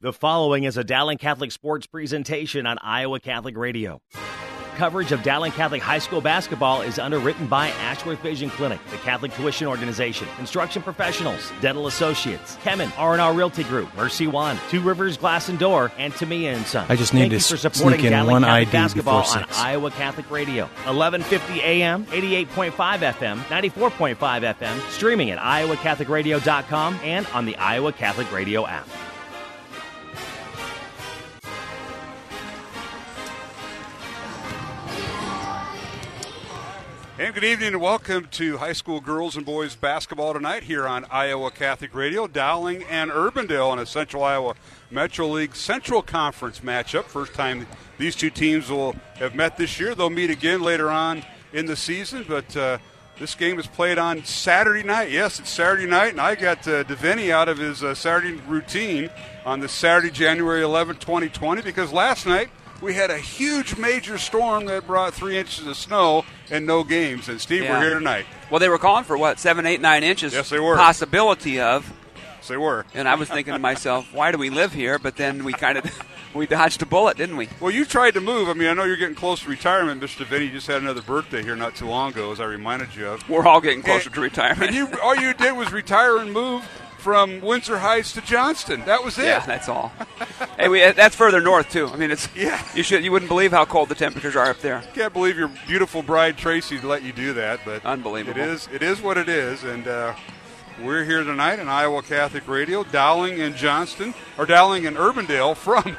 The following is a Dowling Catholic Sports presentation on Iowa Catholic Radio. Coverage of Dowling Catholic High School basketball is underwritten by Ashworth Vision Clinic, the Catholic Tuition Organization, Construction Professionals, Dental Associates, Kemen, R&R Realty Group, Mercy One, Two Rivers Glass and Door, and Tumea and Son. I just need Thank to you for sneak in Dowling one Catholic ID basketball before on. Iowa Catholic Radio, 1150 AM, 88.5 FM, 94.5 FM, streaming at iowacatholicradio.com and on the Iowa Catholic Radio app. And good evening and welcome to high school girls and boys basketball tonight here on Iowa Catholic Radio. Dowling and Urbandale in a Central Iowa Metro League Central Conference matchup. First time these two teams will have met this year. They'll meet again later on in the season, but uh, this game is played on Saturday night. Yes, it's Saturday night, and I got uh, out of his uh, Saturday routine on the Saturday, January 11, 2020, because last night we had a huge major storm that brought three inches of snow and no games. And Steve, Yeah. we're here tonight. Well, they were calling for what seven, eight, nine inches. Yes, they were. Possibility of, So they were. and I was thinking to myself, why do we live here? But then we kind of we dodged a bullet, didn't we? Well, you tried to move. I mean, I know you're getting close to retirement, Mr. Vinny. Just had another birthday here not too long ago, as I reminded you of. We're all getting closer And- to retirement. And you, all you did was retire and move from Windsor Heights to Johnston. That was it. yeah, that's all. hey, we, that's further north too. I mean, it's Yeah. You should you wouldn't believe how cold the temperatures are up there. Can't believe your beautiful bride Tracy let you do that, but Unbelievable. It is. It is what it is, and uh, we're here tonight on Iowa Catholic Radio, Dowling and Johnston, or Dowling and Urbandale from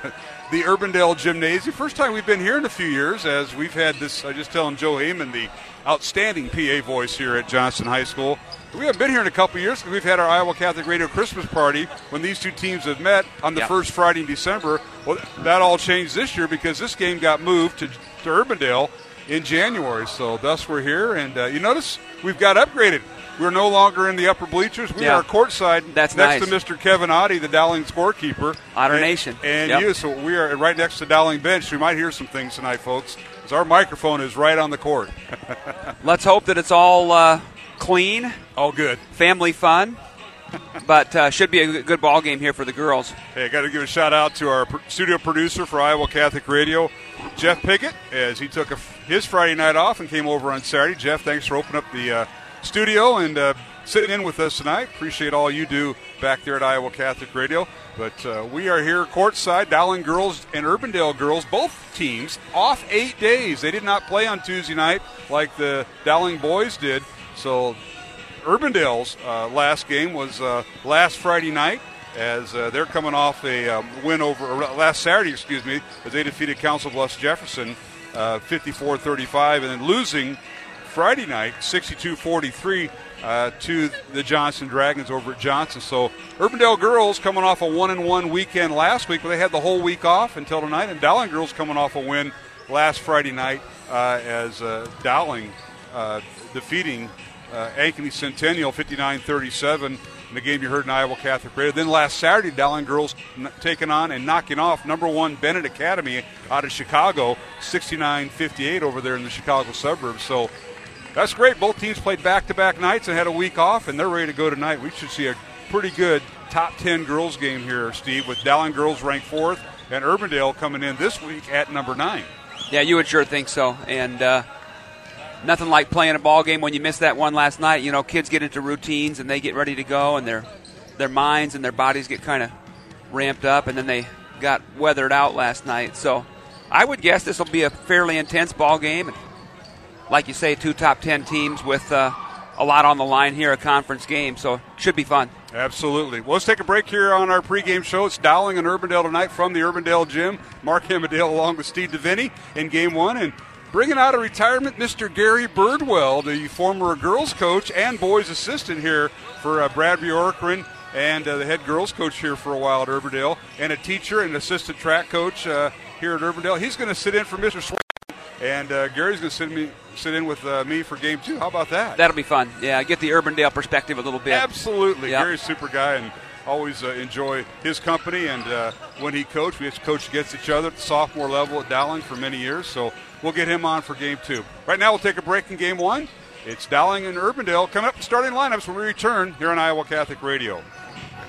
the Urbandale Gymnasium. First time we've been here in a few years, as we've had this. I just telling Joe Heyman, the outstanding PA voice here at Johnston High School. We haven't been here in a couple years because we've had our Iowa Catholic Radio Christmas party when these two teams have met on the Yeah. first Friday in December. Well, that all changed this year because this game got moved to, to Urbandale in January. So thus we're here, and uh, you notice we've got upgraded. We're no longer in the upper bleachers. We Yeah. are courtside That's next nice. to Mr. Kevin Oddie, the Dowling scorekeeper. Otter And- Nation. And Yep. you, so we are right next to Dowling bench. We might hear some things tonight, folks, because our microphone is right on the court. Let's hope that it's all uh, clean, All good. family fun, but uh, should be a good- ball game here for the girls. Hey, I got to give a shout out to our studio producer for Iowa Catholic Radio, Jeff Pickett, as he took f his Friday night off and came over on Saturday. Jeff, thanks for opening up the uh, studio and uh, sitting in with us tonight. Appreciate all you do back there at Iowa Catholic Radio. But uh, we are here courtside, Dowling girls and Urbandale girls, both teams off eight days. They did not play on Tuesday night like the Dowling boys did. So Urbandale's uh, last game was uh, last Friday night, as uh, they're coming off a um, win over or last Saturday, excuse me, as they defeated Council Bluffs Jefferson uh, 54-35, and then losing Friday night 62-43 uh, to the Johnston Dragons over at Johnston. So Urbandale girls coming off a one and one weekend last week, but they had the whole week off until tonight, and Dowling girls coming off a win last Friday night uh, as uh, Dowling uh, defeating uh, Ankeny Centennial 59-37 in the game you heard in Iowa Catholic Radio. Then last Saturday, Dowling girls n- taking on and knocking off number one Benet Academy out of Chicago 69-58 over there in the Chicago suburbs. So that's great. Both teams played back-to-back nights and had a week off, and they're ready to go tonight. We should see a pretty good top 10 girls game here, Steve, with Dowling girls ranked fourth and Urbandale coming in this week at number nine. Yeah, you would sure think so. And uh, nothing like playing a ball game when you miss that one last night. You know, kids get into routines and they get ready to go, and their their minds and their bodies get kind of ramped up, and then they got weathered out last night. So I would guess this will be a fairly intense ball game. And like you say, two top ten teams with uh, a lot on the line here, a conference game. So should be fun. Absolutely. Well, let's take a break here on our pregame show. It's Dowling and Urbandale tonight from the Urbandale Gym. Mark Hamadale along with Steve Deviney in game one. And bringing out of retirement, Mr. Gary Birdwell, the former girls coach and boys assistant here for uh, Brad Bjorkren and uh, the head girls coach here for a while at Urbandale, and a teacher and assistant track coach uh, here at Urbandale. He's going to sit in for Mr. Swain. And uh, Gary's going to sit, me, sit in with uh, me for game two. How about that? That'll be fun. Yeah, get the Urbandale perspective a little bit. Absolutely. Yep. Gary's a super guy and always uh, enjoy his company. And uh, when he coached, we used to coach against each other at the sophomore level at Dowling for many years. So we'll get him on for game two. Right now, we'll take a break in game one. It's Dowling and Urbandale coming up starting lineups when we return here on Iowa Catholic Radio.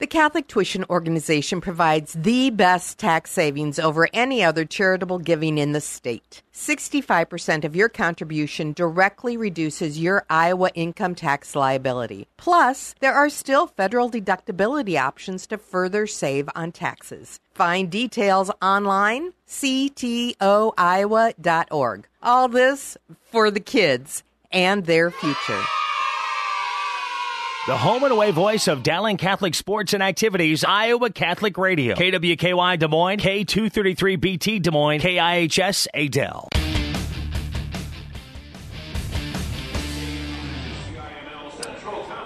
The Catholic Tuition Organization provides the best tax savings over any other charitable giving in the state. 65% of your contribution directly reduces your Iowa income tax liability. Plus, there are still federal deductibility options to further save on taxes. Find details online, ctoiowa.org. All this for the kids and their future. The home and away voice of Dowling Catholic Sports and Activities, Iowa Catholic Radio. KWKY Des Moines, K233BT Des Moines, KIHS Adel.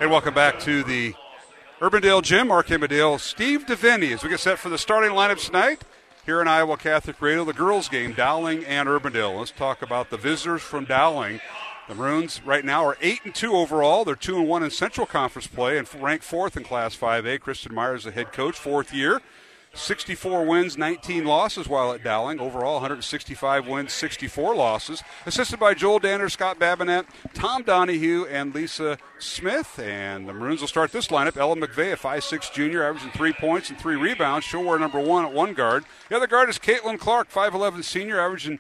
And welcome back to the Urbandale Gym. Mark Amadale, Steve DeVinny as we get set for the starting lineup tonight here in Iowa Catholic Radio, the girls' game, Dowling and Urbandale. Let's talk about the visitors from Dowling. The Maroons right now are eight and two overall. They're two and one in Central Conference play and ranked fourth in Class 5A. Kristen Myers, the head coach, fourth year. 64 wins, 19 losses while at Dowling. Overall, 165 wins, 64 losses. Assisted by Joel Danner, Scott Babinet, Tom Donahue, and Lisa Smith. And the Maroons will start this lineup. Ella McVeigh, a 5'6 junior, averaging three points and three rebounds. She'll wear number one at one guard. The other guard is Caitlin Clark, 5'11 senior, averaging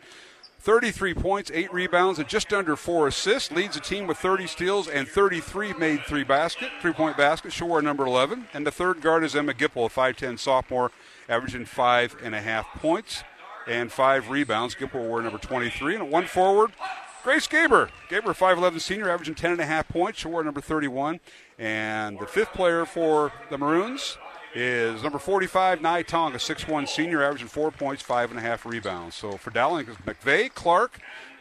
33 points, 8 rebounds, and just under 4 assists. Leads the team with 30 steals and 33 made three basket, three point baskets. She'll wear number 11. And the third guard is Emma Gipple, a 5'10 sophomore, averaging five and a half points and five rebounds. Gipple wear number 23. And one forward, Grace Gaber. Gaber, 5'11 senior, averaging 10 and a half points. She'll wear number 31. And the fifth player for the Maroons is number 45, Nai Tong, a 6'1 senior, averaging four points, five and a half rebounds. So for Dowling, it's McVeigh, Clark,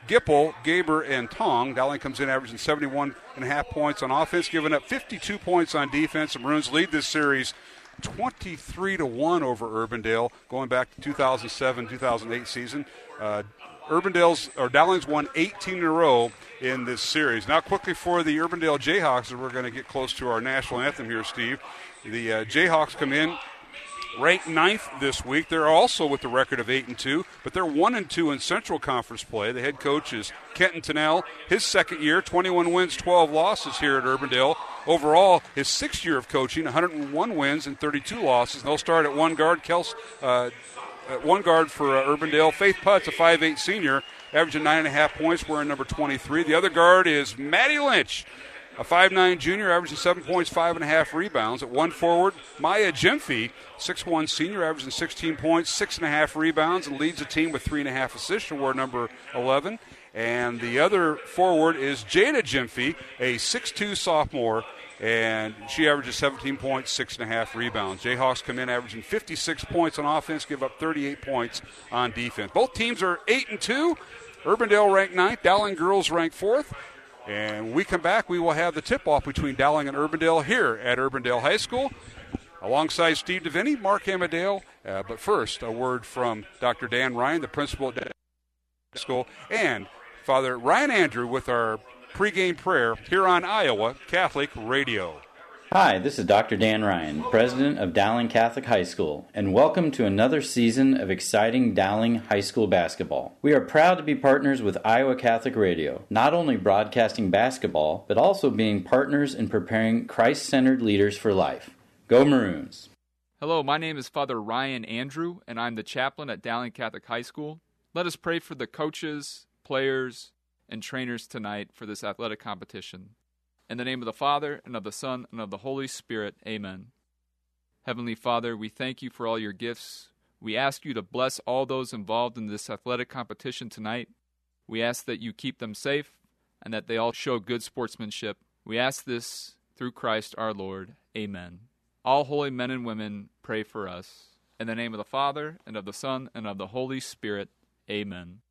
Gipple, Gaber, and Tong. Dowling comes in averaging 71 and a half points on offense, giving up 52 points on defense. The Maroons lead this series 23 to 1 over Urbandale, going back to 2007 2008 season. Uh, Urbandale's or Dowling's won 18 in a row in this series. Now, quickly for the Urbandale Jayhawks, as we're going to get close to our national anthem here, Steve. The uh, Jayhawks come in ranked ninth this week. They're also with the record of eight and two, but they're one and two in Central Conference play. The head coach is Kenton Tennell. His second year, 21 wins, 12 losses here at Urbandale. Overall, his sixth year of coaching, 101 wins and 32 losses. And they'll start at one guard. Kels, uh, one guard for uh, Urbandale. Faith Putz, a 5'8 senior, averaging nine and a half points, wearing number 23. The other guard is Maddie Lynch a 5'9 junior, averaging seven points, five and a half rebounds. At one forward, Maya Gyamfi, 6'1 senior, averaging 16 points, six and a half rebounds, and leads the team with three and a half assists. She wore number 11. And the other forward is Jada Gyamfi, a 6'2 sophomore, and she averages 17 points, six and a half rebounds. Jayhawks come in averaging 56 points on offense, give up 38 points on defense. Both teams are eight and two. Urbandale ranked ninth, Dowling girls ranked fourth. And when we come back, we will have the tip off between Dowling and Urbandale here at Urbandale High School. Alongside Steve DeVinny, Mark Amadale. Uh, but first, a word from Dr. Dan Ryan, the principal at High School, and Father Ryan Andrew with our pregame prayer here on Iowa Catholic Radio. Hi, this is Dr. Dan Ryan, president of Dowling Catholic High School, and welcome to another season of exciting Dowling High School basketball. We are proud to be partners with Iowa Catholic Radio, not only broadcasting basketball, but also being partners in preparing Christ centered leaders for life. Go Maroons! Hello, my name is Father Ryan Andrew, and I'm the chaplain at Dowling Catholic High School. Let us pray for the coaches, players, and trainers tonight for this athletic competition. In the name of the Father, and of the Son, and of the Holy Spirit, amen. Heavenly Father, we thank you for all your gifts. We ask you to bless all those involved in this athletic competition tonight. We ask that you keep them safe and that they all show good sportsmanship. We ask this through Christ our Lord. Amen. All holy men and women, pray for us. In the name of the Father, and of the Son, and of the Holy Spirit. Amen.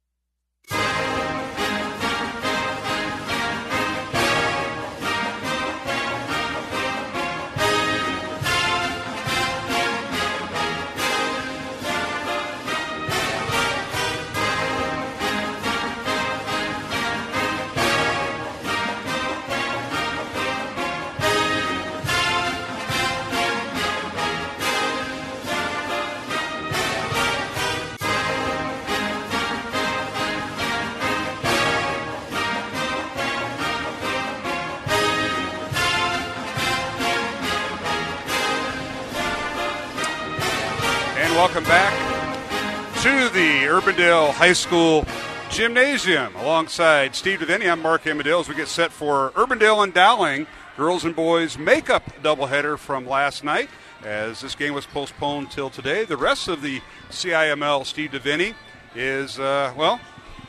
Welcome back to the Urbandale High School Gymnasium. Alongside Steve Deviney, I'm Mark Amadale as we get set for Urbandale and Dowling girls and boys makeup doubleheader from last night. As this game was postponed till today, the rest of the CIML Steve Deviney is uh, well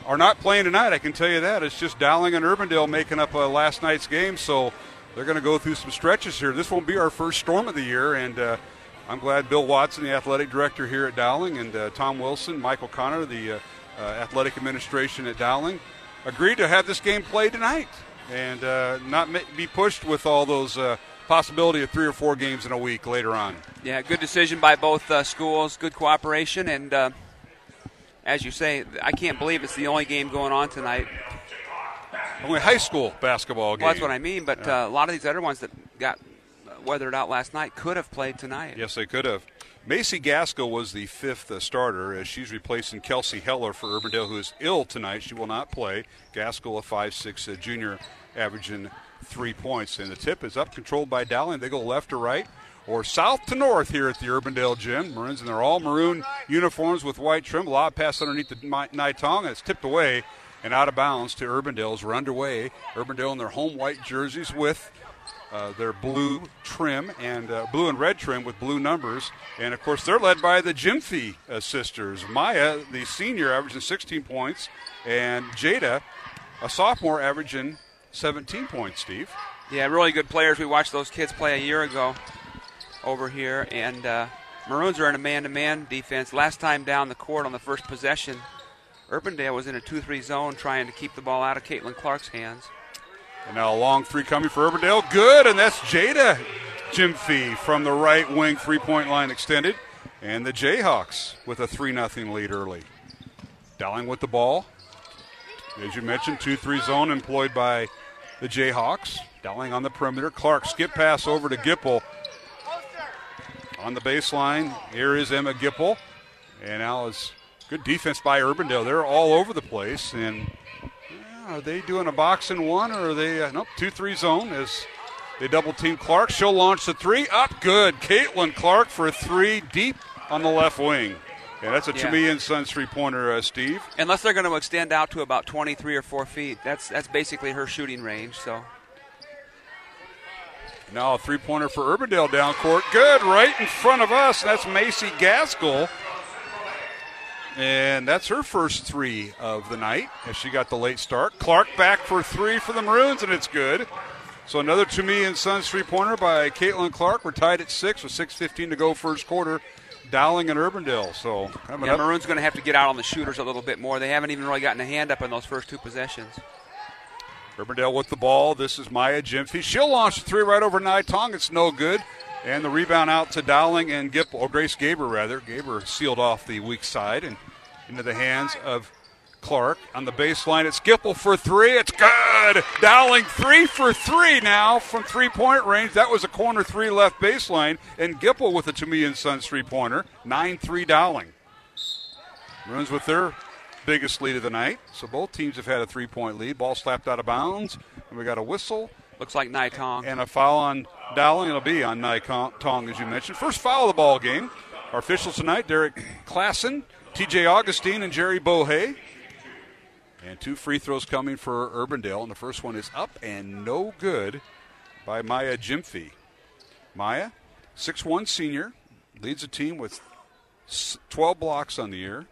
are not playing tonight. I can tell you that. It's just Dowling and Urbandale making up uh, last night's game. So they're going to go through some stretches here. This won't be our first storm of the year, and uh, I'm glad Bill Watson, the athletic director here at Dowling, and uh, Tom Wilson, Michael Connor, the uh, uh, athletic administration at Dowling, agreed to have this game played tonight and uh, not be pushed with all those possibility of three or four games in a week later on. Yeah, good decision by both schools, good cooperation, and as you say, I can't believe it's the only game going on tonight only high school basketball game. Well, that's what I mean. But yeah. uh, a lot of these other ones that got weathered out last night could have played tonight. Yes, they could have. Macy Gaskell was the fifth uh, starter as she's replacing Kelsey Heller for Urbandale, who is ill tonight. She will not play. Gaskell, a five-six uh, junior, averaging three points. And the tip is up, controlled by Dowling. They go left to right or south to north here at the Urbandale Gym. Maroons, and they're all maroon uniforms with white trim. A lot pass underneath the Nai Tong, and it's tipped away and out of bounds to Urbandale's. We're underway. Urbandale in their home white jerseys with uh, their blue trim and uh, blue and red trim with blue numbers. And of course, they're led by the Gyamfi uh, sisters. Maya, the senior, averaging 16 points, and Jada, a sophomore, averaging 17 points, Steve. Yeah, really good players. We watched those kids play a year ago over here, and uh, Maroons are in a man to man defense. Last time down the court on the first possession, Urbandale was in a 2 3 zone trying to keep the ball out of Caitlin Clark's hands. And now a long three coming for Urbandale. Good, and that's Jada Gyamfi from the right wing three point line extended. And the Jayhawks with a 3 0 lead early. Dowling with the ball. As you mentioned, 2 3 zone employed by the Jayhawks. Dowling on the perimeter. Clark skip pass over to Gipple. On the baseline, here is Emma Gipple. And now is Good defense by Urbandale. They're all over the place. And yeah, are they doing a box and one or are they, uh, nope, 2 3 zone as they double team Clark. She'll launch the three. Up good. Caitlin Clark for a three deep on the left wing. Yeah, that's a yeah. Tumea and Sons three pointer, uh, Steve. Unless they're going to extend out to about 23 or 4 feet. That's, that's basically her shooting range. So. Now a three pointer for Urbandale down court. Good, right in front of us. That's Macy Gaskell. And that's her first three of the night as she got the late start. Clark back for three for the Maroons, and it's good. So another Tumea and Sons three pointer by Caitlin Clark. We're tied at six with 6.15 to go first quarter. Dowling and Urbandale. So yeah, Maroon's going to have to get out on the shooters a little bit more. They haven't even really gotten a hand up in those first two possessions. Urbandale with the ball. This is Maya Gyamfi. She'll launch the three right over Nai Tong. It's no good. And the rebound out to Dowling and Gipple, or Grace Gaber, rather. Gaber sealed off the weak side and into the hands of Clark. On the baseline, it's Gipple for three. It's good. Dowling three for three now from three point range. That was a corner three left baseline. And Gipple with a and Sons three pointer. 9 3 Dowling. Runs with their biggest lead of the night. So both teams have had a three point lead. Ball slapped out of bounds. And we got a whistle. Looks like Nai Tong. And a foul on Dowling. It'll be on Nai Tong, as you mentioned. First foul of the ball game. Our officials tonight, Derek Klassen, TJ Augustine, and Jerry Bohe. And two free throws coming for Urbandale. And the first one is up and no good by Maya Gyamfi. Maya, 6'1 senior, leads the team with 12 blocks on the year.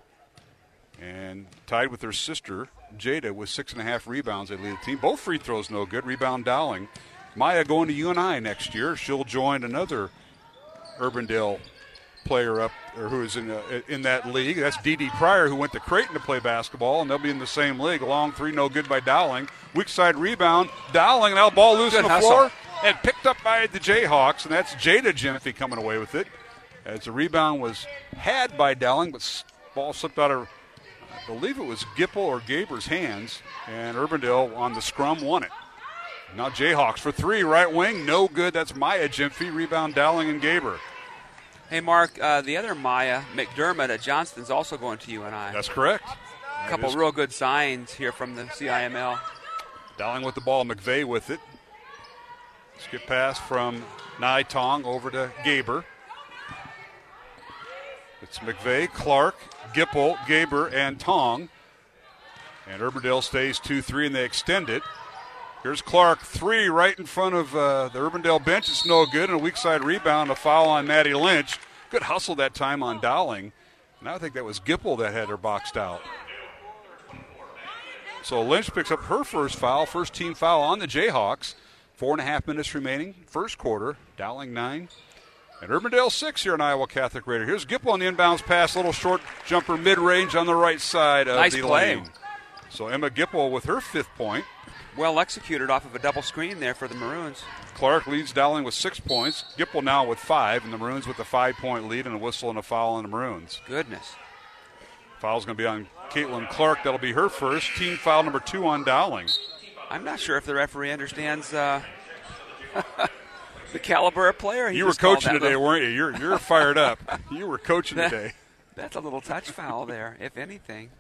And tied with her sister, Jada, with six and a half rebounds. They lead the team. Both free throws no good. Rebound Dowling. Maya going to UNI next year. She'll join another Urbandale player up or who is in uh, in that league. That's Dee Dee Pryor, who went to Creighton to play basketball, and they'll be in the same league. Long three, no good by Dowling. Weak side rebound. Dowling now ball loose on the hustle. floor and picked up by the Jayhawks, and that's Jada Gyamfi coming away with it. As the rebound was had by Dowling, but ball slipped out of I believe it was Gipple or Gaber's hands, and Urbandale on the scrum won it. Now Jayhawks for three, right wing, no good. That's Maya Gyamfi. Rebound Dowling and Gaber. Hey, Mark, uh, the other Maya McDermott at Johnston's also going to UNI. That's correct. A couple real good signs here from the CIML. Dowling with the ball, McVeigh with it. Skip pass from Nai Tong over to Gaber. It's McVeigh, Clark, Gipple, Gaber, and Tong. And Urbandale stays 2 3 and they extend it. Here's Clark, three right in front of uh, the Urbandale bench. It's no good. And a weak side rebound, a foul on Maddie Lynch. Good hustle that time on Dowling. And I think that was Gipple that had her boxed out. So Lynch picks up her first foul, first team foul on the Jayhawks. Four and a half minutes remaining, first quarter. Dowling nine. And Urbandale six here in Iowa Catholic Radio. Here's Gipple on the inbounds pass, little short jumper mid range on the right side of nice the play. lane. So Emma Gipple with her fifth point. Well executed off of a double screen there for the Maroons. Clark leads Dowling with six points. Gipple now with five, and the Maroons with a five point lead and a whistle and a foul on the Maroons. Goodness. Foul's going to be on Caitlin Clark. That'll be her first. Team foul number two on Dowling. I'm not sure if the referee understands uh, the caliber of player. He you were coaching today, little- weren't you? You're, you're fired up. You were coaching That- today. That's a little touch foul there, if anything.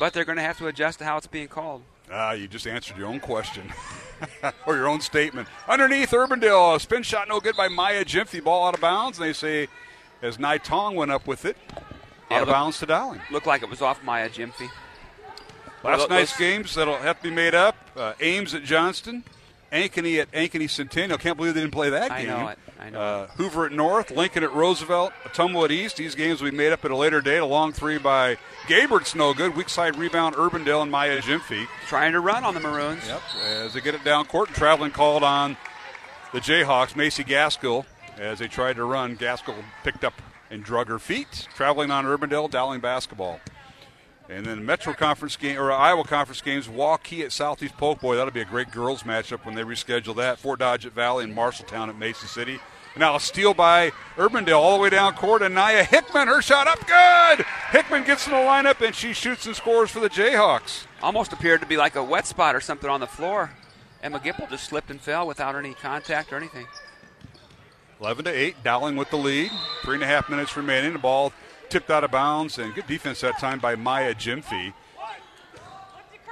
But they're going to have to adjust to how it's being called. Ah, you just answered your own question or your own statement. Underneath Urbandale, a spin shot no good by Maya Gyamfi. Ball out of bounds. And they say as Nai Tong went up with it, Yeah, out of look- bounds to Dowling. Looked like it was off Maya Gyamfi. Last Well, night's those- games that'll have to be made up. Uh, Ames at Johnston, Ankeny at Ankeny Centennial. Can't believe they didn't play that I game. know it. Uh, Hoover at North, Lincoln at Roosevelt, Ottumwa at East. These games will be made up at a later date. A long three by Gabert's no good. Weak side rebound, Urbandale and Maya Gyamfi. Trying to run on the Maroons. Yep. As they get it down court, and traveling called on the Jayhawks, Macy Gaskell. As they tried to run, Gaskell picked up and drug her feet. Traveling on Urbandale, Dowling basketball. And then Metro Conference game or Iowa Conference games, Waukee at Southeast Polk. Boy, That'll be a great girls matchup when they reschedule that. Fort Dodge at Valley and Marshalltown at Mason City. Now a steal by Urbandale all the way down court, and Nia Hickman, her shot up good. Hickman gets in the lineup and she shoots and scores for the Jayhawks. Almost appeared to be like a wet spot or something on the floor. Emma Gipple just slipped and fell without any contact or anything. 11 to 8, Dowling with the lead. Three and a half minutes remaining. The ball tipped out of bounds, and good defense that time by Maya Gyamfi.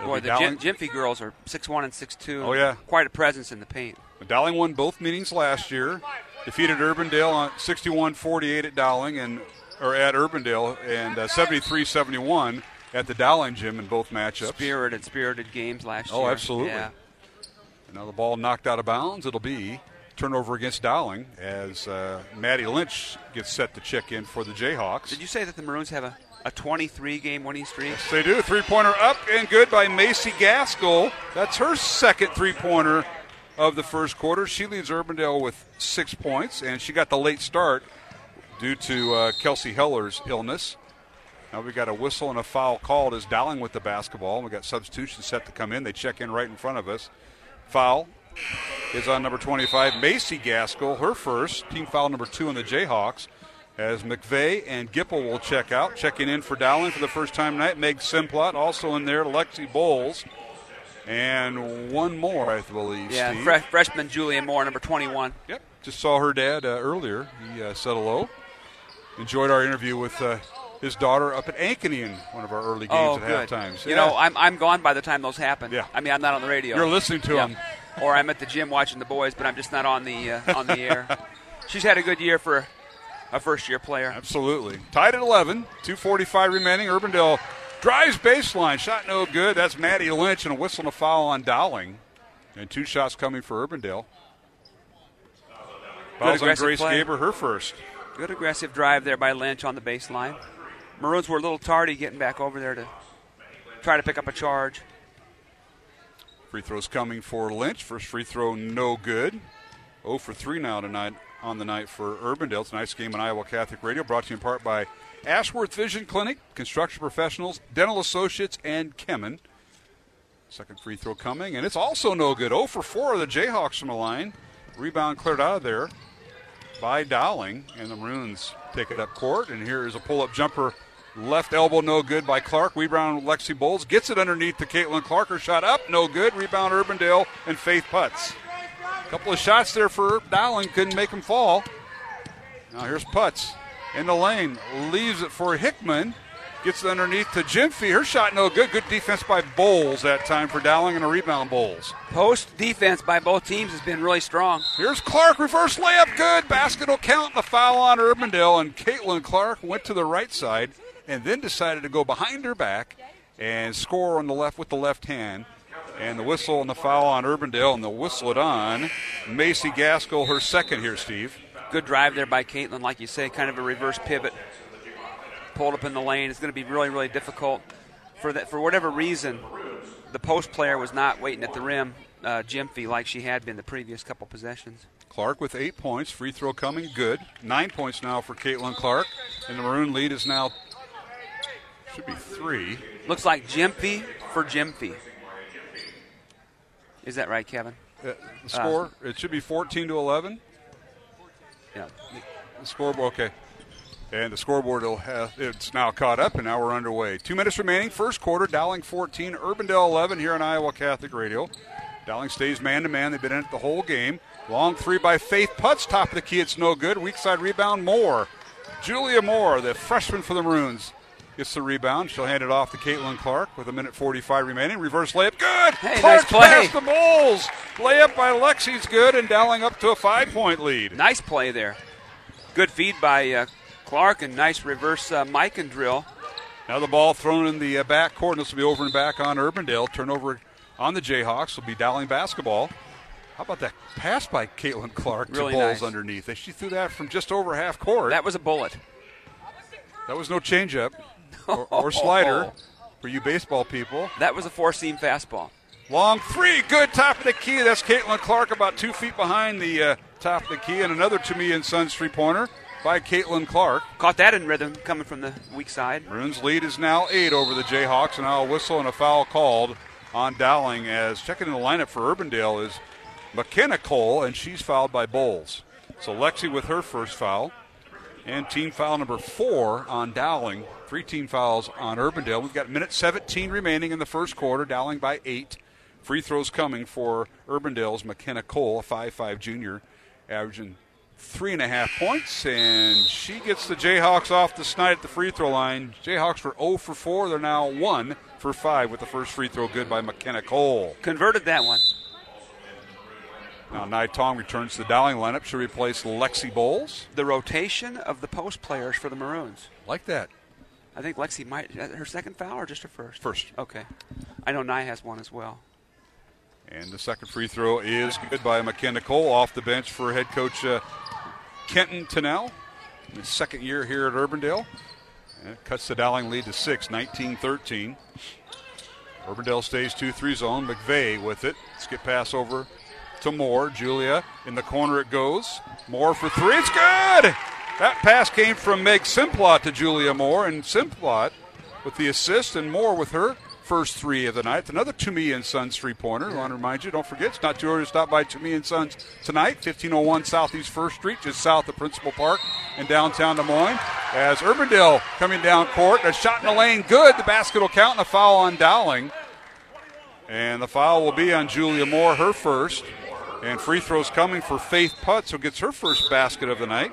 Boy, the Dowling, Jim, Gyamfi girls are six one and six two. Oh, yeah. Quite a presence in the paint. Dowling won both meetings last year. Defeated Urbandale on 61-48 at Dowling and or at Urbandale, and uh, 73-71 at the Dowling gym in both matchups. Spirited, spirited games last Oh, year. Oh, absolutely. Yeah. Now the ball knocked out of bounds. It'll be turnover against Dowling as uh, Maddie Lynch gets set to check in for the Jayhawks. Did you say that the Maroons have a, a 23 game winning streak? They do. Three pointer up and good by Macy Gaskell. That's her second three pointer of the first quarter. She leads Urbandale with six points, and she got the late start due to uh, Kelsey Heller's illness. Now we got a whistle and a foul called as Dowling with the basketball. We got substitutions set to come in. They check in right in front of us. Foul is on number 25, Macy Gaskell, her first. Team foul number two on the Jayhawks. As McVeigh and Gipple will check out. Checking in for Dowling for the first time tonight. Meg Simplot also in there. Lexi Bowles. And one more, I believe. Yeah, Steve. fre- freshman Julia Moore, number 21. Yep. Just saw her dad uh, earlier. He uh, said hello. Enjoyed our interview with uh, his daughter up at Ankeny in one of our early games Oh, at good. You Yeah. know, I'm, I'm gone by the time those happen. Yeah. I mean, I'm not on the radio. You're listening to Yeah. him. Or I'm at the gym watching the boys, but I'm just not on the uh, on the air. She's had a good year for a first year player. Absolutely. Tied at 11. 2.45 remaining. Urbandale drives baseline. Shot no good. That's Maddie Lynch and a whistle and a foul on Dowling. And two shots coming for Urbandale. Fouls on Grace play. Gaber, her first. Good aggressive drive there by Lynch on the baseline. Maroons were a little tardy getting back over there to try to pick up a charge. Free throws coming for Lynch. First free throw, no good. 0 for 3 now tonight on the night for Urbandale. Tonight's game on Iowa Catholic Radio, brought to you in part by Ashworth Vision Clinic, Construction Professionals, Dental Associates, and Kemen. Second free throw coming, and it's also no good. 0 for 4 of the Jayhawks from the line. Rebound cleared out of there by Dowling, and the Maroons take it up court. And here is a pull up jumper. Left elbow no good by Clark. Rebound Lexi Bowles gets it underneath to Caitlin Clark. Her shot up, no good. Rebound Urbandale and Faith Putz. Couple of shots there for Dowling, couldn't make him fall. Now here's Putz in the lane, leaves it for Hickman. Gets it underneath to Gyamfi. Her shot no good. Good defense by Bowles that time for Dowling and a rebound Bowles. Post defense by both teams has been really strong. Here's Clark, reverse layup, good. Basket will count. The foul on Urbandale, and Caitlin Clark went to the right side and then decided to go behind her back and score on the left with the left hand. And the whistle and the foul on Urbandale, and they'll whistle it on Macy Gaskell, her second here, Steve. Good drive there by Caitlin, like you say, kind of a reverse pivot pulled up in the lane. It's going to be really, really difficult for that. For whatever reason, the post player was not waiting at the rim, uh, Gyamfi, like she had been the previous couple possessions. Clark with eight points, free throw coming good. Nine points now for Caitlin Clark, and the maroon lead is now should be three. Looks like Gyamfi for Gyamfi. Is that right, Kevin? Uh, the score uh, it should be 14 to 11. Yeah. The scoreboard okay. And the scoreboard will have, it's now caught up, and now we're underway. Two minutes remaining, first quarter. Dowling 14, Urbandale 11 here on Iowa Catholic Radio. Dowling stays man to man. They've been in it the whole game. Long three by Faith Putz, top of the key. It's no good. Weak side rebound, Moore. Julia Moore, the freshman for the Maroons, gets the rebound. She'll hand it off to Caitlin Clark with a minute 45 remaining. Reverse layup, good. Hey, Clark nice play. past the Bowles. Layup by Lexi's good, and Dowling up to a five-point lead. Nice play there. Good feed by uh, Clark and nice reverse uh, Mikan drill. Now the ball thrown in the uh, back court. This will be over and back on Urbandale. Turnover on the Jayhawks will be Dowling basketball. How about that pass by Caitlin Clark really to Bowles nice. underneath? She threw that from just over half court. That was a bullet. That was no changeup or, or slider for you baseball people. That was a four seam fastball. Long three, good top of the key. That's Caitlin Clark, about two feet behind the uh, top of the key, and another Tumea and Sons three pointer by Caitlin Clark. Caught that in rhythm coming from the weak side. Maroons lead is now eight over the Jayhawks, and now a whistle and a foul called on Dowling as checking in the lineup for Urbandale is McKenna Cole, and she's fouled by Bowles. So Lexi with her first foul. And team foul number four on Dowling. Three team fouls on Urbandale. We've got minute 17 remaining in the first quarter. Dowling by eight. Free throws coming for Urbandale's McKenna Cole, a 5'5 junior, averaging three and a half points, and she gets the Jayhawks off the snide at the free throw line. Jayhawks were 0 for 4. They're now 1 for 5 with the first free throw good by McKenna Cole. Converted that one. Now, Nai Tong returns to the Dowling lineup. She'll replace Lexi Bowles. The rotation of the post players for the Maroons. Like that. I think Lexi might her second foul or just her first. First. Okay. I know Nye has one as well. And the second free throw is good by McKenna Cole off the bench for head coach uh, Kenton Tennell. His second year here at Urbandale. And it cuts the Dowling lead to six, 19 13. Urbandale stays 2 3 zone. McVeigh with it. Skip pass over to Moore. Julia in the corner it goes. Moore for three. It's good! That pass came from Meg Simplot to Julia Moore, and Simplot with the assist, and Moore with her first three of the night. Another Tumea and Sons three pointer. I want to remind you, don't forget, it's not too early to stop by Tumea and Sons tonight, 1501 Southeast 1st Street, just south of Principal Park in downtown Des Moines. As Urbandale coming down court, a shot in the lane, good. The basket will count, and a foul on Dowling. And the foul will be on Julia Moore, her first. And free throws coming for Faith Putz, who gets her first basket of the night.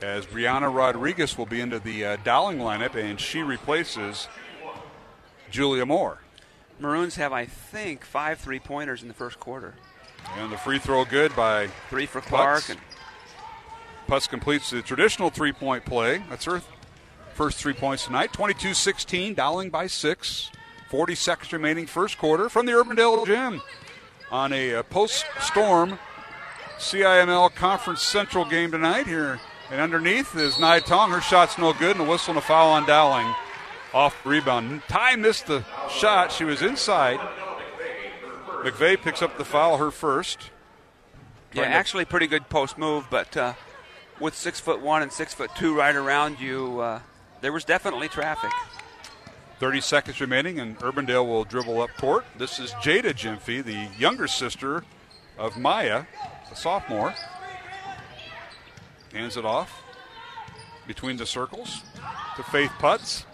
As Brianna Rodriguez will be into the uh, Dowling lineup, and she replaces Julia Moore. Maroons have, I think, five three pointers in the first quarter. And the free throw good by three for Clark. Putz. And Putz completes the traditional three point play. That's her first three points tonight. 22 16, Dowling by six. 40 seconds remaining, first quarter from the Urbandale Gym on a, a post storm CIML Conference Central game tonight here. And underneath is Nai Tong. Her shot's no good, and a whistle and a foul on Dowling. Off rebound. Ty missed the shot. She was inside. McVeigh picks up the foul, her first. Yeah, actually, pretty good post move, but uh, with six foot one and six foot two right around you, uh, there was definitely traffic. 30 seconds remaining, and Urbandale will dribble up court. This is Jada Gyamfi, the younger sister of Maya, a sophomore. Hands it off between the circles to Faith Putz.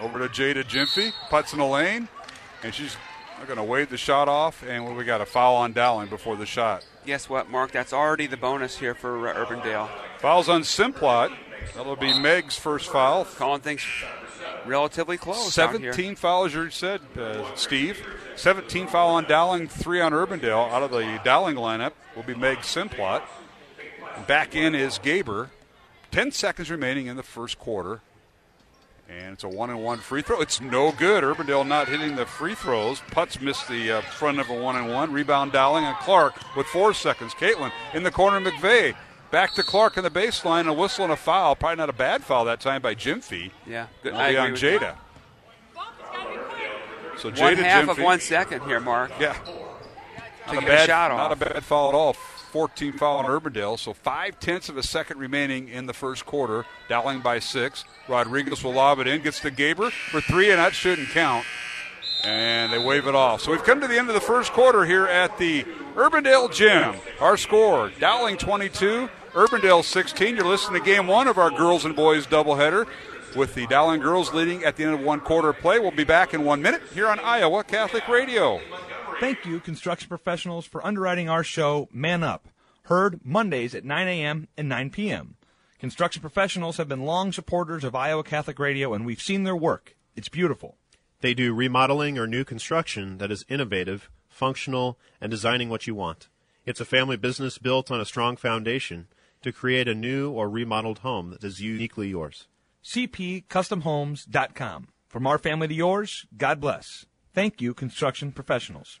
Over to Jada Gyamfi. Putz in the lane, and she's going to wave the shot off, and we got a foul on Dowling before the shot. Guess what, Mark? That's already the bonus here for uh, Urbandale. Fouls on Simplot. That'll be Meg's first foul. Calling things relatively close. out here. 17 fouls, you said, uh, Steve. 17 foul on Dowling, three on Urbandale. Out of the Dowling lineup will be Meg Simplot. Back in is Gaber. 10 seconds remaining in the first quarter. And it's a one and one free throw. It's no good. Urbandale not hitting the free throws. Putz missed the uh, front of a one and one. Rebound Dowling and Clark with four seconds. Caitlin in the corner. McVeigh back to Clark in the baseline. A whistle and a foul. Probably not a bad foul that time by Gyamfi. Yeah, I be on Jada. So Jada One half of one second here, Mark. Yeah. Not a, bad, a shot not a bad foul at all. 14 foul on Urbandale. So five tenths of a second remaining in the first quarter. Dowling by six. Rodriguez will lob it in. Gets to Gaber for three, and that shouldn't count. And they wave it off. So we've come to the end of the first quarter here at the Urbandale Gym. Our score Dowling 22, Urbandale 16. You're listening to game one of our girls and boys doubleheader with the Dowling girls leading at the end of one quarter of play. We'll be back in one minute here on Iowa Catholic Radio. Thank you, construction professionals, for underwriting our show, Man Up, heard Mondays at 9 a.m. and 9 p.m. Construction professionals have been long supporters of Iowa Catholic Radio, and we've seen their work. It's beautiful. They do remodeling or new construction that is innovative, functional, and designing what you want. It's a family business built on a strong foundation to create a new or remodeled home that is uniquely yours. CPCustomHomes.com. From our family to yours, God bless. Thank you, construction professionals.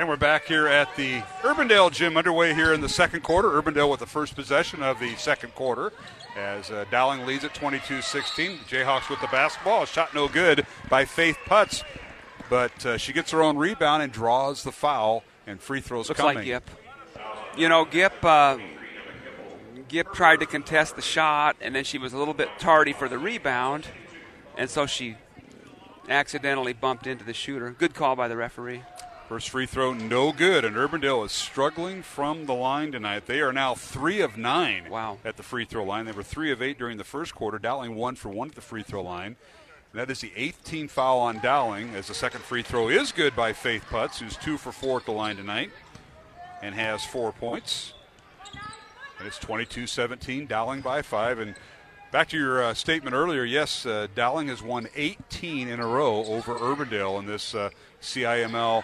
And we're back here at the Urbandale Gym underway here in the second quarter. Urbandale with the first possession of the second quarter as uh, Dowling leads at 22 16. Jayhawks with the basketball. A shot no good by Faith Putz, but uh, she gets her own rebound and draws the foul, and free throws Looks coming. like Gip. You know, Gip. Uh, Gip tried to contest the shot, and then she was a little bit tardy for the rebound, and so she accidentally bumped into the shooter. Good call by the referee. First free throw, no good, and Urbandale is struggling from the line tonight. They are now three of nine Wow. at the free throw line. They were three of eight during the first quarter. Dowling one for one at the free throw line. And that is the eighth team foul on Dowling, as the second free throw is good by Faith Putz, who's two for four at the line tonight and has four points. And it's 22 17, Dowling by five. And back to your uh, statement earlier, yes, uh, Dowling has won 18 in a row over Urbandale in this uh, CIML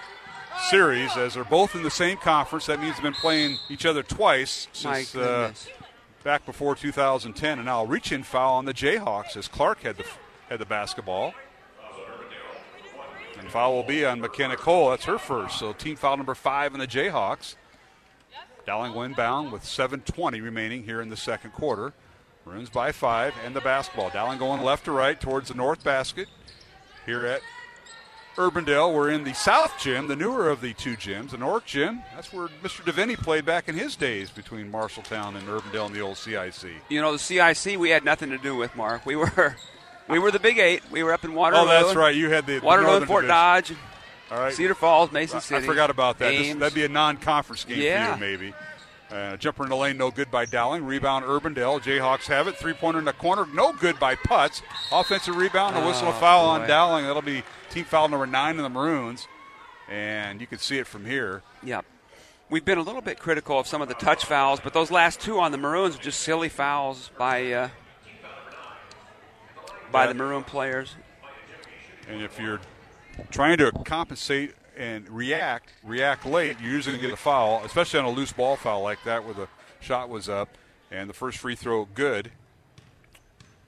series, as they're both in the same conference. That means they've been playing each other twice since uh, back before 2010. And now a reach in foul on the Jayhawks as Clark had the, had the basketball. And foul will be on McKenna Cole. That's her first. So team foul number five in the Jayhawks. Dowling will inbound with 7.20 remaining here in the second quarter. Maroons by five and the basketball. Dowling going left to right towards the north basket here at Urbandale. We're in the south gym, the newer of the two gyms, the North gym. That's where Mr. Deviney played back in his days between Marshalltown and Urbandale in the old CIC. You know, the CIC we had nothing to do with, Mark. We were, we were the Big Eight. We were up in Waterloo. Oh, that's right. You had the the Waterloo, Northern Fort Division. Dodge, All right. Cedar Falls, Mason City. I forgot about that. This- that'd be a non-conference game Yeah. for you, maybe. Uh, jumper in the lane, no good by Dowling. Rebound, Urbandale. Jayhawks have it. Three-pointer in the corner, no good by Putz. Offensive rebound, a whistle, a Oh, foul on. Dowling. That'll be team foul number nine in the Maroons, and you can see it from here. Yep. We've been a little bit critical of some of the touch fouls, but those last two on the Maroons were just silly fouls by uh, by Yeah. the Maroon players. And if you're trying to compensate and react, react late, you're usually going to get a foul, especially on a loose ball foul like that where the shot was up. And the first free throw good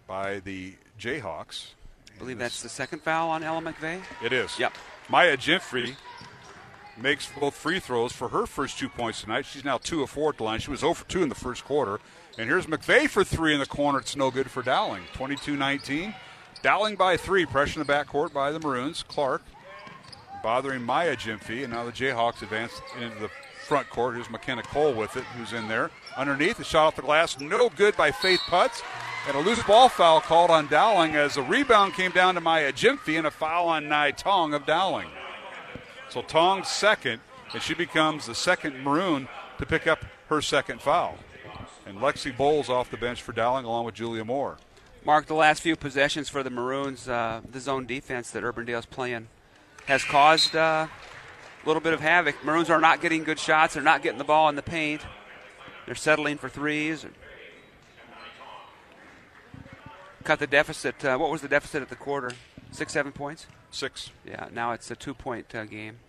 by the Jayhawks. I believe that's the second foul on Ella McVeigh. It is. Yep. Maya Gyamfi makes both free throws for her first two points tonight. She's now two of four at the line. She was 0 for 2 in the first quarter. And here's McVeigh for three in the corner. It's no good for Dowling. 22 19. Dowling by three. Pressure in the backcourt by the Maroons. Clark bothering Maya Gyamfi, and now the Jayhawks advance into the front court. Here's McKenna Cole with it, who's in there. Underneath, a shot off the glass, no good by Faith Putz. And a loose ball foul called on Dowling as the rebound came down to Maya Gyamfi and a foul on Nai Tong of Dowling. So Tong's second, and she becomes the second Maroon to pick up her second foul. And Lexi Bowles off the bench for Dowling along with Julia Moore. Mark, the last few possessions for the Maroons, uh, the zone defense that Urban Urbandale's playing has caused uh, a little bit of havoc. Maroons are not getting good shots. They're not getting the ball in the paint. They're settling for threes. Cut the deficit. Uh, what was the deficit at the quarter? Six, seven points? Six. Yeah, now it's a two point uh, game.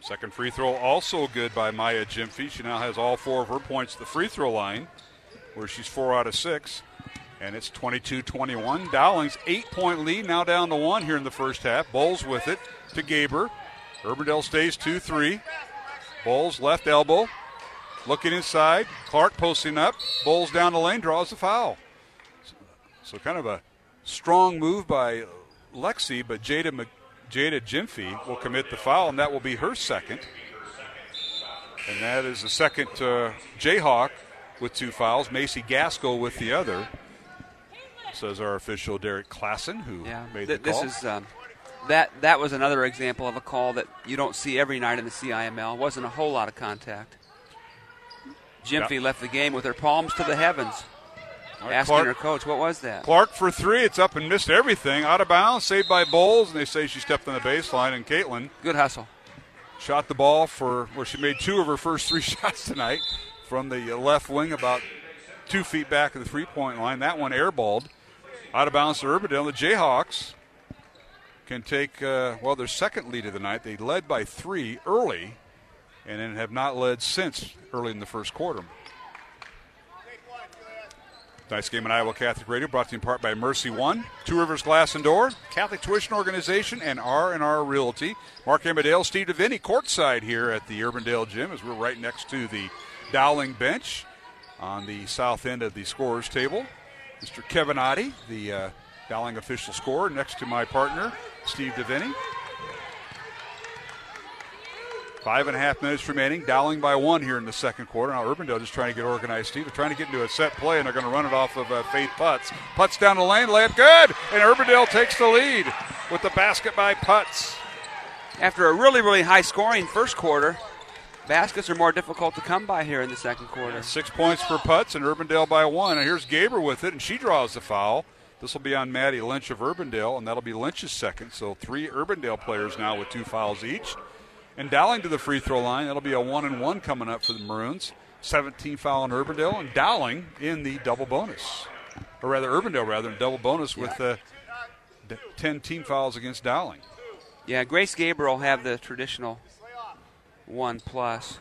Second free throw also good by Maya Gyamfi. She now has all four of her points at the free throw line, where she's four out of six. And it's 22 21. Dowling's eight point lead, now down to one here in the first half. Bowles with it to Gaber. Urbandale stays 2 3. Bowles left elbow. Looking inside. Clark posting up. Bowles down the lane, draws the foul. So, kind of a strong move by Lexi, but Jada, Jada Gyamfi will commit the foul, and that will be her second. And that is the second uh, Jayhawk with two fouls. Macy Gaskell with the other says our official Derek Klassen, who yeah. made Th- the call. This is um, that that was another example of a call that you don't see every night in the CIML. Wasn't a whole lot of contact. Gyamfi Yeah. left the game with her palms to the heavens, right, asking Clark- her coach, "What was that?" Clark for three. It's up and missed everything. Out of bounds, saved by Bowles, and they say she stepped on the baseline. And Caitlin Good hustle. shot the ball for where she made two of her first three shots tonight from the left wing, about two feet back of the three point line. That one airballed out of bounds to Urbandale. The Jayhawks can take uh, well their second lead of the night. They led by three early, and then have not led since early in the first quarter. Nice game on Iowa Catholic Radio brought to you in part by Mercy One, Two Rivers Glass and Door, Catholic Tuition Organization, and R&R Realty. Mark Amadale, Steve DeVinny, courtside here at the Urbandale Gym as we're right next to the Dowling bench on the south end of the scorers table. Mr. Kevin Oddie, the uh, Dowling official scorer, next to my partner, Steve DeVinny. Five and a half minutes remaining. Dowling by one here in the second quarter. Now Urbandale just trying to get organized. Steve, they're trying to get into a set play, and they're going to run it off of uh, Faith Putz. Putz down the lane, layup good, and Urbandale takes the lead with the basket by Putz. After a really, really high scoring first quarter, baskets are more difficult to come by here in the second quarter. Six points for Putz, and Urbandale by one. And here's Gaber with it, and she draws the foul. This will be on Maddie Lynch of Urbandale, and that'll be Lynch's second. So three Urbandale players now with two fouls each. And Dowling to the free throw line. That'll be a one and one coming up for the Maroons. 17 foul on Urbandale, and Dowling in the double bonus. Or rather, Urbandale rather, in double bonus with uh, d- 10 team fouls against Dowling. Yeah, Grace Gabriel have the traditional one plus.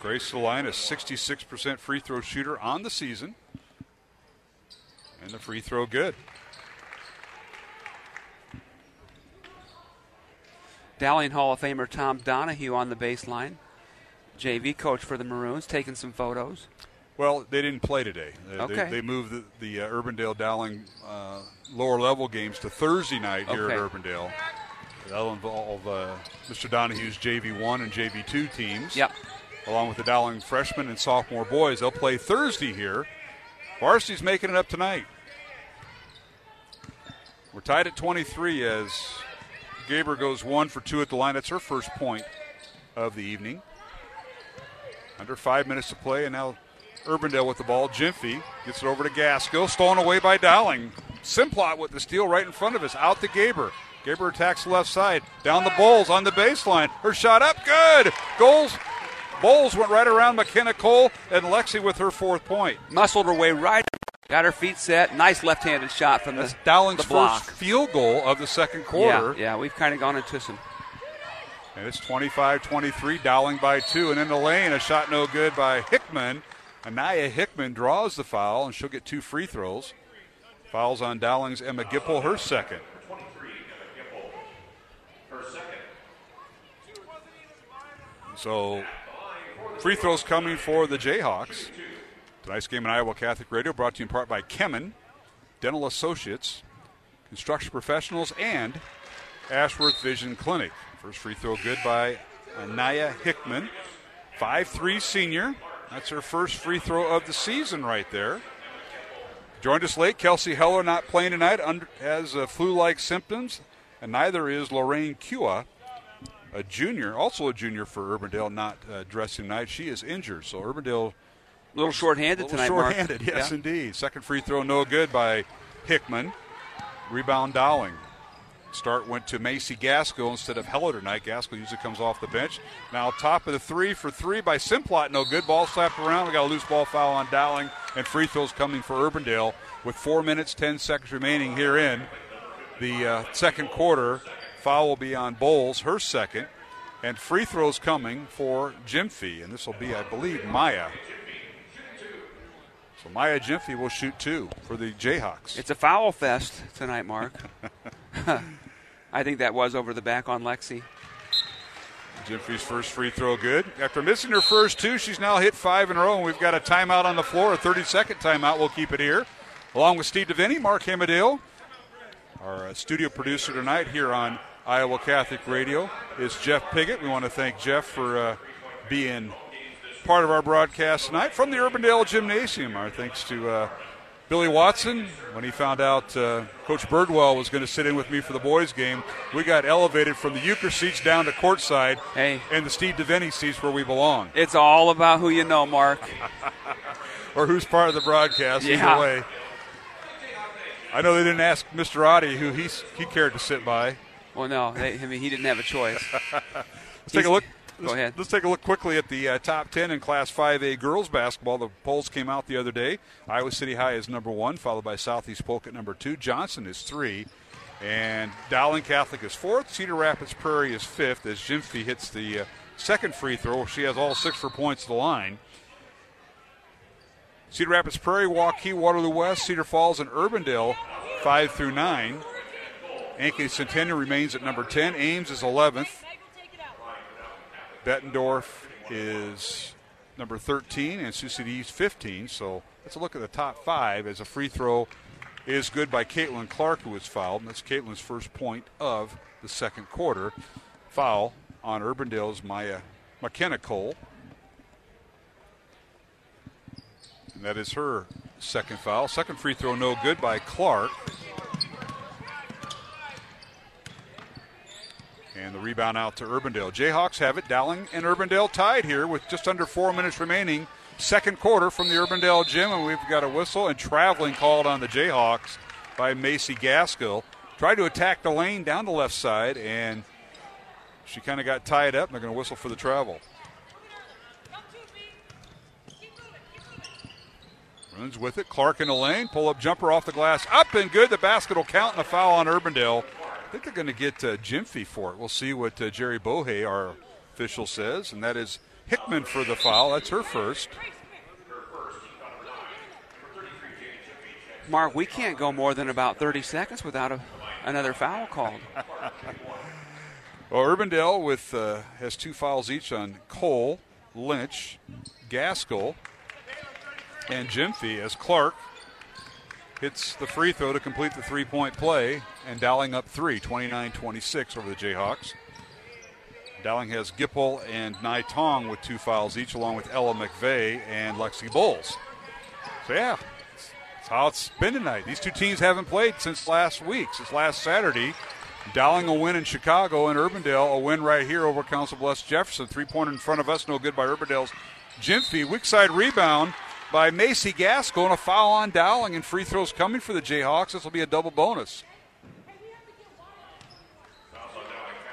Grace Line, a 66% free throw shooter on the season. And the free throw good. Dowling Hall of Famer Tom Donahue on the baseline. JV coach for the Maroons, taking some photos. Well, they didn't play today. They, Okay. they, they moved the, the uh, Urbandale Dowling uh, lower level games to Thursday night here at Okay. Urbandale. That'll involve uh, Mr. Donahue's JV1 and JV2 teams. Yep. Along with the Dowling freshmen and sophomore boys. They'll play Thursday here. Varsity's making it up tonight. We're tied at 23 as Gaber goes one for two at the line. That's her first point of the evening. Under five minutes to play, and now Urbandale with the ball. Gyamfi gets it over to Gaskell. stolen away by Dowling. Simplot with the steal right in front of us, out to Gaber. Gaber attacks left side, down the Bowles on the baseline. Her shot up, good. Goals. Bowles went right around McKenna Cole and Lexi with her fourth point. Muscled her way right, got her feet set. Nice left-handed shot from That's the Dowling's the block. first field goal of the second quarter. Yeah, yeah, we've kind of gone into some. And it's 25 23, Dowling by two. And in the lane, a shot no good by Hickman. Anaya Hickman draws the foul, and she'll get two free throws. Fouls on Dowling's Emma Gipple, her second. So, free throws coming for the Jayhawks. Tonight's game on Iowa Catholic Radio brought to you in part by Kemin. Dental Associates, Construction Professionals, and Ashworth Vision Clinic. First free throw good by Anaya Hickman, 5'3 senior. That's her first free throw of the season right there. Joined us late. Kelsey Heller not playing tonight, under, has uh, flu like symptoms, and neither is Lorraine Kua, a junior, also a junior for Urbandale, not uh, dressing tonight. She is injured, so Urbandale. A little short-handed little tonight, Short-handed, Mark. yes, Yeah. indeed. Second free throw, no good by Hickman. Rebound Dowling. Start went to Macy Gaskell instead of Heller tonight. Gaskell usually comes off the bench. Now top of the three for three by Simplot. No good. Ball slapped around. We got a loose ball foul on Dowling, and free throws coming for Urbandale with four minutes ten seconds remaining here in the uh, second quarter. Foul will be on Bowles, her second, and free throws coming for Gyamfi, and this will be, I believe, Maya. So Maya Gyamfi will shoot two for the Jayhawks. It's a foul fest tonight, Mark. I think that was over the back on Lexi. Gyamfi's first free throw good. After missing her first two, she's now hit five in a row, and we've got a timeout on the floor, a 30 second timeout. We'll keep it here. Along with Steve Devaney, Mark Hamadale, our uh, studio producer tonight here on Iowa Catholic Radio is Jeff Piggott. We want to thank Jeff for uh, being part of our broadcast tonight from the Urbandale Gymnasium. Our thanks to uh, Billy Watson. When he found out uh, Coach Birdwell was going to sit in with me for the boys' game, we got elevated from the Euchre seats down to courtside Hey. and the Steve Devaney seats where we belong, It's all about who you know, Mark. or who's part of the broadcast. Yeah. Either way. I know they didn't ask Mr. Oddie who he, he cared to sit by. Well, no, they, I mean he didn't have a choice. Let's take a look. Go ahead. Let's take a look quickly at the uh, top 10 in Class 5A girls basketball. The polls came out the other day. Iowa City High is number one, followed by Southeast Polk at number two. Johnston is three. And Dowling Catholic is fourth. Cedar Rapids Prairie is fifth as Gyamfi hits the uh, second free throw. She has all six for points to the line. Cedar Rapids Prairie, Waukee, Waterloo West, Cedar Falls, and Urbandale, 5 through 9. Ankeny Centennial remains at number 10. Ames is 11th. Bettendorf is number 13, and Sioux City East 15. So let's look at the top five as a free throw is good by Caitlin Clark, who was fouled. And that's Caitlin's first point of the second quarter. Foul on Urbandale's Maya McKenna Cole. And that is her second foul. Second free throw, no good by Clark. And the rebound out to Urbandale. Jayhawks have it. Dowling and Urbandale tied here with just under four minutes remaining. Second quarter from the Urbandale gym, and we've got a whistle and traveling called on the Jayhawks by Macy Gaskell. Tried to attack the lane down the left side, and she kind of got tied up. And they're going to whistle for the travel. Runs with it. Clark in the lane. Pull up jumper off the glass. Up and good. The basket will count and a foul on Urbandale. I think they're going to get uh, Gyamfi for it. We'll see what uh, Jerry Bohe, our official, says. And that is Hickman for the foul. That's her first. Mark, we can't go more than about 30 seconds without a, another foul called. Well, Urbandale with uh, has two fouls each on Cole, Lynch, Gaskell, and Gyamfi as Clark hits the free throw to complete the three point play, and Dowling up three, 29 26 over the Jayhawks. Dowling has Gipple and Nai Tong with two fouls each, along with Ella McVeigh and Lexi Bowles. So, yeah, that's how it's been tonight. These two teams haven't played since last week, since last Saturday. Dowling a win in Chicago, and Urbandale a win right here over Council Bluffs Jefferson. Three pointer in front of us, no good by Urbandale's Gyamfi. Weak side rebound by Macy Gaskell, and a foul on Dowling, and free throws coming for the Jayhawks. This will be a double bonus.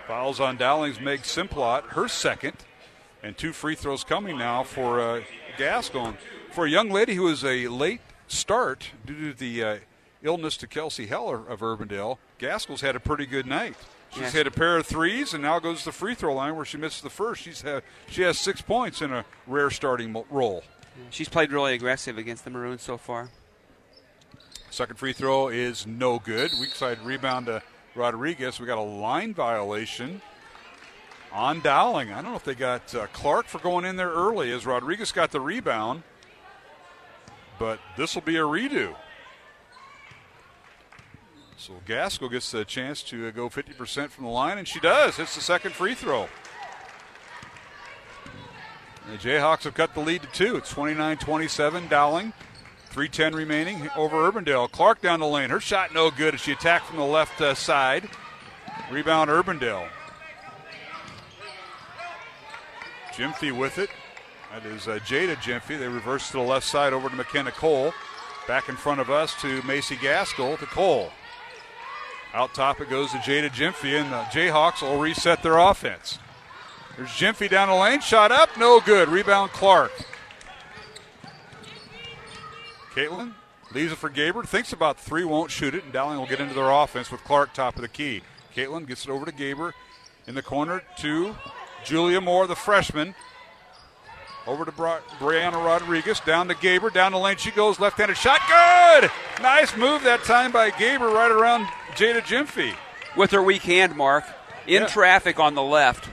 Fouls on Dowling's Meg Simplot, her second, and two free throws coming now for uh, Gaskell. For a young lady who was a late start due to the uh, illness to Kelsey Heller of Urbandale, Gaskell's had a pretty good night. She's Yes. hit a pair of threes and now goes to the free throw line where she misses the first. She's had, she has six points in a rare starting role. She's played really aggressive against the Maroons so far. Second free throw is no good. Weak side rebound to Rodriguez. We got a line violation on Dowling. I don't know if they got uh, Clark for going in there early as Rodriguez got the rebound, but this will be a redo. So Gaskell gets a chance to uh, go 50% from the line, and she does. It's the second free throw. The Jayhawks have cut the lead to two. It's 29 27, Dowling. 3.10 remaining over Urbandale. Clark down the lane. Her shot no good as she attacked from the left uh, side. Rebound Urbandale. Gyamfi with it. That is uh, Jada Gyamfi. They reverse to the left side over to McKenna Cole. Back in front of us to Macy Gaskell to Cole. Out top it goes to Jada Gyamfi, and the Jayhawks will reset their offense. There's Gyamfi down the lane. Shot up. No good. Rebound Clark. Caitlin leaves it for Gaber. Thinks about three, won't shoot it, and Dowling will get into their offense with Clark top of the key. Caitlin gets it over to Gaber in the corner to Julia Moore, the freshman. Over to Bri- Brianna Rodriguez, down to Gaber, down the lane she goes, left-handed shot, good! Nice move that time by Gaber right around Jada Gyamfi. With her weak hand, Mark, in Yeah. traffic on the left.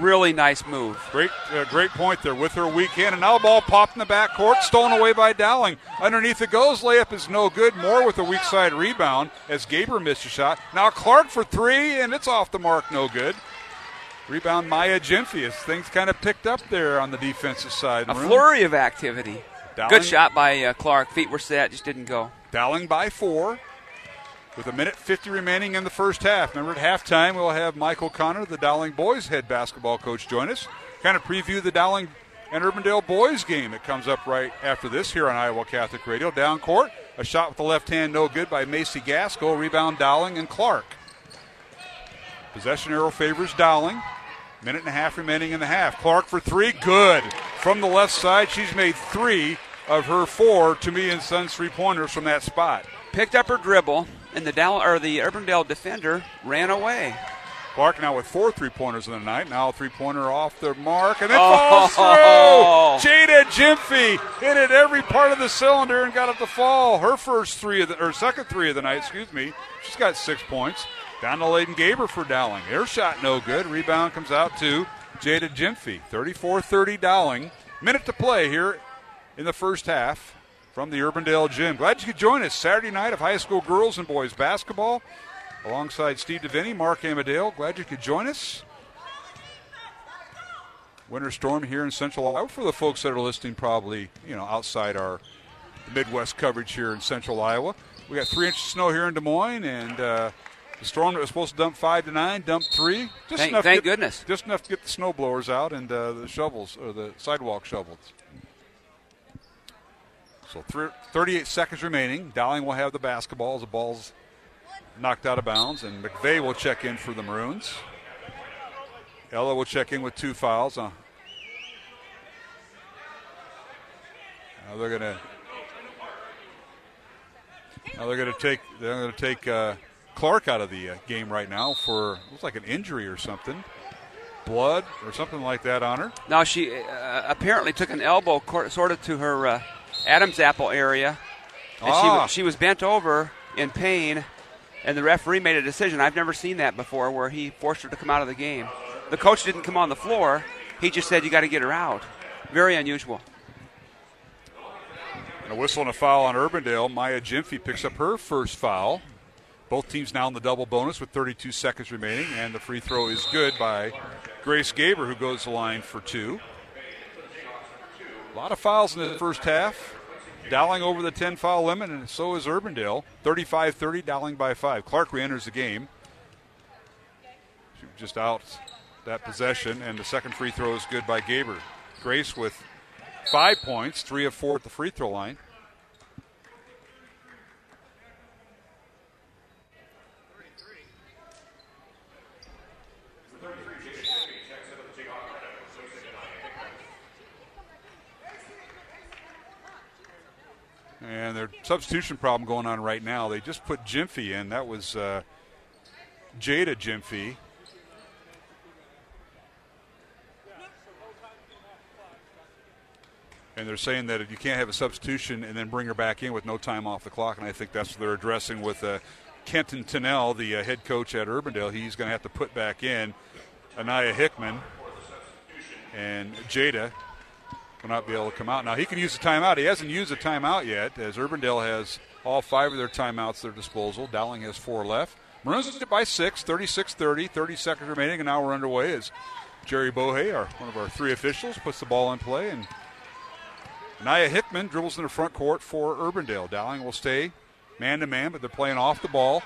Really nice move. Great, uh, great point there with her weak hand. And now ball popped in the backcourt, stolen away by Dowling. Underneath it goes. Layup is no good. Moore with a weak side rebound as Gaber missed a shot. Now Clark for three, and it's off the mark, no good. Rebound Maya as things kind of picked up there on the defensive side. A Maroon. flurry of activity. Dowling- Good shot by uh, Clark. Feet were set, just didn't go. Dowling by four. With a minute 50 remaining in the first half. Remember, at halftime, we'll have Michael Connor, the Dowling boys head basketball coach, join us. Kind of preview the Dowling and Urbandale boys game that comes up right after this here on Iowa Catholic Radio. Down court, a shot with the left hand, no good by Macy Gaskell. Rebound Dowling and Clark. Possession arrow favors Dowling. Minute and a half remaining in the half. Clark for three, good. From the left side, she's made three of her four Tumea and Sons three pointers from that spot. Picked up her dribble, and the Dow- or the Urbandale defender ran away. Clark now with four three pointers in the night. Now a three pointer off the mark and then Oh. falls through. Jada Gyamfi hit it every part of the cylinder and got it to fall. Her first three of the or second three of the night, excuse me. She's got six points. Down to Layden Gaber for Dowling. Air shot no good. Rebound comes out to Jada Gyamfi. 34-30 Dowling. Minute to play here in the first half from the Urbandale Gym. Glad you could join us Saturday night of high school girls and boys basketball alongside Steve DeVinny, Mark Amadale. Glad you could join us. Winter storm here in Central Iowa for the folks that are listening, probably you know outside our Midwest coverage here in Central Iowa. We got three inches of snow here in Des Moines, and uh, the storm that was supposed to dump five to nine dumped three. Just Thank- enough to thank get- goodness. Just enough to get the snow blowers out and uh, the shovels or the sidewalk shovels. So thr 38 seconds remaining. Dowling will have the basketball as the ball's knocked out of bounds, and McVeigh will check in for the Maroons. Ella will check in with two fouls. Uh, now they're gonna. Now they're gonna take. They're gonna take uh, Clark out of the uh, game right now for looks like an injury or something, blood or something like that on her. Now she uh, apparently took an elbow cor- sort of to her uh, Adam's apple area, and she, Ah. she was bent over in pain, and the referee made a decision. I've never seen that before, where he forced her to come out of the game. The coach didn't come on the floor; he just said, "You got to get her out." Very unusual. And a whistle and a foul on Urbandale. Maya Gyamfi picks up her first foul. Both teams now in the double bonus with 32 seconds remaining, and the free throw is good by Grace Gaber, who goes to the line for two. A lot of fouls in the first half. Dowling over the 10 foul limit, and so is Urbandale. 35 30, Dowling by five. Clark re enters the game. She was just out that possession, and the second free throw is good by Gaber. Grace with five points, three of four at the free throw line. And their substitution problem going on right now. They just put Gyamfi in. That was uh, Jada Gyamfi. And they're saying that if you can't have a substitution and then bring her back in with no time off the clock. And I think that's what they're addressing with uh, Kenton Tennell, the uh, head coach at Urbandale. He's going to have to put back in Anaya Hickman and Jada will not be able to come out. Now, he can use a timeout. He hasn't used a timeout yet, as Urbandale has all five of their timeouts at their disposal. Dowling has four left. Maroons it by six, 36-30, 30 seconds remaining, and now we're underway as Jerry Bohe, our one of our three officials, puts the ball in play, and Naya Hickman dribbles in the front court for Urbandale. Dowling will stay man to man, but they're playing off the ball.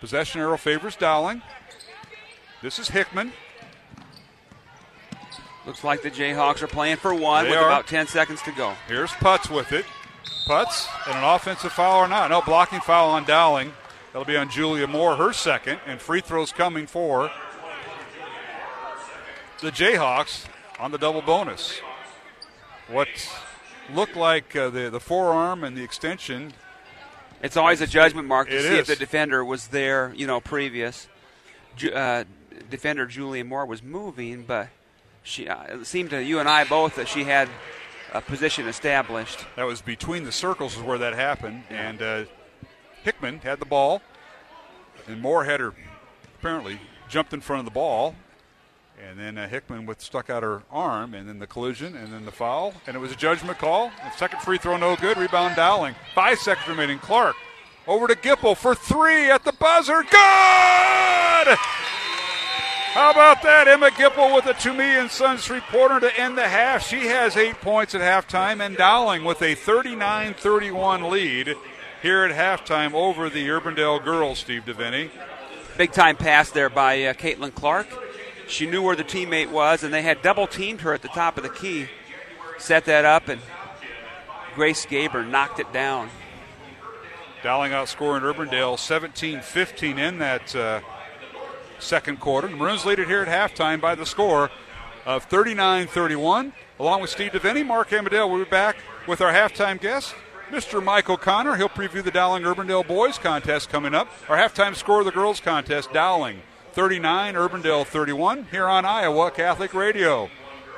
Possession arrow favors Dowling. This is Hickman. Looks like the Jayhawks are playing for one They with are. about 10 seconds to go. Here's Putz with it. Putz, and an offensive foul or not? No, blocking foul on Dowling. That'll be on Julia Moore, her second, and free throws coming for the Jayhawks on the double bonus. What looked like uh, the, the forearm and the extension. It's always a judgment mark to see if the defender was there, you know, previous. Ju- uh, defender Julia Moore was moving, but she uh, it seemed to you and I both that she had a position established. That was between the circles is where that happened, and uh, Hickman had the ball, and Moore had her apparently jumped in front of the ball, and then uh, Hickman with stuck out her arm, and then the collision, and then the foul, and it was a judgment call. Second free throw no good. Rebound Dowling. Five seconds remaining. Clark over to Gipple for three at the buzzer. Good. How about that? Emma Gipple with a Tumea and Sons three pointer to end the half. She has eight points at halftime, and Dowling with a 39 31 lead here at halftime over the Urbandale girls, Steve Deviney. Big time pass there by uh, Caitlin Clark. She knew where the teammate was, and they had double teamed her at the top of the key. Set that up, and Grace Gaber knocked it down. Dowling outscoring Urbandale 17 15 in that uh, second quarter. The Maroons lead it here at halftime by the score of 39 31. Along with Steve Deviney, Mark Amadale will be back with our halftime guest, Mr. Michael Connor. He'll preview the Dowling Urbandale boys contest coming up. Our halftime score of the girls contest Dowling 39, Urbandale 31, here on Iowa Catholic Radio.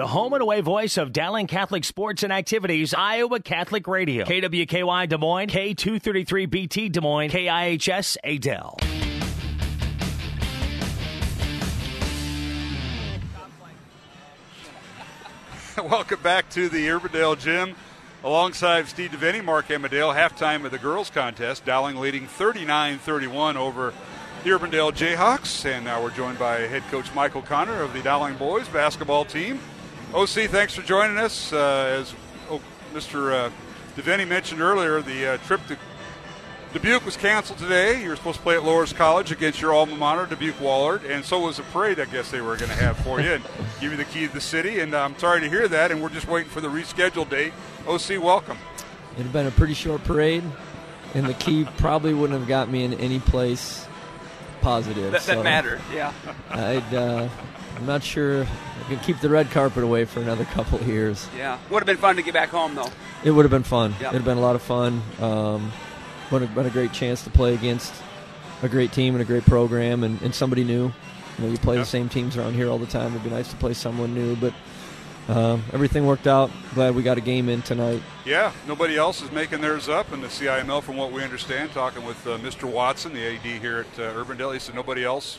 The home and away voice of Dowling Catholic sports and activities, Iowa Catholic Radio. KWKY Des Moines, K233BT Des Moines, KIHS Adel. Welcome back to the Urbandale Gym. Alongside Steve Deviney, Mark Amadale, halftime of the girls contest. Dowling leading 39-31 over the Urbandale Jayhawks. And now we're joined by head coach Michael Connor of the Dowling boys basketball team. OC, thanks for joining us. Uh, as oh, Mr. Uh, Deviney mentioned earlier, the uh, trip to Dubuque was canceled today. You were supposed to play at Loras College against your alma mater, Dubuque Wahlert, and so was a parade I guess they were going to have for you and give you the key to the city. And I'm sorry to hear that, and we're just waiting for the rescheduled date. OC, welcome. It had been a pretty short parade, and the key probably wouldn't have got me in any place positive. That, that so mattered, yeah. I'd, uh, I'm not sure I can keep the red carpet away for another couple of years. Yeah. Would have been fun to get back home, though. It would have been fun. Yep. It would have been a lot of fun. Um, would have been a great chance to play against a great team and a great program and, and somebody new. You know, you play Yep. the same teams around here all the time. It'd be nice to play someone new, but um, everything worked out. Glad we got a game in tonight. Yeah, nobody else is making theirs up in the CIML, from what we understand. Talking with uh, Mr. Watson, the AD here at uh, Urbandale, he said nobody else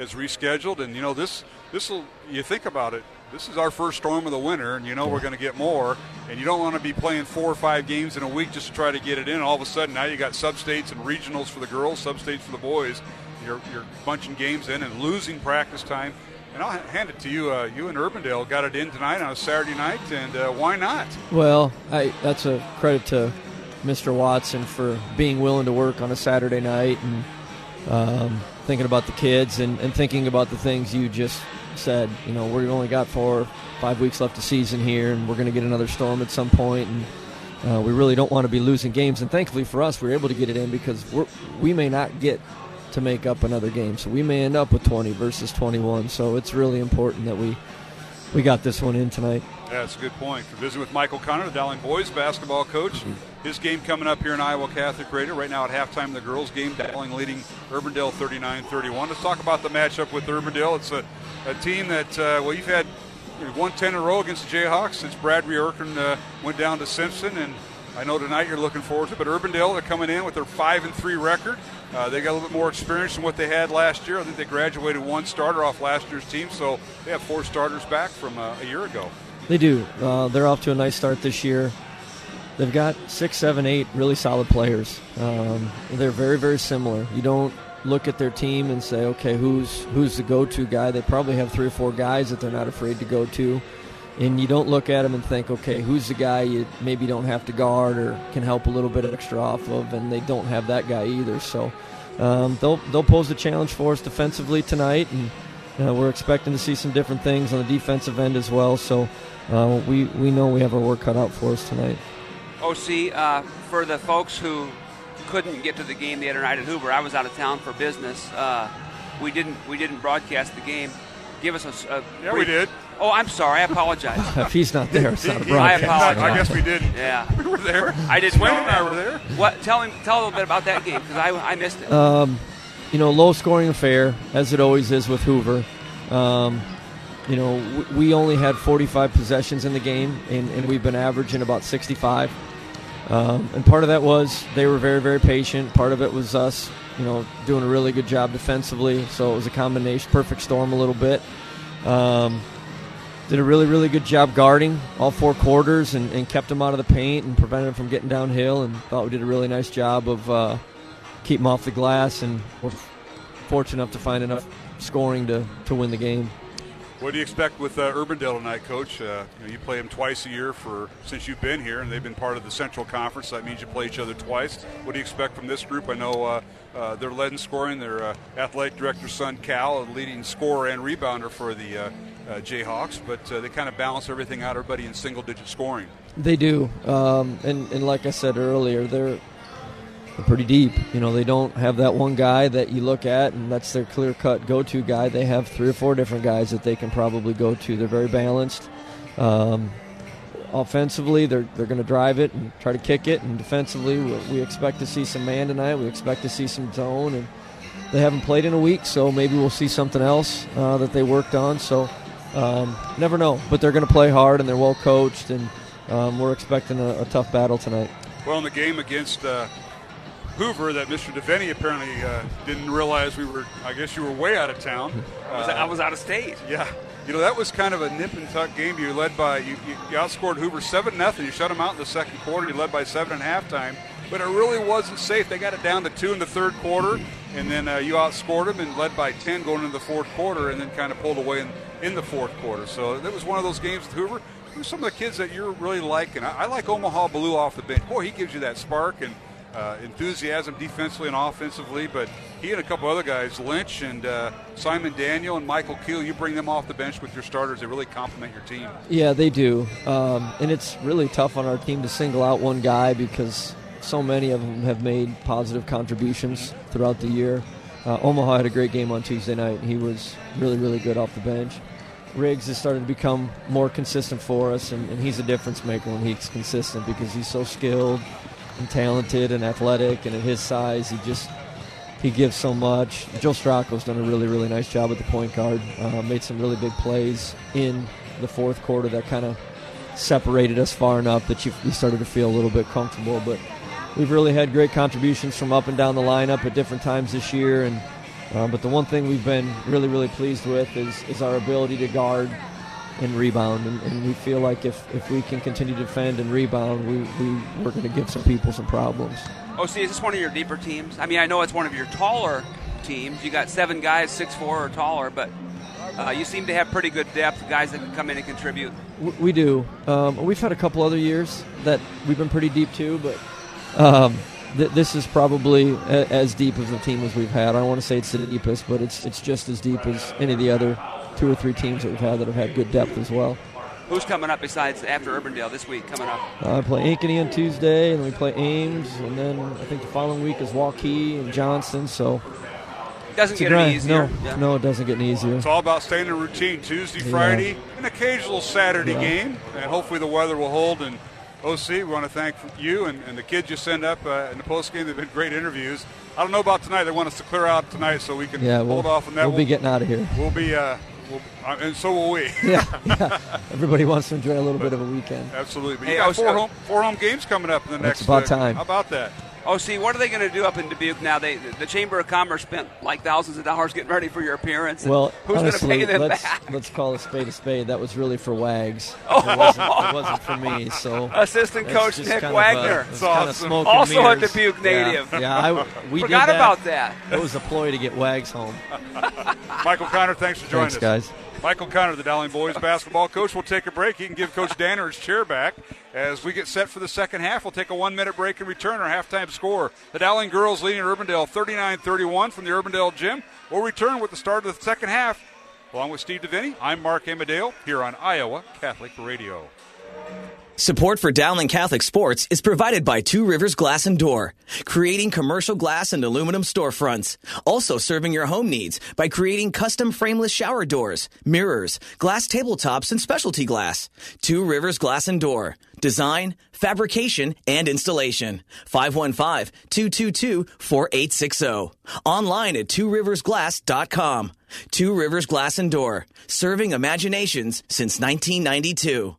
is rescheduled. And you know this, this will you think about it. This is our first storm of the winter, and you know we're going to get more. And you don't want to be playing four or five games in a week just to try to get it in. All of a sudden, now you got substates and regionals for the girls, substates for the boys. You're, you're bunching games in and losing practice time. And I'll hand it to you. Uh, you and Urbandale got it in tonight on a Saturday night, and uh, why not? Well, I, that's a credit to Mr. Watson for being willing to work on a Saturday night and um, thinking about the kids and, and thinking about the things you just said. You know, we've only got four, five weeks left of season here, and we're going to get another storm at some point, and uh, we really don't want to be losing games. And thankfully for us, we are able to get it in because we're, we may not get to make up another game, so we may end up with 20 versus 21. So it's really important that we we got this one in tonight. Yeah, that's a good point. We're visiting with Michael Connor, the Dowling boys basketball coach. His game coming up here in Iowa Catholic Radio. Right now at halftime, the girls' game, Dowling leading Urbandale 39-31. Let's talk about the matchup with Urbandale. It's a, a team that, uh, well, you've had one 10 in a row against the Jayhawks since Brad Reorkin uh, went down to Simpson, and I know tonight you're looking forward to it. But Urbandale, they're coming in with their 5 and 3 record. Uh, they got a little bit more experience than what they had last year. I think they graduated one starter off last year's team, so they have four starters back from uh, a year ago. They do. Uh, they're off to a nice start this year. They've got six, seven, eight really solid players. Um, they're very, very similar. You don't look at their team and say, okay, who's who's the go-to guy? They probably have three or four guys that they're not afraid to go to, and you don't look at them and think, okay, who's the guy you maybe don't have to guard or can help a little bit extra off of, and they don't have that guy either. So um, they'll they'll pose a challenge for us defensively tonight, and uh, we're expecting to see some different things on the defensive end as well. So uh, we we know we have our work cut out for us tonight. OC, uh, for the folks who couldn't get to the game the other night at Hoover, I was out of town for business. Uh, we didn't we didn't broadcast the game. Give us a, a yeah, brief, we did. Oh, I'm sorry. I apologize. if he's not there, it's not a broadcast. I apologize. I guess we did. Yeah, we were there. I didn't Swain and I were there. What? Tell him. Tell a little bit about that game because I, I missed it. Um, you know, low scoring affair as it always is with Hoover. Um, you know, we only had 45 possessions in the game, and, and we've been averaging about 65. Um, and part of that was they were very, very patient. Part of it was us, you know, doing a really good job defensively. So it was a combination, perfect storm a little bit. Um, did a really, really good job guarding all four quarters and, and, kept them out of the paint and prevented them from getting downhill. And thought we did a really nice job of uh, keeping them off the glass. And we're fortunate enough to find enough scoring to, to win the game. What do you expect with uh, Urbandale tonight, Coach? Uh, you, know, you, play them twice a year for since you've been here, and they've been part of the Central Conference. So that means you play each other twice. What do you expect from this group? I know uh, uh they're led in scoring. Their uh, athletic director's son, Cal, a leading scorer and rebounder for the uh, Jayhawks, but they kind of balance everything out. Everybody in single-digit scoring. They do, um, and, and like I said earlier, they're pretty deep. You know, they don't have that one guy that you look at and that's their clear cut go to guy. They have three or four different guys that they can probably go to. They're very balanced. Um, offensively, they're, they're going to drive it and try to kick it, and defensively, we, we, expect to see some man tonight. We expect to see some zone, and they haven't played in a week, so maybe we'll see something else uh, that they worked on. So, um, never know, but they're going to play hard and they're well coached, and um, we're expecting a, a, tough battle tonight. Well, in the game against uh, Hoover that Mr. Devaney apparently uh, didn't realize we were. I guess you were way out of town. I, was, I was out of state. Yeah, you know that was kind of a nip and tuck game. You led by you, you, you outscored Hoover seven nothing. You shut them out in the second quarter. You led by seven at halftime, but it really wasn't safe. They got it down to two in the third quarter, and then uh, you outscored them and led by ten going into the fourth quarter, and then kind of pulled away in, in the fourth quarter. So that was one of those games with Hoover. Who's some of the kids that you're really liking? I, I like Omaha Biliew off the bench. Boy, he gives you that spark and uh, enthusiasm defensively and offensively, but he and a couple other guys, Lynch and uh, Simon Daniel and Michael Keel, you bring them off the bench with your starters. They really complement your team. Yeah, they do. Um, and it's really tough on our team to single out one guy because so many of them have made positive contributions throughout the year. Uh, Omaha had a great game on Tuesday night. He was really, really good off the bench. Riggs is starting to become more consistent for us, and, and he's a difference maker when he's consistent because he's so skilled and talented and athletic, and at his size, he just he gives so much. Joe Stracco's done a really really nice job at the point guard. Uh, made some really big plays in the fourth quarter that kind of separated us far enough that you, you started to feel a little bit comfortable. But we've really had great contributions from up and down the lineup at different times this year, and. Uh, but the one thing we've been really, really pleased with is, is our ability to guard and rebound. And, and, we feel like if, if we can continue to defend and rebound, we, we, we're going to give some people some problems. Oh, see, is this one of your deeper teams? I mean, I know it's one of your taller teams. You got seven guys, six four or taller, but uh, you seem to have pretty good depth, guys that can come in and contribute. We do. Um, we've had a couple other years that we've been pretty deep too, but Um, th- this is probably a- as deep as a team as we've had. I don't want to say it's the deepest, but it's it's just as deep as any of the other two or three teams that we've had that have had good depth as well. Who's coming up besides after Urbandale this week? Coming up. Uh, I play Ankeny on Tuesday, and we play Ames, and then I think the following week is Waukee and Johnston. So it Doesn't get any easier. No, Yeah. no, it doesn't get any easier. It's all about staying in routine. Tuesday, Yeah. Friday, an occasional Saturday Yeah. game, and hopefully the weather will hold. And OC, we want to thank you and, and the kids you send up uh, in the post game. They've been great interviews. I don't know about tonight. They want us to clear out tonight so we can Yeah, we'll, hold off on that. we'll be getting out of here. We'll be, uh, we'll, uh, and so will we. yeah, yeah. Everybody wants to enjoy a little bit of a weekend. Absolutely. But Hey, you got I was- four home, four home games coming up in the That's next. about uh, time. How about that? Oh, see, what are they going to do up in Dubuque now? They the Chamber of Commerce spent like thousands of dollars getting ready for your appearance. Well, who's going to pay them let's back? let's call a spade a spade. That was really for Wags. Oh. It, wasn't, it wasn't for me. So Assistant coach Nick kind of Wagner. a- it's kind of awesome. smoke Also a mirrors. Dubuque Yeah, native. Yeah, I, we Forgot did that. about that. It was a ploy to get Wags home. Michael Connor, thanks for joining Thanks, us. guys. Michael Connor, the Dowling boys basketball coach. We'll take a break. He can give Coach Danner his chair back as we get set for the second half. We'll take a one minute break and return our halftime score. The Dowling girls leading Urbandale 39 31 from the Urbandale gym. We'll return with the start of the second half. Along with Steve DeVinny, I'm Mark Amadale here on Iowa Catholic Radio. Support for Dowling Catholic Sports is provided by Two Rivers Glass and Door, creating commercial glass and aluminum storefronts. Also serving your home needs by creating custom frameless shower doors, mirrors, glass tabletops, and specialty glass. Two Rivers Glass and Door. Design, fabrication, and installation. 515-222-4860. Online at tworiversglass.com. Two Rivers Glass and Door. Serving imaginations since 1992.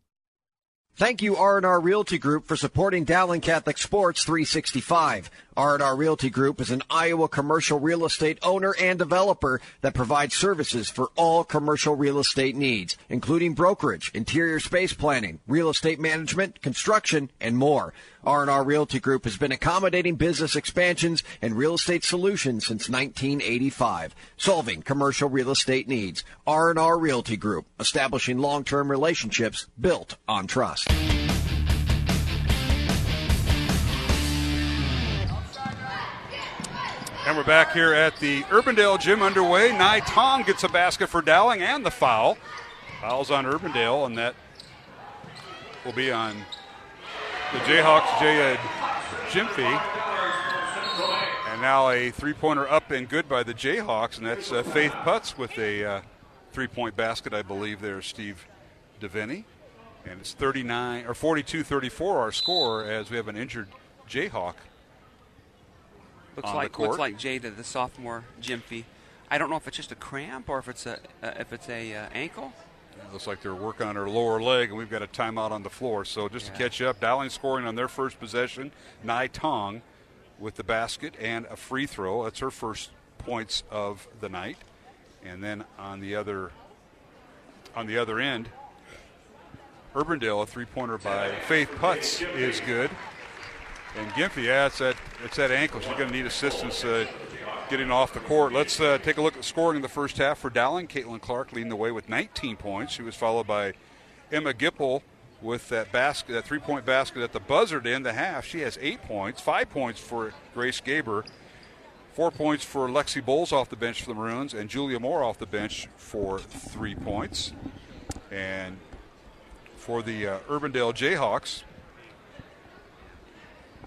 Thank you R&R Realty Group for supporting Dowling Catholic Sports 365. R&R Realty Group is an Iowa commercial real estate owner and developer that provides services for all commercial real estate needs, including brokerage, interior space planning, real estate management, construction, and more. R&R Realty Group has been accommodating business expansions and real estate solutions since 1985, solving commercial real estate needs. R&R Realty Group, establishing long-term relationships built on trust. And we're back here at the Urbandale gym underway. Nai Tong gets a basket for Dowling and the foul. Foul's on Urbandale, and that will be on the Jayhawks, Jay uh, Gyamfi. And now a three pointer up and good by the Jayhawks, and that's uh, Faith Putz with a uh, three point basket, I believe, there, Steve Deviney. And it's 39 or 42 34 our score as we have an injured Jayhawk. Looks like looks like Jada, the sophomore Gyamfi. I don't know if it's just a cramp or if it's a uh, if it's a uh, ankle. It looks like they're working on her lower leg, and we've got a timeout on the floor. So just to Yeah. catch up, Dowling scoring on their first possession. Nai Tong with the basket and a free throw. That's her first points of the night. And then on the other on the other end, Urbandale, a three-pointer by Faith Putz is good. And Gyamfi, yeah, it's that it's that ankle. She's going to need assistance uh, getting off the court. Let's uh, take a look at scoring in the first half for Dowling. Caitlin Clark leading the way with 19 points. She was followed by Emma Gipple with that basket, that three-point basket at the buzzer to end the half. She has eight points. Five points for Grace Gaber. Four points for Lexi Bowles off the bench for the Maroons, and Julia Moore off the bench for three points. And for the uh, Urbandale Jayhawks,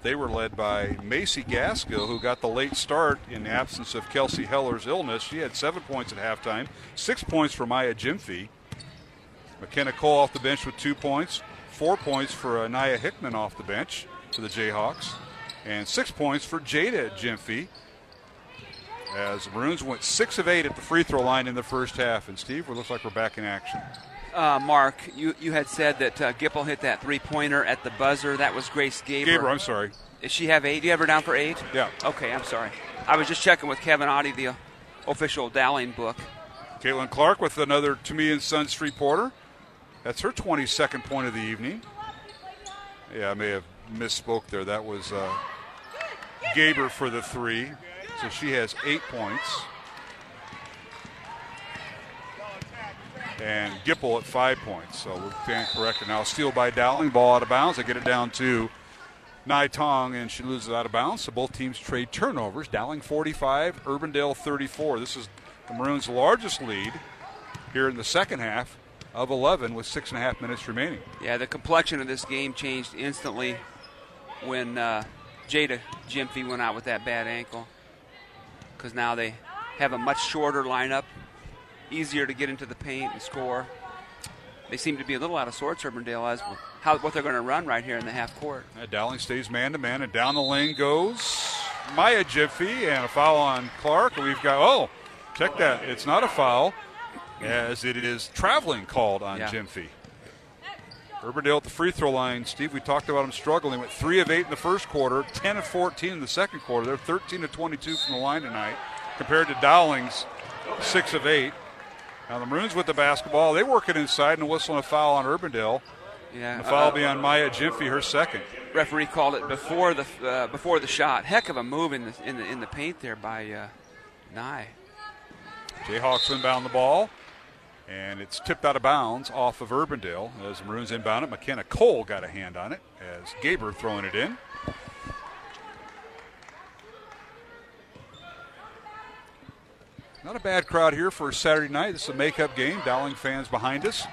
they were led by Macy Gaskell, who got the late start in absence of Kelsey Heller's illness. She had seven points at halftime, six points for Maya Gyamfi. McKenna Cole off the bench with two points, four points for uh, Anaya Hickman off the bench for the Jayhawks, and six points for Jada Gyamfi. As the Maroons went six of eight at the free throw line in the first half. And Steve, it looks like we're back in action. Uh, Mark, you, you had said that uh, Gipple hit that three pointer at the buzzer. That was Grace Gaber. Gaber, I'm sorry. Does she have eight? Do you have her down for eight? Yeah. Okay, I'm sorry. I was just checking with Kevin Audi, the uh, official Dowling book. Caitlin Clark with another Tumea and Sons three pointer. That's her 22nd point of the evening. Yeah, I may have misspoke there. That was uh, Gaber for the three. So she has eight points. And Gipple at five points. So we're being corrected now. Steal by Dowling, ball out of bounds. They get it down to Nai Tong, and she loses out of bounds. So both teams trade turnovers. Dowling 45, Urbandale 34. This is the Maroons' largest lead here in the second half of 11 with six and a half minutes remaining. Yeah, the complexion of this game changed instantly when uh, Jada Gyamfi went out with that bad ankle. Because now they have a much shorter lineup, easier to get into the paint and score. They seem to be a little out of sorts, Urbandale, as how what they're going to run right here in the half court. Uh, Dowling stays man to man, and down the lane goes Maya Gyamfi, and a foul on Clark. We've got oh, check that, it's not a foul, as it is traveling called on Yeah. Gyamfi. Urbandale at the free throw line. Steve, we talked about him struggling. Went three of eight in the first quarter, ten of fourteen in the second quarter. They're thirteen to twenty-two from the line tonight, compared to Dowling's six of eight. Now the Maroons with the basketball. They work it inside and whistling a foul on Urbandale. Yeah, The foul uh, will be on Maya Gyamfi, her second. referee called it before the uh, before the shot. Heck of a move in the in the in the paint there by uh, Nai. Jayhawks inbound the ball, and it's tipped out of bounds off of Urbandale as the Maroons inbound it. McKenna Cole got a hand on it as Gaber throwing it in. Not a bad crowd here for a Saturday night. This is a makeup game. Dowling fans behind us.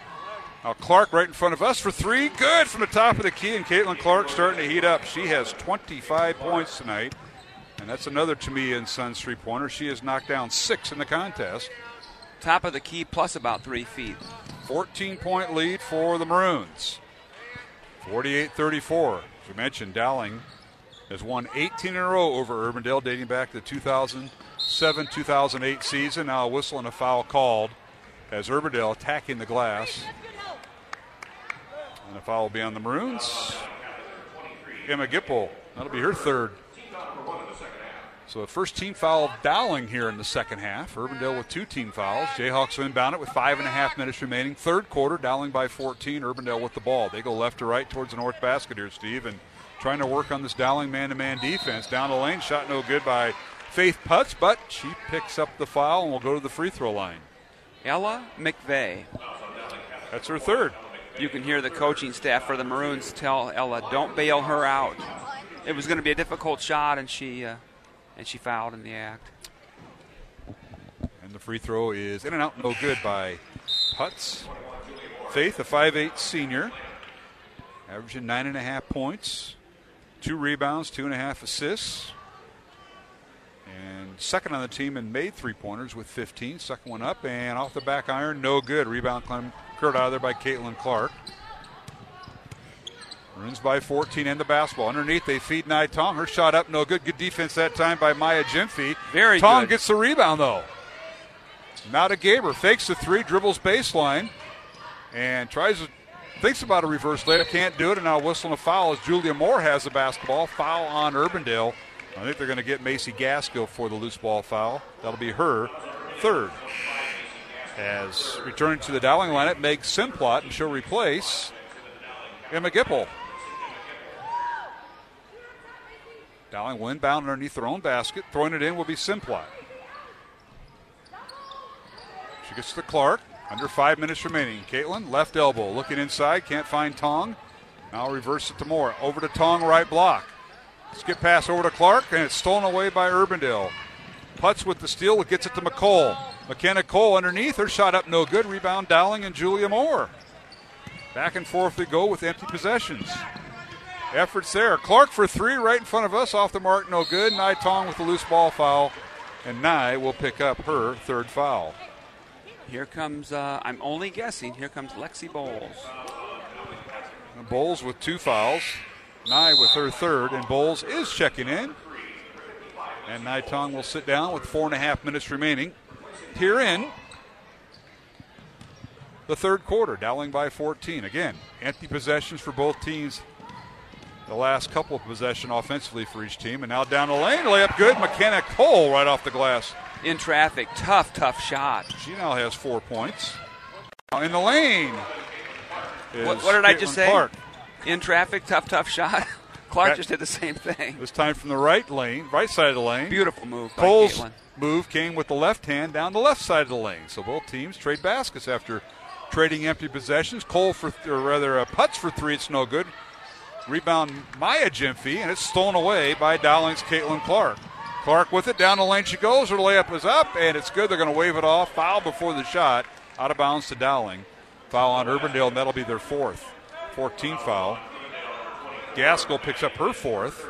Now Clark right in front of us for three. Good from the top of the key, and Caitlin Clark starting to heat up. She has 25 points tonight, and that's another Tumea and Sons three pointer. She has knocked down six in the contest. Top of the key plus about three feet. 14 point lead for the Maroons. 48 34. As we mentioned, Dowling has won 18 in a row over Urbandale dating back to the 2007 2008 season. Now a whistle and a foul called as Urbandale attacking the glass. And a foul will be on the Maroons. Emma Gipple, that'll be her third. So the first team foul Dowling here in the second half. Urbandale with two team fouls. Jayhawks inbound it with five and a half minutes remaining. Third quarter, Dowling by 14. Urbandale with the ball. They go left to right towards the north basket here, Steve, and trying to work on this Dowling man-to-man defense. Down the lane, shot no good by Faith Putz, but she picks up the foul and will go to the free throw line. Ella McVeigh. That's her third. You can hear the coaching staff for the Maroons tell Ella, "Don't bail her out." It was going to be a difficult shot, and she uh, and she fouled in the act. And the free throw is in and out, no good by Putz. Faith, a 5'8 senior, averaging nine and a half points, two rebounds, two and a half assists. And second on the team and made three pointers with 15. Second one up and off the back iron, no good. Rebound climb curled out of there by Caitlin Clark. Maroons by 14 and the basketball. Underneath, they feed Nai Tong. Her shot up, no good. Good defense that time by Maya Gyamfi. Very Tong good. gets the rebound, though. Now to Gaber. Fakes the three, dribbles baseline, and tries to, thinks about a reverse layup. Can't do it, and now whistling a foul as Julia Moore has the basketball. Foul on Urbandale. I think they're going to get Macy Gaskell for the loose ball foul. That'll be her third. As returning to the Dowling lineup, Meg Simplot, and she'll replace Emma Gipple. Dowling will inbound underneath their own basket. Throwing it in will be Simplot. She gets to Clark. Under five minutes remaining. Caitlin, left elbow, looking inside, can't find Tong. Now reverse it to Moore. Over to Tong, right block. Skip pass over to Clark, and it's stolen away by Urbandale. Putz with the steal, gets it to McCole. McKenna Cole underneath, her shot up no good. Rebound Dowling and Julia Moore. Back and forth they go with empty possessions. Efforts there. Clark for three right in front of us, off the mark, no good. Nai Tong with the loose ball foul, and Nai will pick up her third foul. Here comes. Uh, I'm only guessing. Here comes Lexi Bowles. Bowles with two fouls. Nai with her third, and Bowles is checking in. And Nai Tong will sit down with four and a half minutes remaining. Here in the third quarter, Dowling by 14. Again, empty possessions for both teams. The last couple of possession offensively for each team, and now down the lane, layup good. McKenna Cole right off the glass. In traffic, tough, tough shot. She now has four points. In the lane. What, is what did I just say? Clark. In traffic, tough, tough shot. Clark just did the same thing. This time from the right lane, right side of the lane. Beautiful move Cole's move came with the left hand down the left side of the lane. So both teams trade baskets after trading empty possessions. Cole for, or rather, uh, Putz for three. It's no good. Rebound Maya Gyamfi, and it's stolen away by Dowling's Caitlin Clark. Clark with it down the lane she goes. Her layup is up, and it's good. They're going to wave it off. Foul before the shot. Out of bounds to Dowling. Foul on Urbandale, and that'll be their fourth. 14 foul. Gaskell picks up her fourth.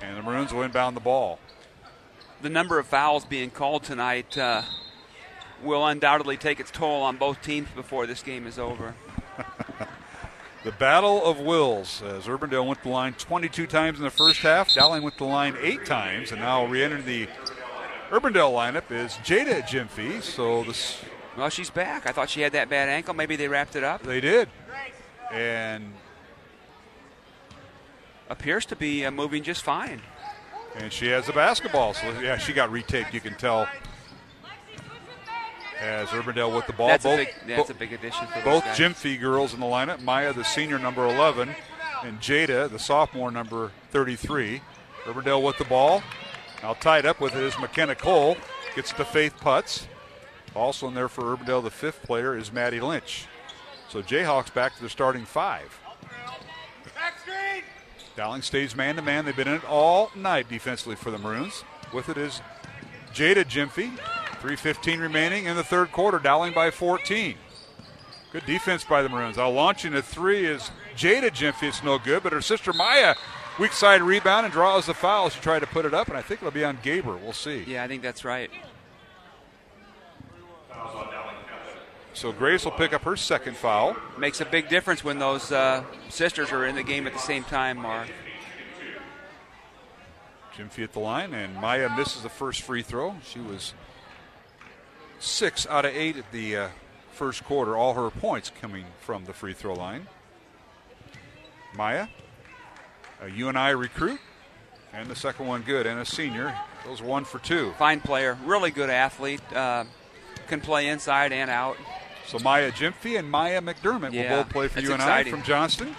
And the Maroons will inbound the ball. The number of fouls being called tonight uh, will undoubtedly take its toll on both teams before this game is over. the battle of wills as Urbandale went the line 22 times in the first half. Dowling went the line eight times, and now re-entering the Urbandale lineup is Jada Gyamfi. So this. Well, she's back. I thought she had that bad ankle. Maybe they wrapped it up. They did, and appears to be uh, moving just fine. And she has the basketball, so yeah, she got retaped. You can tell. As Urbandale with the ball, that's both a big, that's a big addition for both guys. Gyamfi girls in the lineup. Maya, the senior, number 11, and Jada, the sophomore, number 33. Urbandale with the ball. Now tied up with it is McKenna Cole. Gets to Faith Putz. Also in there for Urbandale, the fifth player is Maddie Lynch. So Jayhawks back to the starting five. Dowling stays man to man. They've been in it all night defensively for the Maroons. With it is Jada Gyamfi. 3.15 remaining in the third quarter. Dowling by 14. Good defense by the Maroons. Now launching a three is Jada Gyamfi. It's no good, but her sister Maya, weak side rebound and draws the foul. She tried to put it up, and I think it'll be on Gaber. We'll see. Yeah, I think that's right. So Grace will pick up her second foul. Makes a big difference when those uh, sisters are in the game at the same time, Mark. Gyamfi at the line, and Maya misses the first free throw. She was six out of eight at the uh, first quarter. All her points coming from the free throw line. Maya, a UNI recruit, and the second one good, and a senior. Goes one for two. Fine player, really good athlete. Uh, can play inside and out. So Maya Gyamfi and Maya McDermott Yeah, will both play for UNI exciting. from Johnston.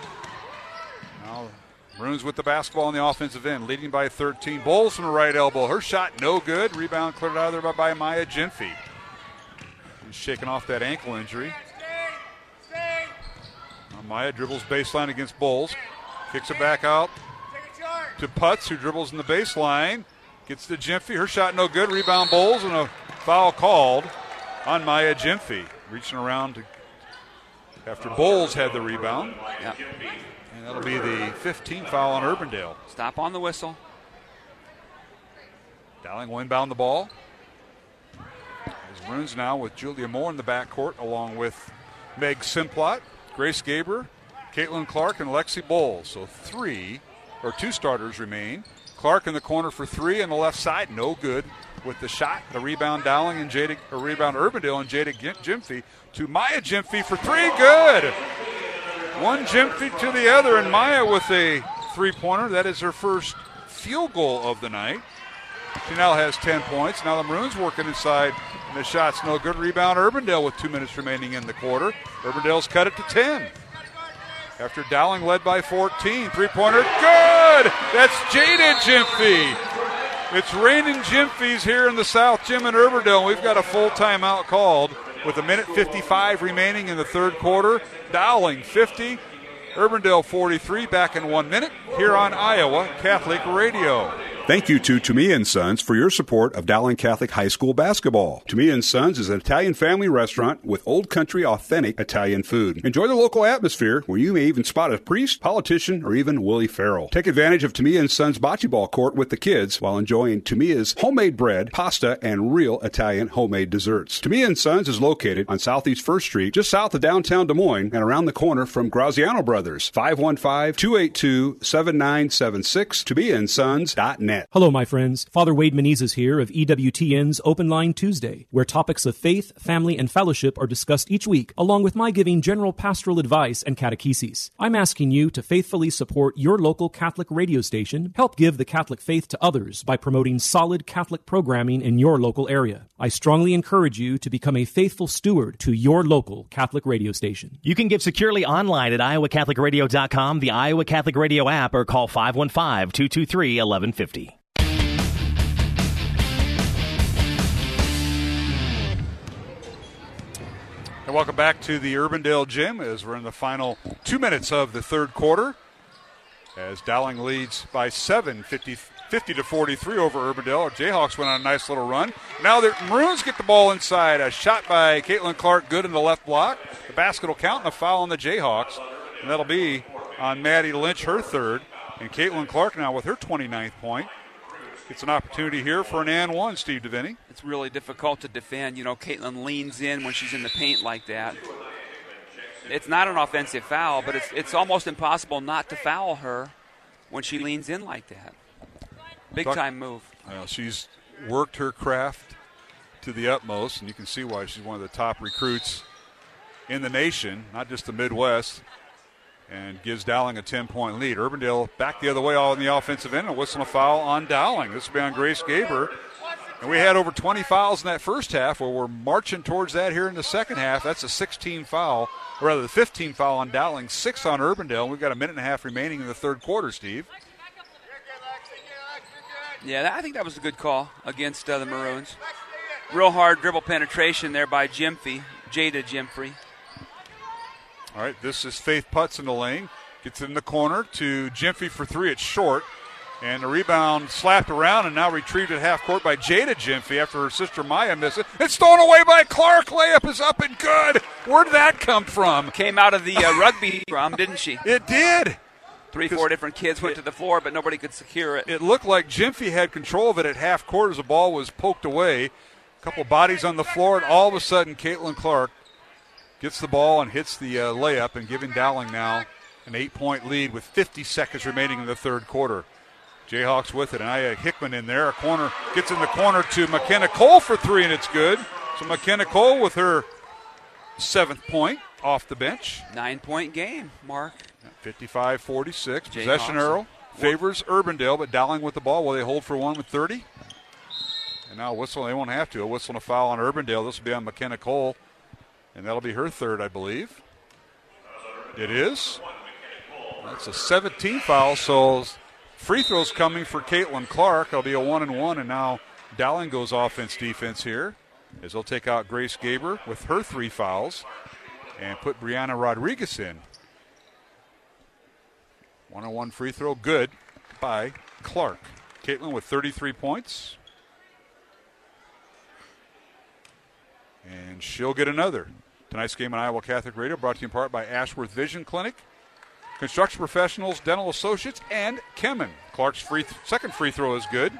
Now Maroons with the basketball on the offensive end, leading by 13. Bowles from the right elbow. Her shot no good. Rebound cleared out of there by, Maya Gyamfi. She's shaking off that ankle injury. Now Maya dribbles baseline against Bowles. Kicks it back out to Putz, who dribbles in the baseline. Gets to Gyamfi. Her shot no good. Rebound Bowles and a foul called on Maya Gyamfi. Reaching around to after Bowles had the rebound. Yeah. And that'll be the 15th foul on Urbandale. Stop on the whistle. Dowling will inbound the ball. As Maroons now with Julia Moore in the backcourt, along with Meg Simplot, Grace Gaber, Caitlin Clark, and Lexi Bowles. So three or two starters remain. Clark in the corner for three on the left side, no good with the shot. The rebound Dowling and Jada, or rebound Urbandale and Jada Gyamfi to Maya Gyamfi for three, good. One Gyamfi to the other, and Maya with a three-pointer. That is her first field goal of the night. She now has 10 points. Now the Maroons working inside, and the shot's no good. Rebound Urbandale with two minutes remaining in the quarter. Urbandale's cut it to 10. After Dowling led by 14. Three pointer, good! That's Jada Gyamfi. It's raining Gyamfis here in the South Gym in Urbandale. We've got a full timeout called with a minute 55 remaining in the third quarter. Dowling 50, Urbandale 43. Back in one minute here on Iowa Catholic Radio. Thank you Tumea and Sons for your support of Dowling Catholic High School basketball. Tumea and Sons is an Italian family restaurant with old country authentic Italian food. Enjoy the local atmosphere where you may even spot a priest, politician, or even Willie Farrell. Take advantage of Tumea and Sons bocce ball court with the kids while enjoying Tumea's homemade bread, pasta, and real Italian homemade desserts. Tumea and Sons is located on Southeast 1st Street, just south of downtown Des Moines and around the corner from Graziano Brothers. 515-282-7976 Hello, my friends. Father Wade Menezes here of EWTN's Open Line Tuesday, where topics of faith, family, and fellowship are discussed each week, along with my giving general pastoral advice and catechesis. I'm asking you to faithfully support your local Catholic radio station, help give the Catholic faith to others by promoting solid Catholic programming in your local area. I strongly encourage you to become a faithful steward to your local Catholic radio station. You can give securely online at iowacatholicradio.com, the Iowa Catholic Radio app, or call 515 223 1150. And welcome back to the Urbandale Gym as we're in the final two minutes of the third quarter. As Dowling leads by seven, 50, 50 to 43 over Urbandale. Our Jayhawks went on a nice little run. Now the Maroons get the ball inside. A shot by Caitlin Clark, good in the left block. The basket will count and a foul on the Jayhawks. And that'll be on Maddie Lynch, her third. And Caitlin Clark now with her 29th point. It's an opportunity here for an and one, Steve Deviney. It's really difficult to defend. You know, Caitlin leans in when she's in the paint like that. It's not an offensive foul, but it's it's almost impossible not to foul her when she leans in like that. Big Talk, time move. Well, she's worked her craft to the utmost, and you can see why she's one of the top recruits in the nation, not just the Midwest and gives Dowling a 10 point lead. Urbandale back the other way on the offensive end and whistle a foul on Dowling. This will be on Grace Gaber. And we had over 20 fouls in that first half, where we're marching towards that here in the second half. That's a 16 foul, or rather, the 15 foul on Dowling, six on Urbandale. We've got a minute and a half remaining in the third quarter, Steve. Yeah, I think that was a good call against uh, the Maroons. Real hard dribble penetration there by Gyamfi, Jada Gyamfi. All right, this is Faith Putz in the lane. Gets in the corner to Gyamfi for three. It's short. And the rebound slapped around and now retrieved at half court by Jada Gyamfi after her sister Maya missed it. It's stolen away by Clark. Layup is up and good. Where did that come from? Came out of the uh, rugby drum, didn't she? It did. Three, four different kids went to the floor, but nobody could secure it. It looked like Gyamfi had control of it at half court as the ball was poked away. A couple bodies on the floor, and all of a sudden, Caitlin Clark gets the ball and hits the uh, layup and giving Dowling now an eight point lead with 50 seconds remaining in the third quarter. Jayhawks with it. And Aya Hickman in there. A corner gets in the corner to McKenna Cole for three, and it's good. So McKenna Cole with her seventh point off the bench. Nine point game, Mark. 55 46. Possession arrow favors Urbandale, but Dowling with the ball. Will they hold for one with 30? And now whistle, they won't have to. A whistle and a foul on Urbandale. This will be on McKenna Cole. And that'll be her third, I believe. It is. That's a 17 foul, so free throws coming for Caitlin Clark. It'll be a one and one, and now Dowling goes offense defense here as they'll take out Grace Gaber with her three fouls and put Brianna Rodriguez in. One on one free throw, good by Clark. Caitlin with 33 points. And she'll get another. Tonight's game on Iowa Catholic Radio brought to you in part by Ashworth Vision Clinic, Construction Professionals, Dental Associates, and Kemin. Clark's free th- second free throw is good.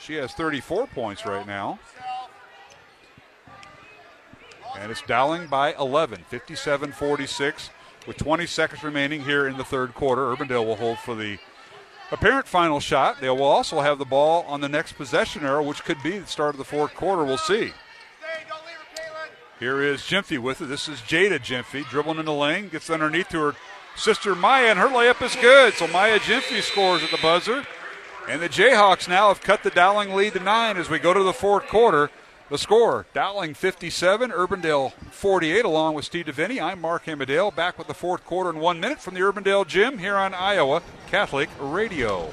She has 34 points right now. And it's Dowling by 11, 57 46, with 20 seconds remaining here in the third quarter. Urbandale will hold for the apparent final shot. They will also have the ball on the next possession arrow, which could be the start of the fourth quarter. We'll see. Here is Gyamfi with it. This is Jada Gyamfi dribbling in the lane, gets underneath to her sister Maya, and her layup is good. So Maya Gyamfi scores at the buzzer. And the Jayhawks now have cut the Dowling lead to nine as we go to the fourth quarter. The score Dowling 57, Urbandale 48, along with Steve Deviney. I'm Mark Amadale, back with the fourth quarter in one minute from the Urbandale Gym here on Iowa Catholic Radio.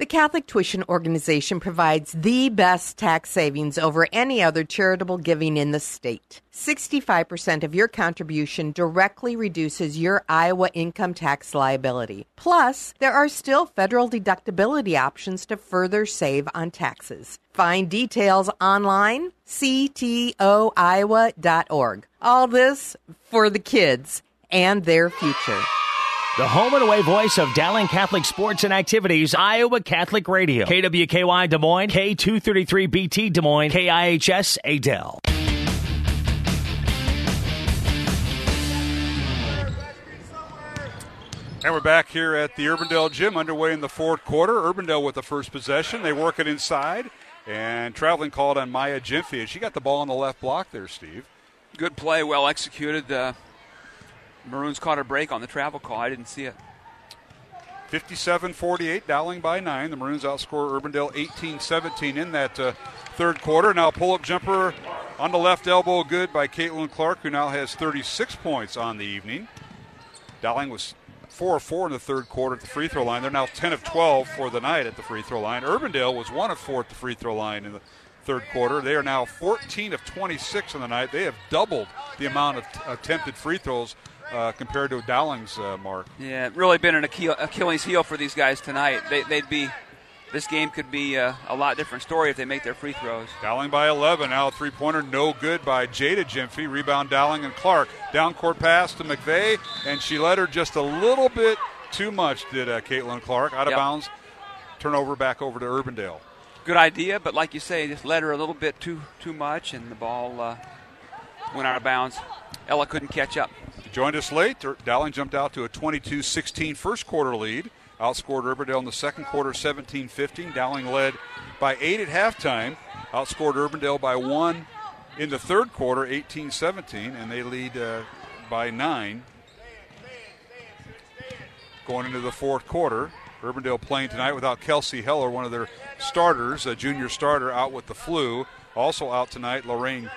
The Catholic Tuition Organization provides the best tax savings over any other charitable giving in the state. 65% of your contribution directly reduces your Iowa income tax liability. Plus, there are still federal deductibility options to further save on taxes. Find details online, ctoiowa.org. All this for the kids and their future. The home and away voice of Dowling Catholic sports and activities, Iowa Catholic Radio. KWKY Des Moines, K233BT Des Moines, KIHS Adel. And we're back here at the Urbandale Gym, underway in the fourth quarter. Urbandale with the first possession. They work it inside, and traveling called on Maya Gyamfi. She got the ball on the left block there, Steve. Good play, well executed. Uh, Maroons caught a break on the travel call. I didn't see it. 57 48, Dowling by nine. The Maroons outscore Urbandale 18 17 in that uh, third quarter. Now, pull up jumper on the left elbow, good by Caitlin Clark, who now has 36 points on the evening. Dowling was 4 of 4 in the third quarter at the free throw line. They're now 10 of 12 for the night at the free throw line. Urbandale was 1 of 4 at the free throw line in the third quarter. They are now 14 of 26 on the night. They have doubled the amount of t- attempted free throws uh, compared to Dowling's uh, mark. Yeah, really been an Achilles heel for these guys tonight. They, would be. This game could be uh, a lot different story if they make their free throws. Dowling by 11. Now three pointer, no good by Jada Gyamfi. Rebound Dowling and Clark. Down court pass to McVeigh, and she led her just a little bit too much, did uh, Caitlin Clark. Out of yep. bounds. Turnover back over to Urbandale. Good idea, but like you say, just led her a little bit too too much, and the ball uh, went out of bounds. Ella couldn't catch up. Joined us late. Dowling jumped out to a 22 16 first quarter lead. Outscored Urbandale in the second quarter 17 15. Dowling led by eight at halftime. Outscored Urbandale by one in the third quarter 18 17, and they lead uh, by nine going into the fourth quarter. Urbandale playing tonight without Kelsey Heller, one of their starters, a junior starter, out with the flu. Also out tonight, Lorraine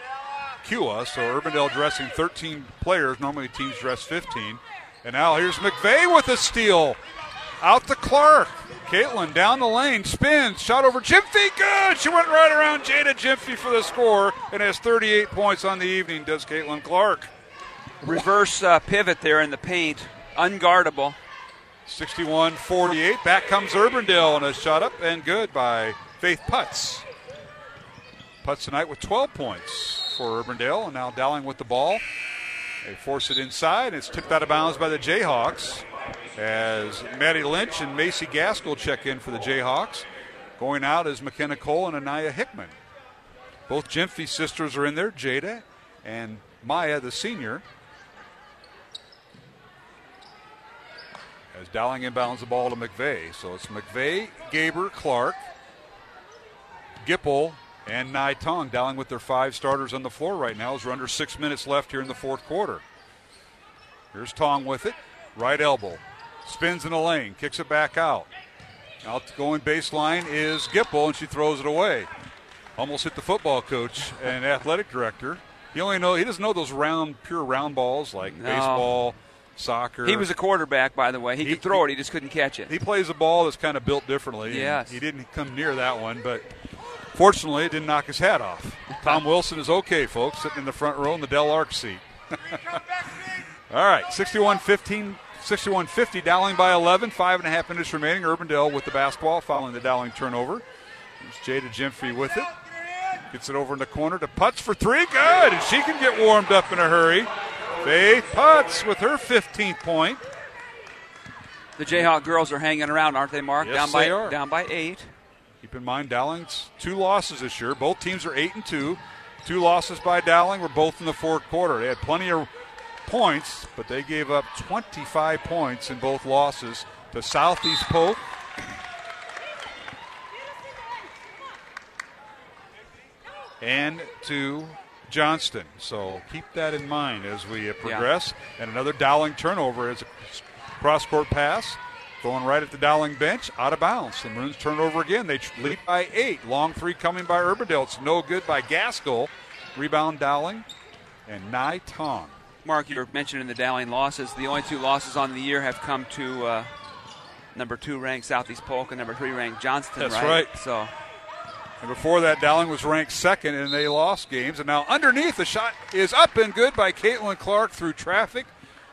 Kua. So Urbandale dressing 13 players. Normally teams dress 15. And now here's McVeigh with a steal. Out to Clark. Caitlin down the lane, spins, shot over Gyamfi. Good. She went right around Jada Gyamfi for the score and has 38 points on the evening. Does Caitlin Clark? Reverse uh, pivot there in the paint, unguardable. 61 48. Back comes Urbandale and a shot up and good by Faith Putz. Putz tonight with 12 points for Urbandale, and now Dowling with the ball. They force it inside. And it's tipped out of bounds by the Jayhawks as Maddie Lynch and Macy Gaskell check in for the Jayhawks. Going out is McKenna Cole and Anaya Hickman. Both Gyamfi sisters are in there, Jada and Maya, the senior. As Dowling inbounds the ball to McVeigh. So it's McVeigh, Gaber, Clark, Gipple, and Nai Tong Dowling with their five starters on the floor right now as we're under six minutes left here in the fourth quarter. Here's Tong with it. Right elbow. Spins in the lane. Kicks it back out. Out going baseline is Gipple, and she throws it away. Almost hit the football coach and athletic director. He only know he doesn't know those round, pure round balls like no. baseball, soccer. He was a quarterback, by the way. He, he could throw it. He just couldn't catch it. He plays a ball that's kind of built differently. Yes. He didn't come near that one, but Fortunately, it didn't knock his hat off. Tom Wilson is okay, folks, sitting in the front row in the Del Arc seat. All right, 61 15, 61 50, Dowling by 11, five and a half minutes remaining. Urbandale with the basketball following the Dowling turnover. There's Jada Gyamfi with it. Gets it over in the corner to Putz for three. Good, and she can get warmed up in a hurry. Faith Putz with her 15th point. The Jayhawk girls are hanging around, aren't they, Mark? Yes, down by they are. down by eight. Keep in mind, Dowling's two losses this year. Both teams are eight and two. Two losses by Dowling were both in the fourth quarter. They had plenty of points, but they gave up 25 points in both losses to Southeast Polk. And to Johnston. So keep that in mind as we progress. Yeah. And another Dowling turnover as a cross court pass. Going right at the Dowling bench, out of bounds. The Maroons turn over again. They lead by eight. Long three coming by Urbandale. It's no good by Gaskell. Rebound Dowling and Nai Tong. Mark, you were mentioning the Dowling losses. The only two losses on the year have come to uh, number two ranked Southeast Polk and number three ranked Johnston. That's right. right. So. And before that, Dowling was ranked second, and they lost games. And now underneath, the shot is up and good by Caitlin Clark through traffic.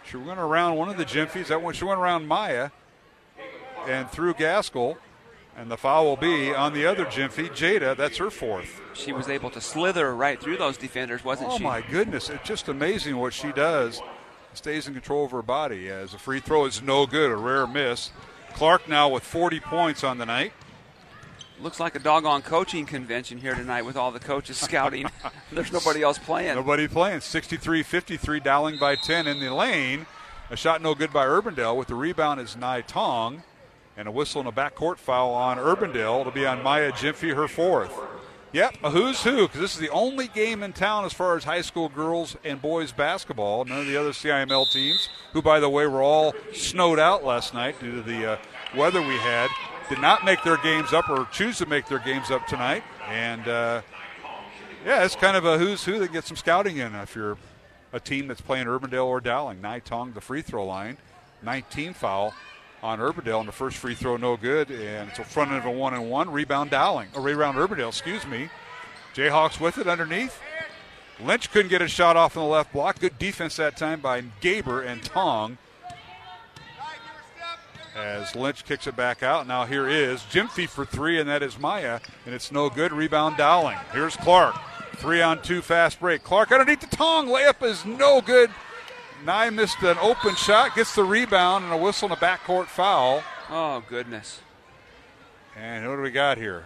She went around one of the Gyamfis. That one, she went around Maya and through Gaskell. And the foul will be on the other Gyamfi, Jada. That's her fourth. She was able to slither right through those defenders, wasn't oh she? Oh, my goodness. It's just amazing what she does. Stays in control of her body. As a free throw is no good, a rare miss. Clark now with 40 points on the night. Looks like a doggone coaching convention here tonight with all the coaches scouting. There's nobody else playing. Nobody playing. 63 53, Dowling by 10 in the lane. A shot no good by Urbandale. With the rebound is Nai Tong and a whistle and a backcourt foul on Urbandale. It'll be on Maya Gyamfi, her fourth. Yep, a who's who, because this is the only game in town as far as high school girls and boys basketball. None of the other CIML teams, who, by the way, were all snowed out last night due to the uh, weather we had, did not make their games up or choose to make their games up tonight. And uh, yeah, it's kind of a who's who that gets some scouting in if you're a team that's playing Urbandale or Dowling. Nai Tong, the free throw line, 19 foul on Urbandale, and the first free throw no good, and it's a front end of a one and one rebound Dowling, or rebound Urbandale, excuse me. Jayhawks with it underneath. Lynch couldn't get a shot off in the left block. Good defense that time by Gaber and Tong. As Lynch kicks it back out. Now here is Gyamfi for three, and that is Maya, and it's no good. Rebound Dowling. Here's Clark. Three on two fast break. Clark underneath the Tong. Layup is no good. Nai missed an open shot, gets the rebound, and a whistle and a backcourt foul. Oh, goodness. And what do we got here?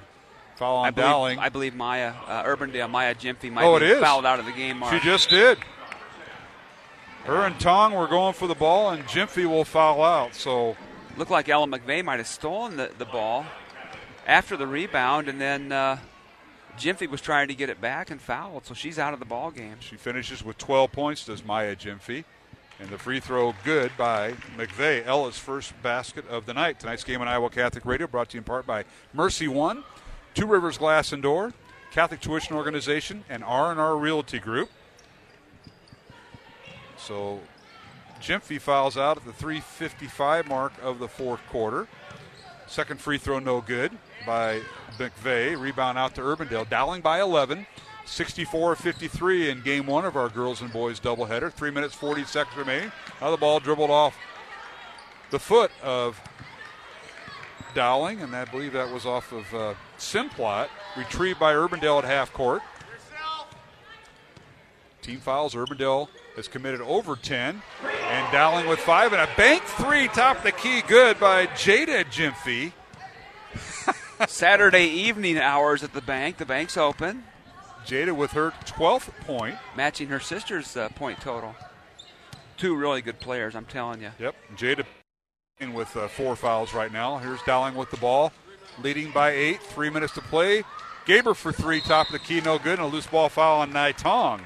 Foul on I believe, Dowling. I believe Maya, uh, Urbandale, Maya Gyamfi might Oh, be it is. fouled out of the game. Mark. She just did. Her and Tong were going for the ball, and Gyamfi will foul out. So Looked like Ella McVeigh might have stolen the, the ball after the rebound, and then uh, Gyamfi was trying to get it back and fouled, so she's out of the ball game. she finishes with 12 points, does Maya Gyamfi. And the free throw good by McVeigh. Ella's first basket of the night. Tonight's game on Iowa Catholic Radio brought to you in part by Mercy One, Two Rivers Glass and Door, Catholic Tuition Organization, and R&R Realty Group. So Gyamfi fouls out at the 355 mark of the fourth quarter. Second free throw no good by McVeigh. Rebound out to Urbandale. Dowling by 11. 64-53 in game one of our girls and boys doubleheader. Three minutes, 40 seconds remaining. Now the ball dribbled off the foot of Dowling, and I believe that was off of uh, Simplot. Retrieved by Urbandale at half court. Team fouls. Urbandale has committed over 10. And Dowling with five. And a bank three, top the key, good by Jada Gyamfi. Saturday evening hours at the bank. The bank's open. Jada with her 12th point. Matching her sister's uh, point total. Two really good players, I'm telling you. Yep. Jada in with uh, four fouls right now. Here's Dowling with the ball, leading by eight. Three minutes to play. Gaber for three, top of the key, no good. And a loose ball foul on Nai Tong.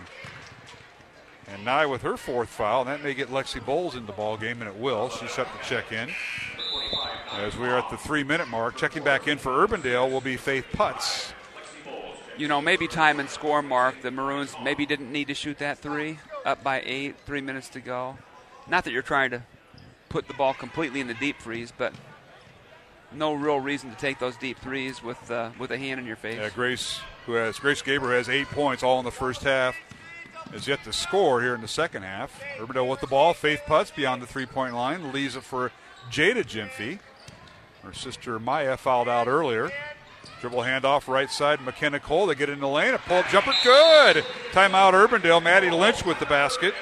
And Nai with her fourth foul, and that may get Lexi Bowles in the ball game, and it will. She's set to check in. As we are at the three-minute mark, checking back in for Urbandale will be Faith Putz. You know, maybe time and score mark. The Maroons maybe didn't need to shoot that three. Up by eight, three minutes to go. Not that you're trying to put the ball completely in the deep freeze, but no real reason to take those deep threes with uh, with a hand in your face. Yeah, Grace, who has Grace Gaber has eight points all in the first half, is yet to score here in the second half. Urbandale with the ball. Faith Putz beyond the three-point line leaves it for Jada Gyamfi. Her sister Maya fouled out earlier. Dribble handoff right side. McKenna Cole. They get in the lane. A pull up jumper. Good. Timeout Urbandale. Maddie Lynch with the basket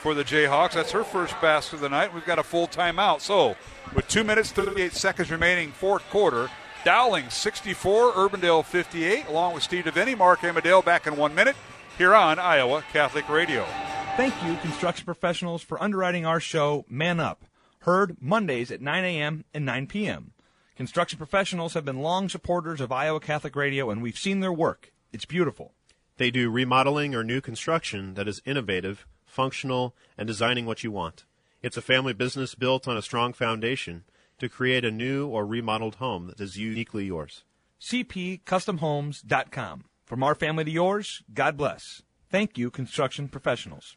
for the Jayhawks. That's her first basket of the night. We've got a full timeout. So, with two minutes, 38 seconds remaining, fourth quarter, Dowling 64, Urbandale 58, along with Steve DeVinny, Mark Amadale back in one minute here on Iowa Catholic Radio. Thank you, construction professionals, for underwriting our show, Man Up. Heard Mondays at 9 a.m. and 9 p.m. Construction professionals have been long supporters of Iowa Catholic Radio, and we've seen their work. It's beautiful. They do remodeling or new construction that is innovative, functional, and designing what you want. It's a family business built on a strong foundation to create a new or remodeled home that is uniquely yours. CPCustomHomes.com. From our family to yours, God bless. Thank you, construction professionals.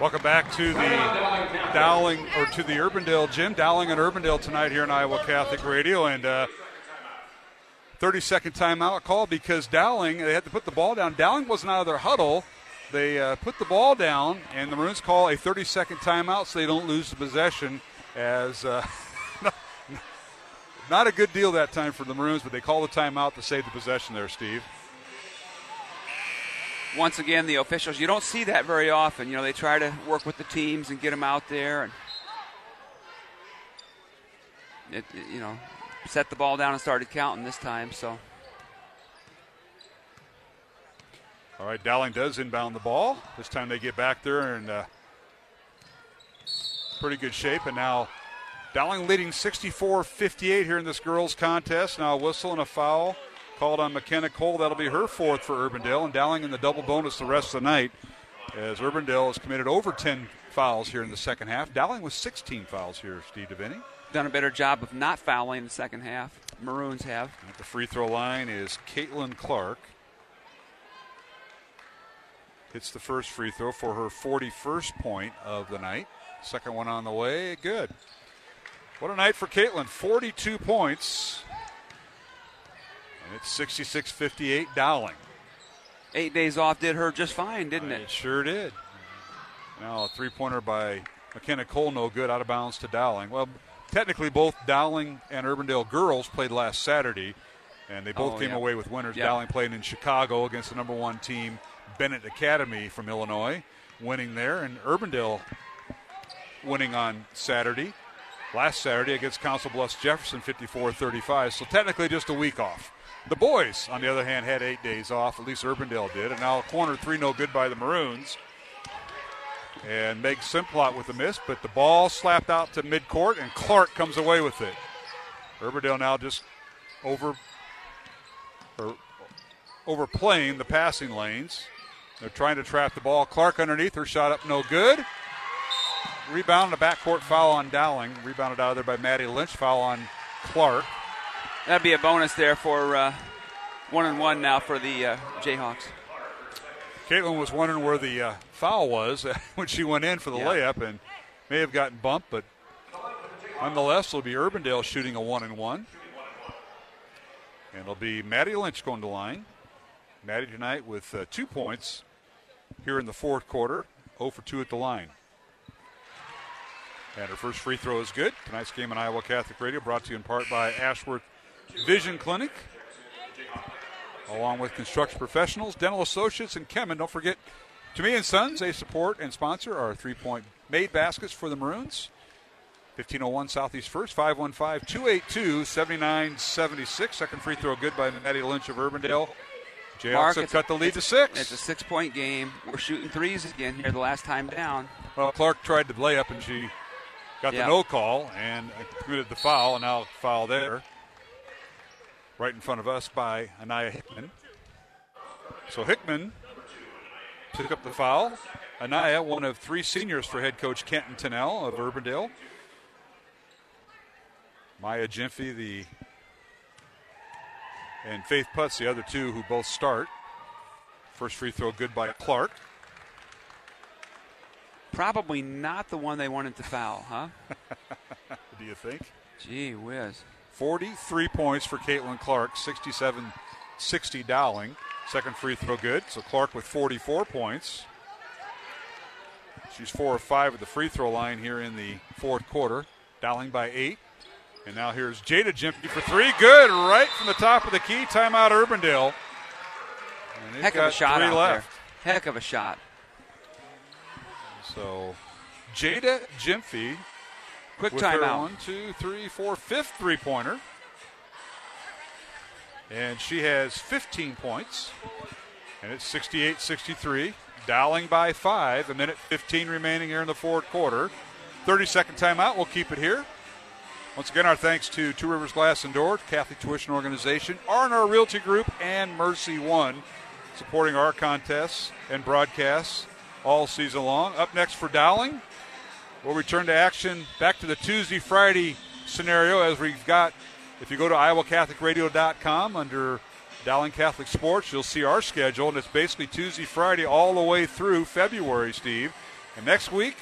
Welcome back to the Dowling or to the Urbandale gym. Dowling and Urbandale tonight here on Iowa Catholic Radio, and uh, 30 second timeout call because Dowling they had to put the ball down. Dowling wasn't out of their huddle. They uh, put the ball down, and the Maroons call a 30 second timeout so they don't lose the possession as uh, not a good deal that time for the Maroons, but they call the timeout to save the possession there, Steve. Once again, the officials, you don't see that very often. You know, they try to work with the teams and get them out there and, it, you know, set the ball down and started counting this time, so. All right, Dowling does inbound the ball. This time they get back there in uh, pretty good shape. And now Dowling leading 64 58 here in this girls' contest. Now a whistle and a foul called on McKenna Cole. That'll be her fourth for Urbandale. And Dowling in the double bonus the rest of the night as Urbandale has committed over 10 fouls here in the second half. Dowling with 16 fouls here, Steve Deviney. Done a better job of not fouling in the second half. Maroons have. At the free throw line is Caitlin Clark. Hits the first free throw for her 41st point of the night. Second one on the way. Good. What a night for Caitlin. 42 points. And it's 66 58 Dowling. Eight days off did her just fine, didn't it? It sure did. Now a three pointer by McKenna Cole, no good, out of bounds to Dowling. Well, technically, both Dowling and Urbandale girls played last Saturday, and they both Oh, came yeah. away with winners. Yeah. Dowling playing in Chicago against the number one team, Benet Academy from Illinois, winning there, and Urbandale winning on Saturday. Last Saturday against Council Bluffs Jefferson 54 35. So technically just a week off. The boys, on the other hand, had eight days off. At least Urbandale did. And now a corner three no good by the Maroons. And Meg Simplot with the miss, but the ball slapped out to midcourt, and Clark comes away with it. Urbandale now just over or overplaying the passing lanes. They're trying to trap the ball. Clark underneath her shot up, no good. Rebound, a backcourt foul on Dowling. Rebounded out of there by Maddie Lynch. Foul on Clark. That'd be a bonus there for uh, one and one now for the uh, Jayhawks. Caitlin was wondering where the uh, foul was when she went in for the Yeah. layup and may have gotten bumped, but nonetheless, it'll be Urbandale shooting a one and one. And it'll be Maddie Lynch going to line. Maddie tonight with uh, two points here in the fourth quarter, 0 for 2 at the line. And her first free throw is good. Tonight's game on Iowa Catholic Radio brought to you in part by Ashworth Vision Clinic, along with construction professionals, dental associates, and Kemin. Don't forget, Tumea and Sons, they support and sponsor our three point made baskets for the Maroons. 1501 Southeast First, 515 282 7976. Second free throw good by Maddie Lynch of Urbandale. Jayhawks cut the lead to six. It's a six point game. We're shooting threes again here the last time down. Well, Clark tried to lay up and she got Yeah. the no call and committed the foul, and now foul there. Right in front of us by Anaya Hickman. So Hickman took up the foul. Anaya, one of three seniors for head coach Kenton Tennell of Urbandale. Maya Gyamfi, the and Faith Putz, the other two who both start. First free throw good by Clark. Probably not the one they wanted to foul, huh? Do you think? Gee whiz. 43 points for Caitlin Clark, 67 60 Dowling. Second free throw good. So Clark with 44 points. She's four or five at the free throw line here in the fourth quarter. Dowling by eight. And now here's Jada Gyamfi for three. Good, right from the top of the key. Timeout Urbandale. And Heck of a shot out left. there. Heck of a shot. So Jada Gyamfi. Quick timeout. One, two, three, four, fifth three pointer. And she has 15 points. And it's 68 63. Dowling by five. A minute 15 remaining here in the fourth quarter. 30 second timeout. We'll keep it here. Once again, our thanks to Two Rivers Glass and Door, Catholic Tuition Organization, R&R Realty Group, and Mercy One, supporting our contests and broadcasts all season long. Up next for Dowling, we'll return to action back to the Tuesday Friday scenario as we've got. If you go to iowacatholicradio.com under Dowling Catholic Sports, you'll see our schedule, and it's basically Tuesday, Friday, all the way through February, Steve. And next week,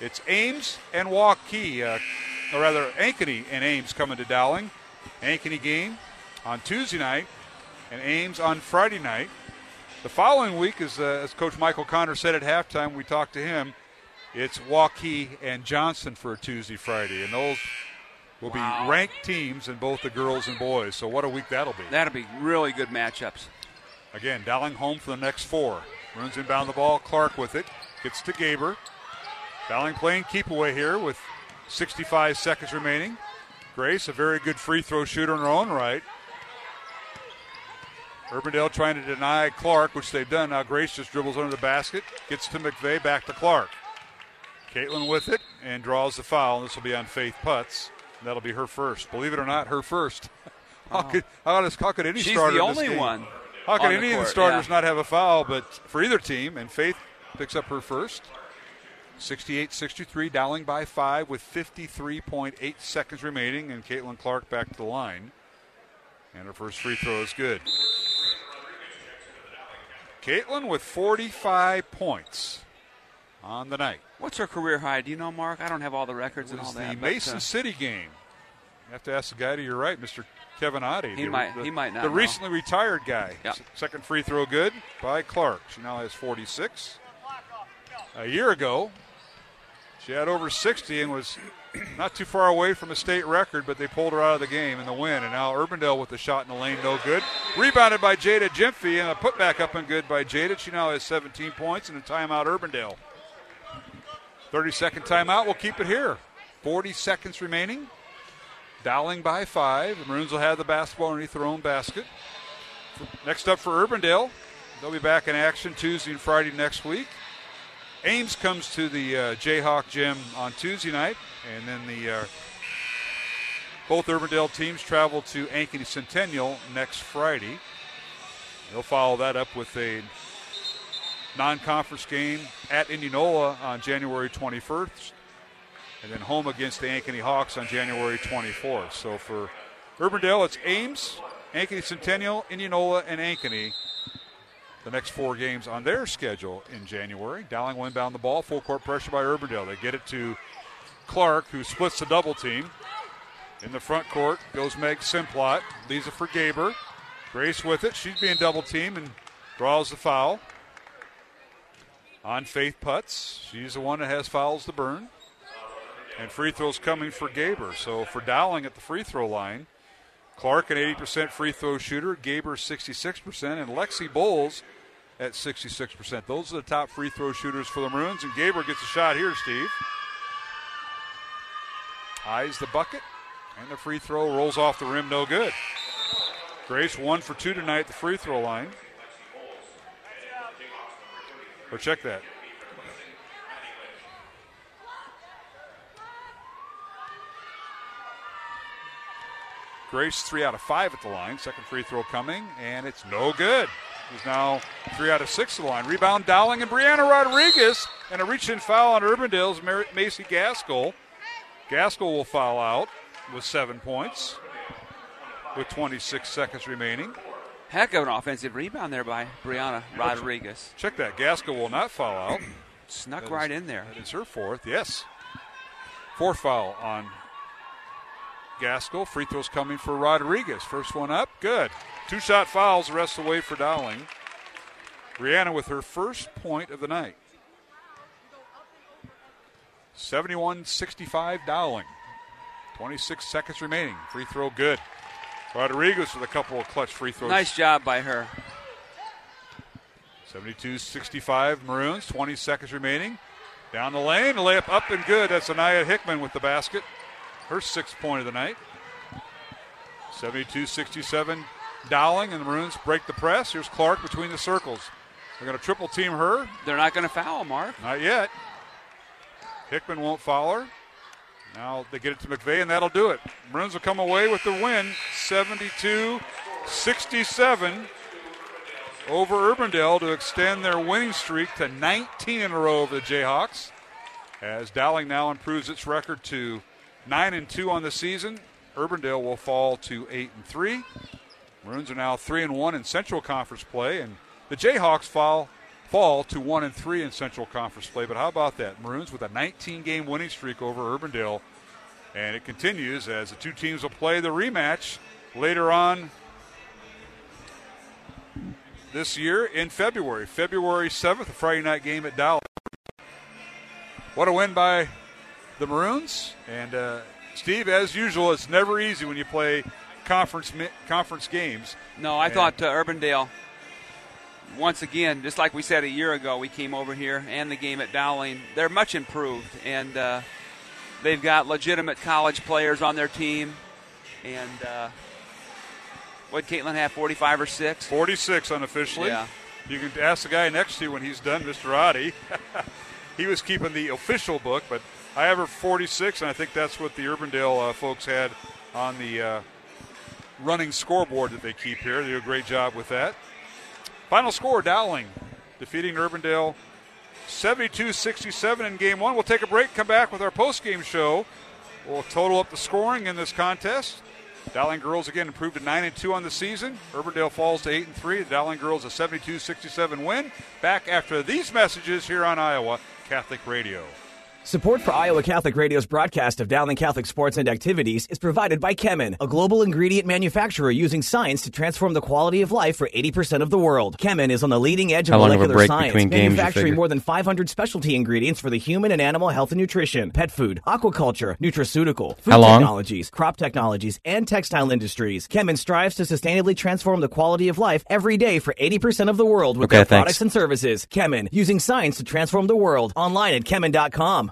it's Ames and Waukee, uh, or rather, Ankeny and Ames coming to Dowling. Ankeny game on Tuesday night, and Ames on Friday night. The following week is, uh, as Coach Michael Connor said at halftime, we talked to him. it's Waukee and Johnston for a Tuesday, Friday, and those will Wow. be ranked teams in both the girls and boys. So what a week that'll be. That'll be really good matchups. Again, Dowling home for the next four. Runs inbound the ball. Clark with it. Gets to Gaber. Dowling playing keep away here with 65 seconds remaining. Grace, a very good free throw shooter in her own right. Urbandale trying to deny Clark, which they've done. Now Grace just dribbles under the basket, gets to McVeigh, back to Clark. Caitlin with it and draws the foul. This will be on Faith Putz. And that'll be her first. Believe it or not, her first. How could, how, does, how could any She's starter the in this only one How could the any of the starters yeah. not have a foul? But for either team, and Faith picks up her first. 68-63, Dowling by five with 53.8 seconds remaining, and Caitlin Clark back to the line. And her first free throw is good. Caitlin with 45 points on the night. What's her career high? Do you know, Mark? I don't have all the records and all that. the but, Mason uh, City game. You have to ask the guy to your right, Mr. Kevin Oddie. He The- might- the- he might not The know. recently retired guy. S- Second free throw good by Clark. She now has 46. A year ago, she had over 60 and was not too far away from a state record, but they pulled her out of the game in the win. And now Urbandale with the shot in the lane, no good. Rebounded by Jada Gyamfi and a putback up and good by Jada. She now has 17 points and a timeout Urbandale. 30 second timeout. We'll keep it here. 40 seconds remaining. Dowling by five. The Maroons will have the basketball underneath their own basket. Next up for Urbandale, they'll be back in action Tuesday and Friday next week. Ames comes to the uh, Jayhawk Gym on Tuesday night, and then the uh, both Urbandale teams travel to Ankeny Centennial next Friday. They'll follow that up with a non-conference game at Indianola on January 21st, and then home against the Ankeny Hawks on January 24th. So for Urbandale, it's Ames, Ankeny Centennial, Indianola, and Ankeny. The next four games on their schedule in January. Dowling will inbound the ball, full court pressure by Urbandale. They get it to Clark, who splits the double team. In the front court goes Meg Simplot, leaves it for Gaber. Grace with it. She's being double teamed and draws the foul. On Faith Putz. She's the one that has fouls to burn. And free throws coming for Gaber. So for Dowling at the free throw line, Clark an 80% free throw shooter, Gaber 66%, and Lexi Bowles at 66%. Those are the top free throw shooters for the Maroons. And Gaber gets a shot here, Steve. Eyes the bucket, and the free throw rolls off the rim, no good. Grace one for two tonight at the free throw line. Or check that. Grace three out of five at the line. Second free throw coming, and it's no good. He's now three out of six at the line. Rebound Dowling and Brianna Rodriguez, and a reach in foul on Urbandale's Macy Gaskell. Gaskell will foul out with seven points with 26 seconds remaining. Heck of an offensive rebound there by Brianna Rodriguez. Check that. Gaskell will not foul out. Snuck That right is- in there. Is her fourth, yes. Fourth foul on Gaskell. Free throws coming for Rodriguez. First one up, good. Two shot fouls, the rest of the way for Dowling. Brianna with her first point of the night. 71 65 Dowling. 26 seconds remaining. Free throw good. Rodriguez with a couple of clutch free throws. Nice job by her. 72 65 Maroons, 20 seconds remaining. Down the lane, layup up and good. That's Anaya Hickman with the basket. Her sixth point of the night. 72 67 Dowling, and the Maroons break the press. Here's Clark between the circles. They're going to triple team her. They're not going to foul, Mark. Not yet. Hickman won't foul her. Now they get it to McVeigh, and that'll do it. Maroons will come away with the win 72 67 over Urbandale to extend their winning streak to 19 in a row over the Jayhawks. As Dowling now improves its record to 9 and 2 on the season, Urbandale will fall to 8 and 3. Maroons are now 3 and 1 in Central Conference play, and the Jayhawks fall fall to 1 and 3 in Central Conference play. But how about that? Maroons with a 19 game winning streak over Urbandale. And it continues as the two teams will play the rematch later on this year in February. February 7th, a Friday night game at Dallas. what a win by the Maroons. And uh, Steve, as usual, it's never easy when you play conference conference games. No, I and thought uh, Urbandale. Once again, just like we said a year ago, we came over here and the game at Dowling. They're much improved, and uh, they've got legitimate college players on their team. And uh, what Caitlin have, 45 or 6? 46 unofficially. Yeah. You can ask the guy next to you when he's done, Mr. Roddy. he was keeping the official book, but I have her 46, and I think that's what the Urbandale uh, folks had on the uh, running scoreboard that they keep here. They do a great job with that. Final score Dowling defeating Urbandale 72 67 in game one. We'll take a break, come back with our post game show. We'll total up the scoring in this contest. Dowling girls again improved to 9 and 2 on the season. Urbandale falls to 8 and 3. The Dowling girls a 72 67 win. Back after these messages here on Iowa Catholic Radio. Support for Iowa Catholic Radio's broadcast of Dowling Catholic sports and activities is provided by Kemin, a global ingredient manufacturer using science to transform the quality of life for 80% of the world. Kemin is on the leading edge of How molecular of science, manufacturing more than 500 specialty ingredients for the human and animal health and nutrition, pet food, aquaculture, nutraceutical, food technologies, crop technologies, and textile industries. Kemin strives to sustainably transform the quality of life every day for 80% of the world with okay, their thanks. products and services. Kemin, using science to transform the world. Online at kemin.com.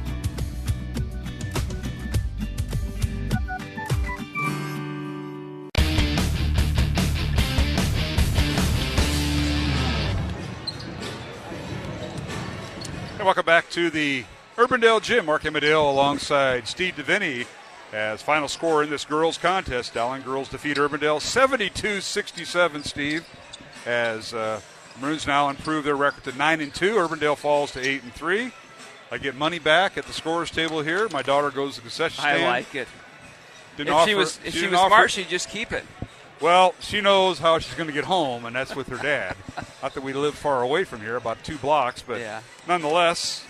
And welcome back to the Urbandale Gym. Mark Amadale alongside Steve Deviney as final score in this girls contest. Dowling girls defeat Urbandale 72-67, Steve, as uh, Maroons now improve their record to 9 and 2. Urbandale falls to 8 and 3. I get money back at the scores table here. My daughter goes to the concession stand. I like it. Didn't if offer, she was if she, she was offer, smart, she'd just keep it. Well, she knows how she's going to get home, and that's with her dad. Not that we live far away from here, about two blocks, but yeah. nonetheless,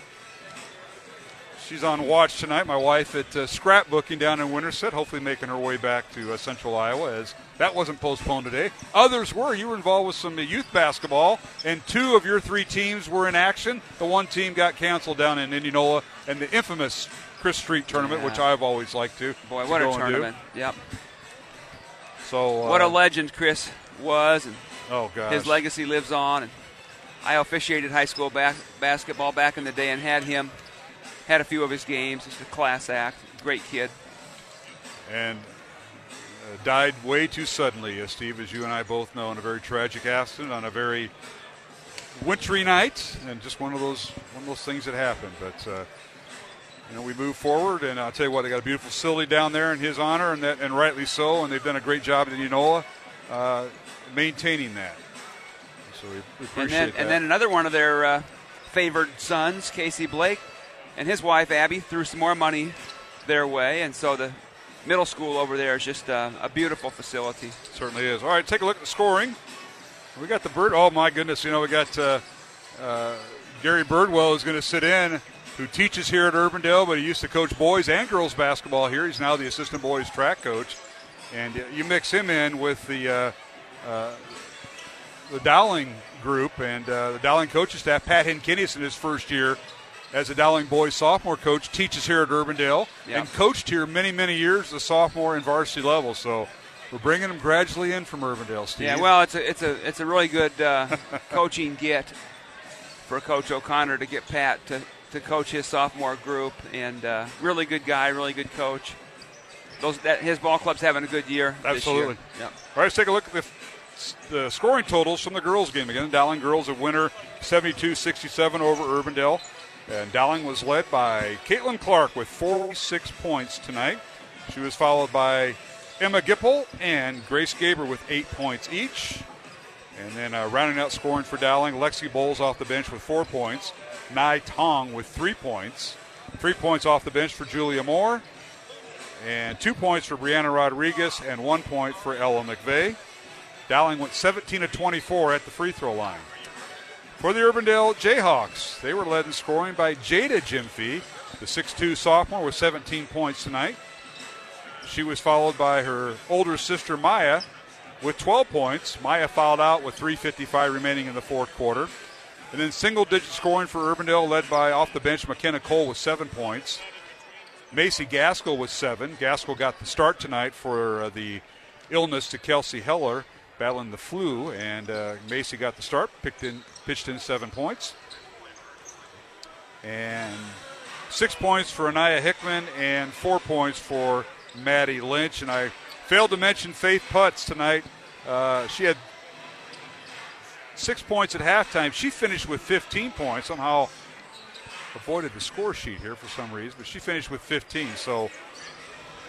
she's on watch tonight. My wife at uh, scrapbooking down in Winterset, hopefully making her way back to uh, Central Iowa, as that wasn't postponed today. Others were. You were involved with some youth basketball, and two of your three teams were in action. The one team got canceled down in Indianola, and the infamous Chris Street tournament, yeah. which I've always liked to. Boy, to what a tournament! Yep. So uh, what a legend Chris was, and oh gosh. his legacy lives on. And I officiated high school ba- basketball back in the day and had him had a few of his games. Just a class act, great kid. And uh, died way too suddenly, uh, Steve, as you and I both know, in a very tragic accident on a very wintry night, and just one of those one of those things that happen. But uh, you know, we move forward, and I'll tell you what, they got a beautiful facility down there in his honor, and that, and rightly so, and they've done a great job at Indianola uh, maintaining that. So we, we appreciate and then, that. And then another one of their uh, favored sons, Casey Blake, and his wife Abby threw some more money their way, and so the middle school over there is just uh, a beautiful facility. It certainly is. All right, take a look at the scoring. We got the bird. Oh my goodness! You know we got uh, uh, Gary Birdwell is going to sit in who teaches here at Urbandale, but he used to coach boys and girls basketball here. He's now the assistant boys track coach. And you mix him in with the uh, uh, the Dowling group and uh, the Dowling coaching staff. Pat Henkinius in his first year as a Dowling boys sophomore coach teaches here at Urbandale and coached here many many years the sophomore and varsity level. So we're bringing them gradually in from Urbandale. Steve. Yeah, well, it's a it's a it's a really good uh, coaching get for Coach O'Connor to get Pat to to coach his sophomore group, and uh, really good guy, really good coach. Those that his ball club's having a good year. Absolutely. Year. Yep. All right, let's take a look at the, the scoring totals from the girls' game again. Dowling girls a winner, 72-67 over Urbandale, and Dowling was led by Caitlin Clark with 46 points tonight. She was followed by Emma Gipple and Grace Gaber with eight points each. And then uh, rounding out scoring for Dowling, Lexi Bowles off the bench with four points. Nai Tong with three points. Three points off the bench for Julia Moore. and two points for Brianna Rodriguez, and one point for Ella McVeigh. Dowling went 17 of 24 at the free throw line. For the Urbandale Jayhawks, they were led in scoring by Jada Gyamfi, the 6'2 sophomore, with 17 points tonight. She was followed by her older sister Maya with 12 points. Maya fouled out with 3.55 remaining in the fourth quarter. And then single digit scoring for Urbandale, led by off the bench McKenna Cole with seven points. Macy Gaskell with seven. Gaskell got the start tonight for uh, the illness to Kelsey Heller, battling the flu, and uh, Macy got the start, picked in, pitched in seven points. And six points for Anaya Hickman and four points for Maddie Lynch. And I failed to mention Faith Putz tonight. Uh, she had six points at halftime. She finished with 15 points. Somehow avoided the score sheet here for some reason, but she finished with 15. So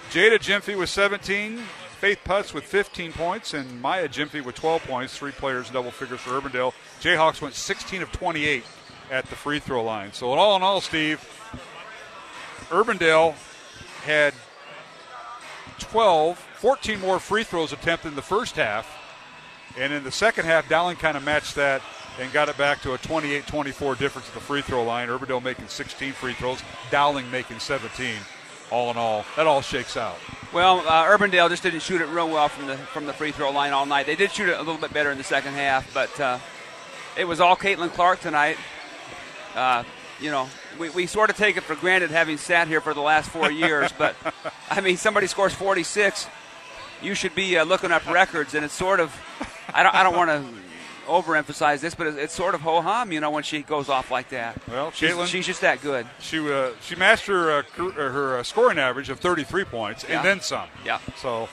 Jada Gyamfi with 17, Faith Putz with 15 points, and Maya Gyamfi with 12 points. Three players double figures for Urbandale. Jayhawks went 16 of 28 at the free throw line. So, in all in all, Steve, Urbandale had 12, 14 more free throws attempted in the first half. And in the second half, Dowling kind of matched that and got it back to a 28 24 difference at the free throw line. Urbandale making 16 free throws, Dowling making 17. All in all, that all shakes out. Well, uh, Urbandale just didn't shoot it real well from the from the free throw line all night. They did shoot it a little bit better in the second half, but uh, it was all Caitlin Clark tonight. Uh, you know, we, we sort of take it for granted having sat here for the last four years, but I mean, somebody scores 46, you should be uh, looking up records, and it's sort of, I don't, I don't want to overemphasize this, but it's, sort of ho hum, you know, when she goes off like that. Well, she's, Caitlin, she's just that good. She uh, she matched her uh, her uh, scoring average of 33 points yeah. and then some. Yeah. So,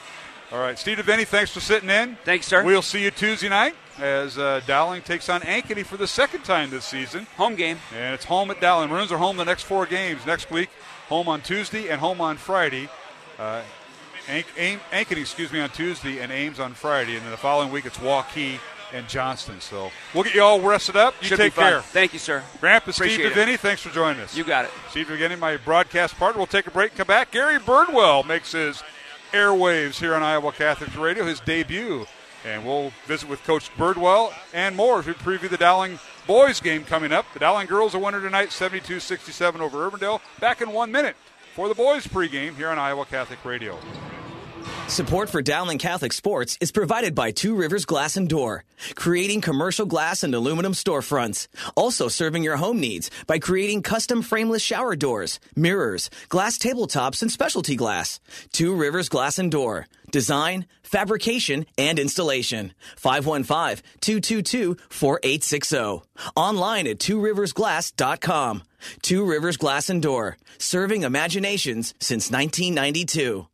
all right, Steve Devaney, thanks for sitting in. Thanks, sir. We'll see you Tuesday night as uh, Dowling takes on Ankeny for the second time this season. Home game. And it's home at Dowling. Maroons are home the next four games next week. Home on Tuesday and home on Friday. Ankeny, excuse me, on Tuesday and Ames on Friday. And then the following week it's Waukee and Johnston. So we'll get you all rested up. You Should take care. Thank you, sir. Grandpa Steve Appreciate Devaney, it. thanks for joining us. You got it. Steve Devaney, my broadcast partner. We'll take a break and come back. Gary Birdwell makes his airwaves here on Iowa Catholic Radio, his debut. And we'll visit with Coach Birdwell and more as we preview the Dowling boys game coming up. The Dowling girls are winner tonight, 72 67 over Urbandale. Back in one minute for the boys pregame here on Iowa Catholic Radio. Support for Dowling Catholic Sports is provided by Two Rivers Glass and Door, creating commercial glass and aluminum storefronts. Also serving your home needs by creating custom frameless shower doors, mirrors, glass tabletops, and specialty glass. Two Rivers Glass and Door. Design, fabrication, and installation. 515-222-4860. Online at tworiversglass.com. Two Rivers Glass and Door, serving imaginations since 1992.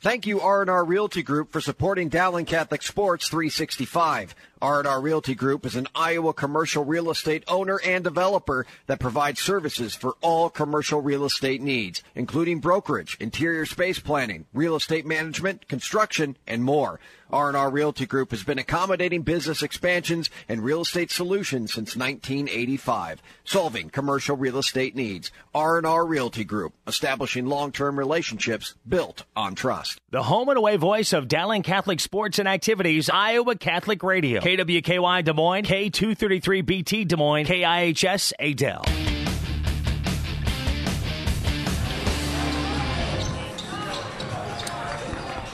Thank you, R&R Realty Group, for supporting Dowling Catholic Sports 365. R&R Realty Group is an Iowa commercial real estate owner and developer that provides services for all commercial real estate needs, including brokerage, interior space planning, real estate management, construction, and more. R&R Realty Group has been accommodating business expansions and real estate solutions since 1985, solving commercial real estate needs. R&R Realty Group, establishing long-term relationships built on trust. The home and away voice of Dowling Catholic Sports and Activities, Iowa Catholic Radio. KWKY Des Moines, K233BT Des Moines, KIHS Adel.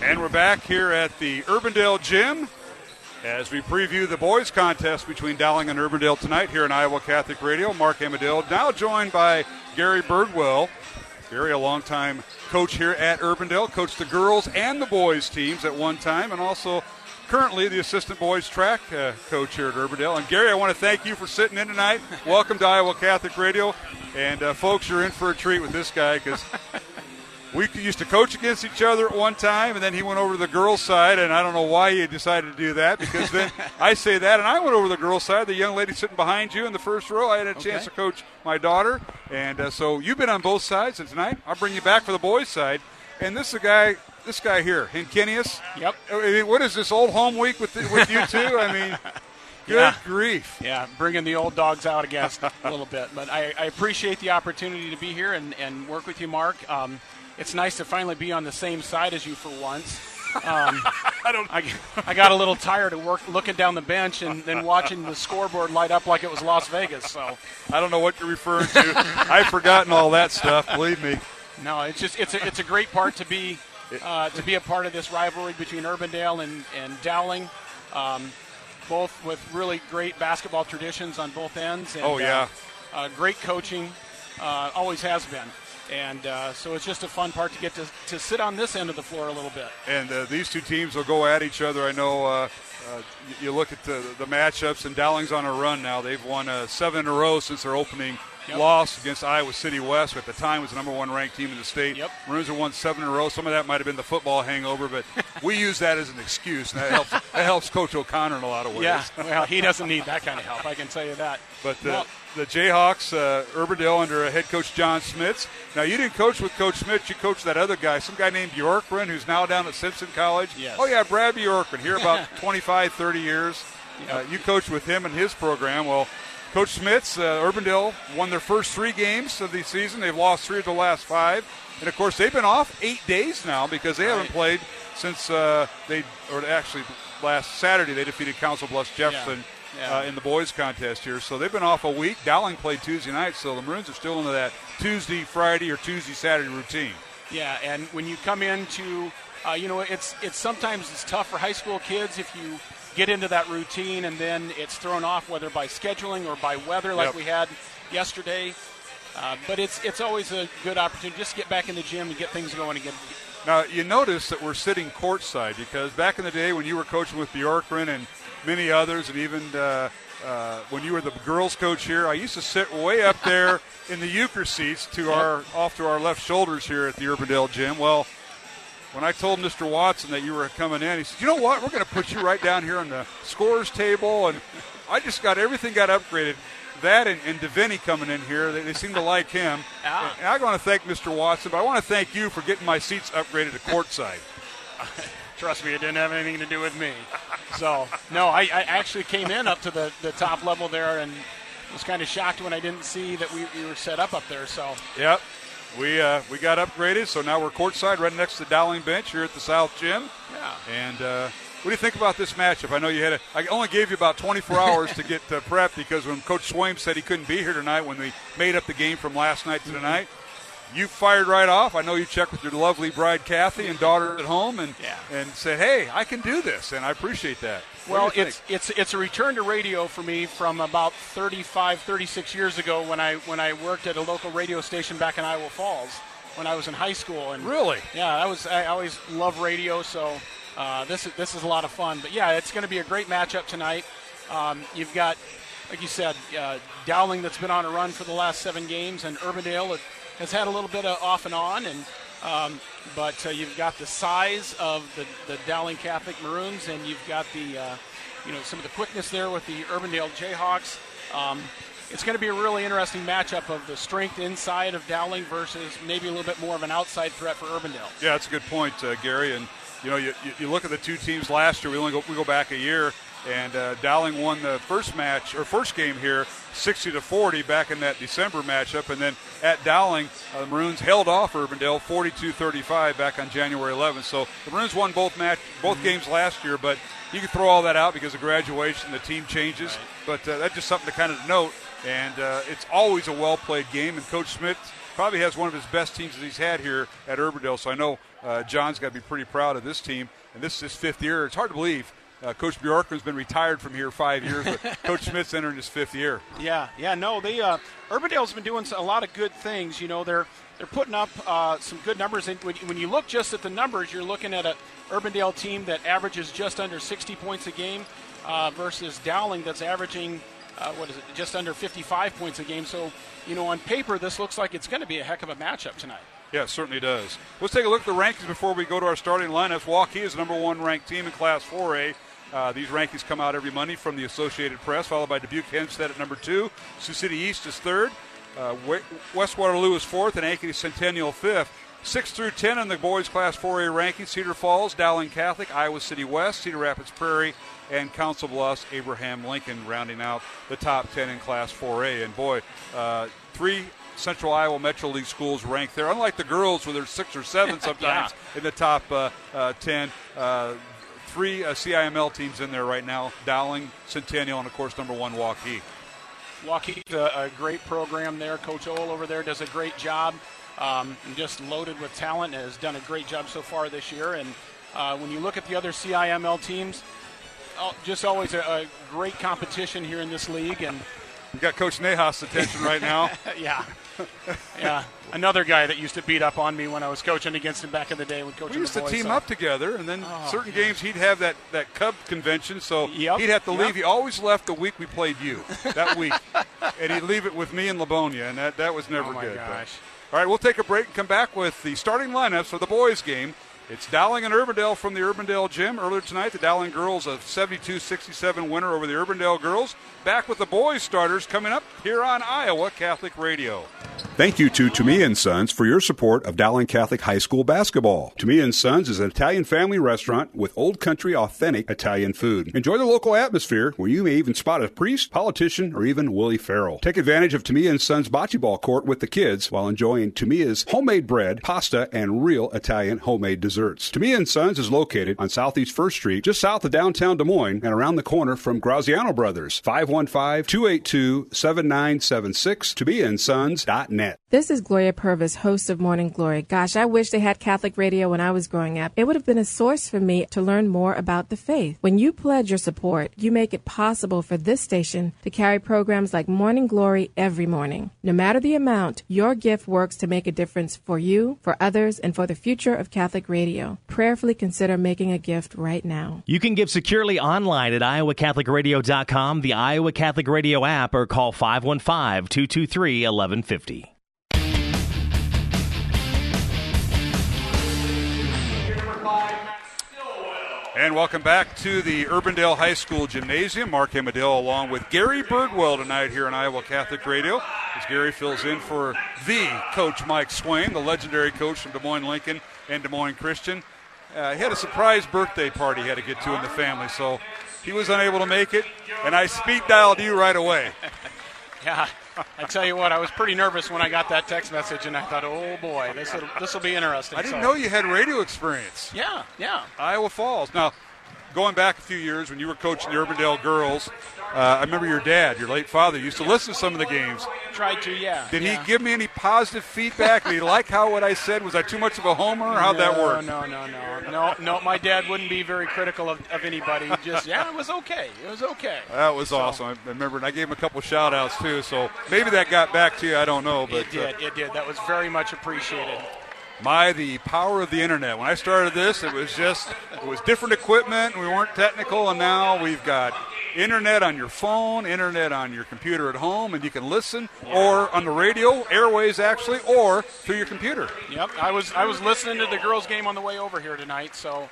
And we're back here at the Urbandale Gym as we preview the boys' contest between Dowling and Urbandale tonight here on Iowa Catholic Radio. Mark Amadale now joined by Gary Birdwell. Gary, a longtime coach here at Urbandale, coached the girls and the boys teams at one time, and also currently the assistant boys track uh, coach here at Urbandale. And Gary, I want to thank you for sitting in tonight. Welcome to Iowa Catholic Radio. And uh, folks, you're in for a treat with this guy because we used to coach against each other at one time, and then he went over to the girls' side, and I don't know why he decided to do that because then I say that, and I went over to the girls' side. The young lady sitting behind you in the first row, I had a chance to coach my daughter, and uh, so you've been on both sides, and tonight I'll bring you back for the boys' side. And this is a guy, this guy here, Hinkinius. Yep. I mean, what is this old home week with with you two? I mean, Good yeah. grief. Yeah, bringing the old dogs out against a little bit. But I, I, appreciate the opportunity to be here and, and work with you, Mark. Um, it's nice to finally be on the same side as you for once. Um, I don't. I, I, got a little tired of work looking down the bench and then watching the scoreboard light up like it was Las Vegas. So I don't know what you're referring to. I've forgotten all that stuff. Believe me. No, it's just it's a it's a great part to be uh, to be a part of this rivalry between Urbandale and and Dowling. Um, both with really great basketball traditions on both ends. And, oh yeah, uh, uh, great coaching, uh, always has been. And uh, so it's just a fun part to get to, to sit on this end of the floor a little bit. And uh, these two teams will go at each other. I know uh, you look at the, the matchups, and Dowling's on a run now. They've won seven in a row since their opening Yep. loss against Iowa City West, who at the time was the number one ranked team in the state. Yep. Maroons have won seven in a row. Some of that might have been the football hangover, but we use that as an excuse. And that helps. that helps Coach O'Connor in a lot of ways. Yeah, well, he doesn't need that kind of help. I can tell you that. But the, well, the Jayhawks, uh, Urbandale under head coach John Smits. Now you didn't coach with Coach Smits. You coached that other guy, some guy named Bjorkgren, who's now down at Simpson College. Yes. Oh yeah, Brad Bjorkgren here about 25, 30 years. Yep. Uh, you coached with him and his program. Well, Coach Smits, uh, Urbandale won their first three games of the season. They've lost three of the last five. And of course, they've been off eight days now because they right. haven't played since uh, they, or actually last Saturday, they defeated Council Bluffs Jefferson yeah. Yeah. Uh, in the boys' contest here. So they've been off a week. Dowling played Tuesday night, so the Maroons are still into that Tuesday, Friday, or Tuesday, Saturday routine. Yeah, and when you come into, uh, you know, it's it's sometimes it's tough for high school kids if you get into that routine and then it's thrown off whether by scheduling or by weather like yep. we had yesterday. Uh, but it's it's always a good opportunity just to get back in the gym and get things going again. Now you notice that we're sitting courtside because back in the day when you were coaching with Bjorkgren and many others, and even uh, uh, when you were the girls' coach here, I used to sit way up there in the euchre seats to yep. our off to our left shoulders here at the Urbandale gym. Well, when I told Mr. Watson that you were coming in, he said, "You know what? We're going to put you right down here on the scores table." And I just got everything got upgraded. That and, and Deviney coming in here, they, they seem to like him. And I want to thank Mr. Watson, but I want to thank you for getting my seats upgraded to courtside. Trust me, it didn't have anything to do with me. So, no, I, I actually came in up to the, the top level there and was kind of shocked when I didn't see that we, we were set up up there. So, yep, we uh, we got upgraded, so now we're courtside, right next to the Dowling bench here at the South Gym. Yeah. And uh, what do you think about this matchup? I know you had a, I only gave you about 24 hours to get uh, prep because when Coach Swaim said he couldn't be here tonight when we made up the game from last night to tonight, you fired right off. I know you checked with your lovely bride Kathy and daughter at home and yeah. and said, "Hey, I can do this," and I appreciate that. Well, it's it's it's a return to radio for me from about 35, 36 years ago when I when I worked at a local radio station back in Iowa Falls when I was in high school. And really, yeah, I was I always love radio, so uh, this is this is a lot of fun. But yeah, it's going to be a great matchup tonight. Um, you've got, like you said, uh, Dowling that's been on a run for the last seven games, and Urbandale has had a little bit of off and on, and um, but uh, you've got the size of the, the Dowling Catholic Maroons, and you've got the uh, you know some of the quickness there with the Urbandale Jayhawks. Um, it's going to be a really interesting matchup of the strength inside of Dowling versus maybe a little bit more of an outside threat for Urbandale. Yeah, that's a good point, uh, Gary. And you know, you, you look at the two teams last year. We only go, we go back a year, and uh, Dowling won the first match or first game here, 60 to 40, back in that December matchup, and then at Dowling, uh, the Maroons held off Urbandale 42-35 back on January 11th. So the Maroons won both match both mm-hmm. games last year, but you can throw all that out because of graduation, the team changes. Right. But uh, that's just something to kind of note. And uh, it's always a well played game. And Coach Smith probably has one of his best teams that he's had here at Urbandale. So I know uh, John's got to be pretty proud of this team. And this is his fifth year. It's hard to believe uh, Coach Bjorkman's been retired from here five years, but Coach Smith's entering his fifth year. Yeah, yeah, no, they uh, Urbandale's been doing a lot of good things. You know, they're they're putting up uh, some good numbers. And when, when you look just at the numbers, you're looking at a Urbandale team that averages just under 60 points a game uh, versus Dowling that's averaging uh, what is it, just under 55 points a game. So, you know, on paper, this looks like it's going to be a heck of a matchup tonight. Yeah, it certainly does. Let's take a look at the rankings before we go to our starting lineups. Waukee is the number one ranked team in Class 4A. Uh, these rankings come out every Monday from the Associated Press, followed by Dubuque Hempstead at number two. Sioux City East is third. Uh, West Waterloo is fourth, and Ankeny Centennial fifth. 6 through 10 in the boys class 4A ranking Cedar Falls, Dowling Catholic, Iowa City West, Cedar Rapids Prairie, and Council Bluffs, Abraham Lincoln rounding out the top 10 in class 4A. And boy, uh, three Central Iowa Metro League schools ranked there. Unlike the girls, where there's six or seven sometimes yeah. in the top uh, uh, 10. Three uh, CIML teams in there right now Dowling, Centennial, and of course, number one, Waukee. Waukee's a, a great program there. Coach Ohl over there does a great job. Um, just loaded with talent and has done a great job so far this year. And uh, when you look at the other CIML teams, oh, just always a, a, great competition here in this league. And you got Coach Nahas' attention right now. yeah, yeah. Another guy that used to beat up on me when I was coaching against him back in the day when coaching. We used to boys, team so. up together, and then oh, certain yeah. games he'd have that, that Cub convention, so yep, he'd have to yep. leave. He always left the week we played you that week, and he'd leave it with me and Livonia, and that that was never oh good. Gosh. All right, we'll take a break and come back with the starting lineups for the boys' game. It's Dowling and Urbandale from the Urbandale gym. Earlier tonight, the Dowling girls a 72-67 winner over the Urbandale girls. Back with the boys starters coming up here on Iowa Catholic Radio. Thank you to Tumea and Sons for your support of Dowling Catholic High School basketball. Tumea and Sons is an Italian family restaurant with old country authentic Italian food. Enjoy the local atmosphere where you may even spot a priest, politician, or even Willie Farrell. Take advantage of Tumea and Sons bocce ball court with the kids while enjoying Tumea's homemade bread, pasta, and real Italian homemade desserts. Tumea and Sons is located on Southeast 1st Street, just south of downtown Des Moines and around the corner from Graziano Brothers. 515-282-7976, TumeaandSons.net. This is Gloria Purvis, host of Morning Glory. Gosh, I wish they had Catholic radio when I was growing up. It would have been a source for me to learn more about the faith. When you pledge your support, you make it possible for this station to carry programs like Morning Glory every morning. No matter the amount, your gift works to make a difference for you, for others, and for the future of Catholic radio. Prayerfully consider making a gift right now. You can give securely online at iowacatholicradio.com, the Iowa Catholic Radio app, or call 515 223 1150. And welcome back to the Urbandale High School Gymnasium. Mark Amadale along with Gary Birdwell tonight here on Iowa Catholic Radio. As Gary fills in for the coach Mike Swain, the legendary coach from Des Moines Lincoln and Des Moines Christian. Uh, he had a surprise birthday party he had to get to in the family, so he was unable to make it. And I speed dialed you right away. yeah, I tell you what, I was pretty nervous when I got that text message, and I thought, oh boy, this will this will be interesting. I didn't so. know you had radio experience. Yeah, yeah. Iowa Falls. Now, going back a few years when you were coaching the Urbandale girls, uh, I remember your dad, your late father, used to listen to some of the games. Tried to, yeah. Did yeah. he give me any positive feedback? Did he like how what I said? Was I too much of a homer? How'd no, that work? No, no, no, no, no. No, my dad wouldn't be very critical of, of anybody. Just yeah, it was okay. It was okay. That was so, awesome. I remember, and I gave him a couple shout outs too. So maybe that got back to you. I don't know, but it did. Uh, it did. That was very much appreciated. My, the power of the internet. When I started this, it was just it was different equipment. We weren't technical, and now we've got internet on your phone, internet on your computer at home, and you can listen or on the radio, airways actually, or through your computer. Yep, I was I was listening to the girls' game on the way over here tonight, so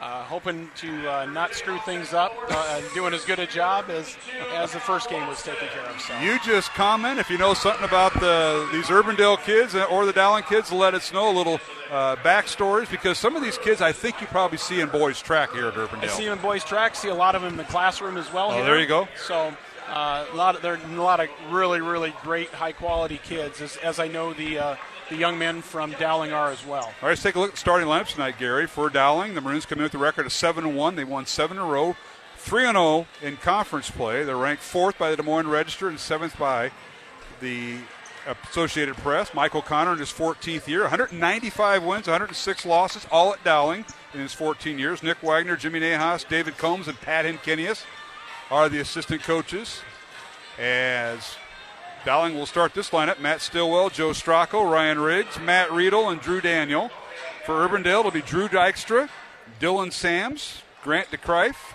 uh, hoping to uh, not screw things up, uh, doing as good a job as as the first game was taken care of. So. You just comment if you know something about the these Urbandale kids or the Dowling kids. Let us know a little uh, backstories because some of these kids I think you probably see in boys track here at Urbandale. I see them in boys track. See a lot of them in the classroom as well. Oh, here. there you go. So. Uh, a lot of there are a lot of really really great high quality kids as, as I know the uh, the young men from Dowling are as well. All right, let's take a look at the starting lineups tonight, Gary. For Dowling, the Maroons come in with a record of 7 1. They won seven in a row, 3 0 in conference play. They're ranked fourth by the Des Moines Register and seventh by the Associated Press. Michael Connor in his 14th year, 195 wins, 106 losses, all at Dowling in his 14 years. Nick Wagner, Jimmy Nahas, David Combs, and Pat Hinkinius are the assistant coaches. As Dowling will start this lineup Matt Stillwell, Joe Stracco, Ryan Riggs, Matt Riedel, and Drew Daniel. For Urbandale, it'll be Drew Dykstra, Dylan Sams, Grant DeCrife,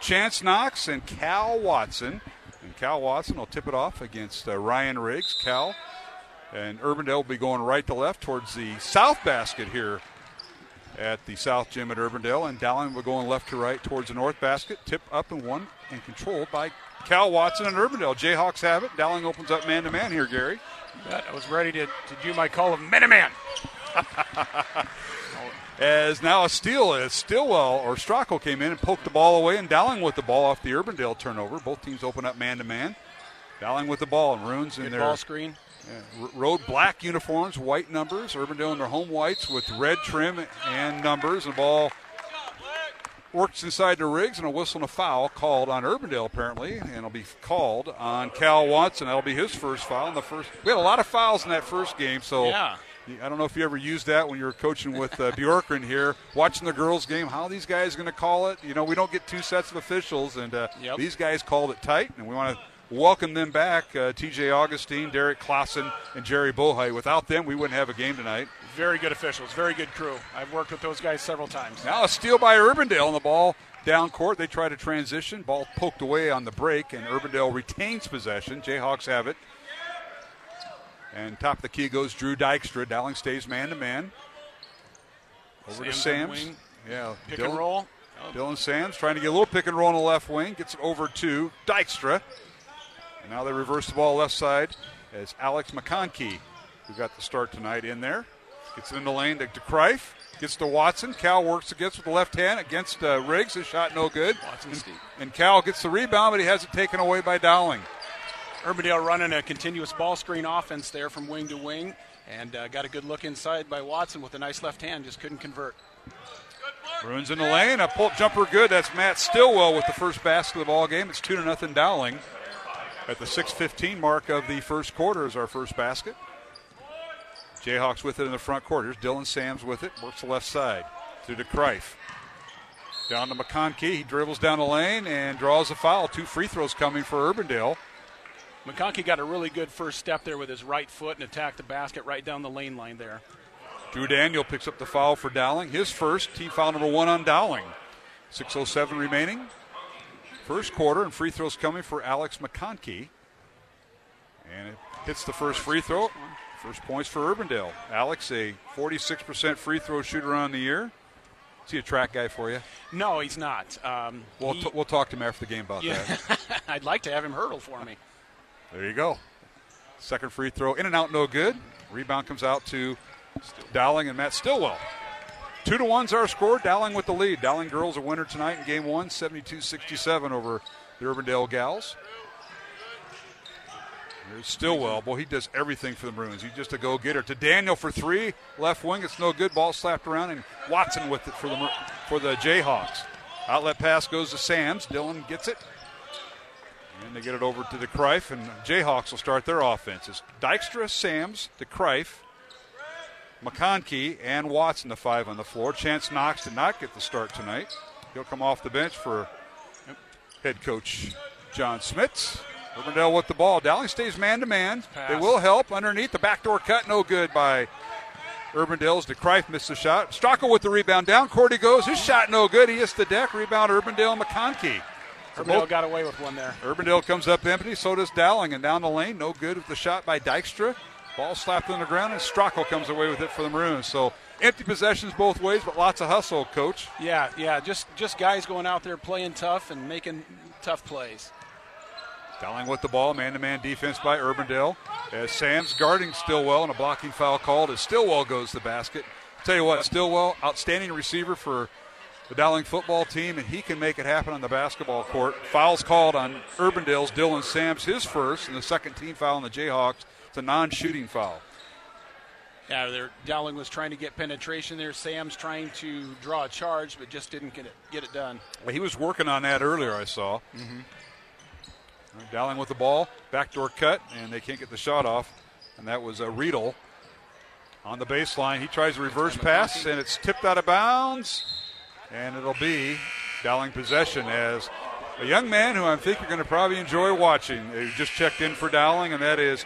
Chance Knox, and Cal Watson. And Cal Watson will tip it off against uh, Ryan Riggs. Cal and Urbandale will be going right to left towards the south basket here at the South Gym at Urbandale. And Dowling will be going left to right towards the north basket. Tip up and one and controlled by Cal Watson and Urbandale. Jayhawks have it. Dowling opens up man to man here, Gary. I was ready to, to do my call of man to man. As now a steal is Stillwell or Stracco came in and poked the ball away, and Dowling with the ball off the Urbandale turnover. Both teams open up man to man. Dowling with the ball, and Runes in Good their ball screen. yeah, road black uniforms, white numbers. Urbandale in their home whites with red trim and numbers. And the ball works inside the Riggs, and a whistle and a foul called on Urbandale apparently, and it'll be called on Cal Watson. That'll be his first foul in the first. We had a lot of fouls in that first game, so Yeah. I don't know if you ever used that when you were coaching with uh, Bjorkgren here, watching the girls' game. How are these guys going to call it? You know, we don't get two sets of officials, and uh, Yep. these guys called it tight, and we want to welcome them back. Uh, T.J. Augustine, Derek Klassen, and Jerry Bohai. Without them, we wouldn't have a game tonight. Very good officials. Very good crew. I've worked with those guys several times. Now a steal by Urbandale on the ball down court. They try to transition. Ball poked away on the break, and Urbandale retains possession. Jayhawks have it. And top of the key goes Drew Dykstra. Dowling stays man to man. Over to Sam's on Sams. Yeah, Pick and roll. Oh. Dylan Sams trying to get a little pick and roll on the left wing. Gets it over to Dykstra. And now they reverse the ball left side as Alex McConkey, who got the start tonight, in there. Gets in the lane to, to Kreif. Gets to Watson. Cal works against with the left hand against uh, Riggs. His shot no good. And, and Cal gets the rebound, but he has it taken away by Dowling. Urbandale running a continuous ball screen offense there from wing to wing, and uh, got a good look inside by Watson with a nice left hand. Just couldn't convert. Bruins in the lane. A pull jumper good. That's Matt Stillwell with the first basket of the ball game. It's 2 to nothing Dowling. At the 6:15 mark of the first quarter is our first basket. Jayhawks with it in the front court. Here's Dylan Sams with it. Works the left side through to Kreif. Down to McConkey. He dribbles down the lane and draws a foul. Two free throws coming for Urbandale. McConkey got a really good first step there with his right foot and attacked the basket right down the lane line there. Drew Daniel picks up the foul for Dowling. His first, team foul number one on Dowling. 6.07 remaining. First quarter, and free throws coming for Alex McConkey. And it hits the first free throw. First points for Urbandale. Alex, a 46% free throw shooter on the year. Is he a track guy for you? No, he's not. Um, We'll, he- t- we'll talk to him after the game about yeah, that. I'd like to have him hurdle for me. There you go. Second free throw, in and out, no good. Rebound comes out to Dowling and Matt Stillwell. Two to one's our score. Dowling with the lead. Dowling girls a winner tonight in game one, 72-67 over the Urbandale Gals. There's Stillwell. Boy, he does everything for the Maroons. He's just a go-getter. To Daniel for three. Left wing. It's no good. Ball slapped around, and Watson with it for the for the Jayhawks. Outlet pass goes to Sams. Dylan gets it. And they get it over to the Kreif, and Jayhawks will start their offense. It's Dykstra, Sams, the Kreif, McConkey, and Watson, the five on the floor. Chance Knox did not get the start tonight. He'll come off the bench for head coach John Smits. Urbandale with the ball. Dowling stays man to man. They will help underneath the backdoor cut. No good by Urbandale's. DeCreif missed the shot. Stracco with the rebound. Down court he goes. His shot no good. He hits the deck. Rebound Urbandale McConkey. Urbandale both- got away with one there. Urbandale comes up empty, so does Dowling, and down the lane, no good with the shot by Dykstra. Ball slapped on the ground, and Stracco comes away with it for the Maroons. So empty possessions both ways, but lots of hustle, coach. Yeah, yeah, just just guys going out there playing tough and making tough plays. Dowling with the ball, man-to-man defense by Urbandale. As Sam's guarding Stillwell, and a blocking foul called as Stillwell goes to the basket. Tell you what, Stillwell, outstanding receiver for the Dowling football team, and he can make it happen on the basketball court. Fouls called on Urbandale's Dylan Sams, his first, and the second team foul on the Jayhawks. It's a non-shooting foul. Yeah, they're, Dowling was trying to get penetration there. Sam's trying to draw a charge, but just didn't get it get it done. Well, he was working on that earlier, I saw. Mm-hmm. Dowling with the ball, backdoor cut, and they can't get the shot off. And that was a Riedel on the baseline. He tries a reverse pass, and it's tipped out of bounds. And it'll be Dowling possession as a young man who I think you're going to probably enjoy watching. He just checked in for Dowling, and that is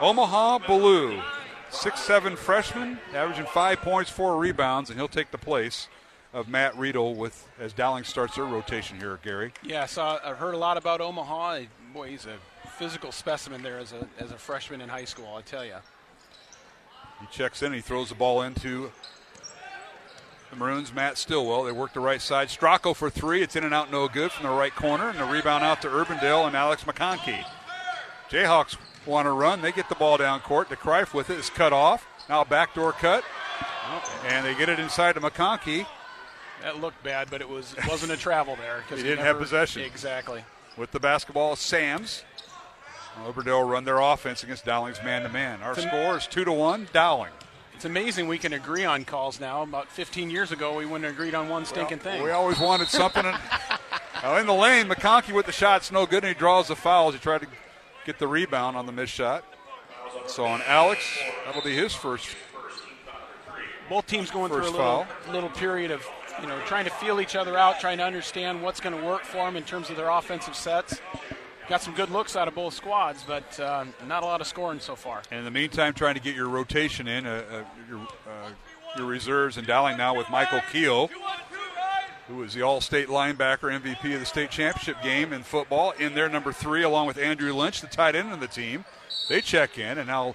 Omaha Biliew. Six-seven freshman, averaging five points, four rebounds, and he'll take the place of Matt Riedel with as Dowling starts their rotation here, Gary. Yeah, so I've heard a lot about Omaha. Boy, he's a physical specimen there as a as a freshman in high school. I tell you. He checks in. He throws the ball into the Maroons. Matt Stillwell. They work the right side. Stracco for three. It's in and out, no good from the right corner, and the rebound out to Urbandale and Alex McConkey. Jayhawks want to run. They get the ball down court. The Kreif with it is cut off. Now a backdoor cut. And they get it inside to McConkey. That looked bad, but it was it wasn't a travel there He he didn't never- have possession. Exactly. With the basketball, Sam's. Urbandale run their offense against Dowling's man to man. Our It's score is two to one. Dowling. It's amazing we can agree on calls now. About 15 years ago, we wouldn't have agreed on one stinking thing. We always wanted something. in, Now, in the lane, McConkey with the shot's no good, and he draws the fouls. He tried to get the rebound on the missed shot. So on Alex, that'll be his first. Both teams going First through a little, little period of you know trying to feel each other out, trying to understand what's going to work for them in terms of their offensive sets. Got some good looks out of both squads, but uh, not a lot of scoring so far. And in the meantime, trying to get your rotation in, uh, uh, your, uh, your reserves in Dowling now with Michael Keel, who was the All-State linebacker, MVP of the state championship game in football, in there number three, along with Andrew Lynch, the tight end of the team. They check in, and now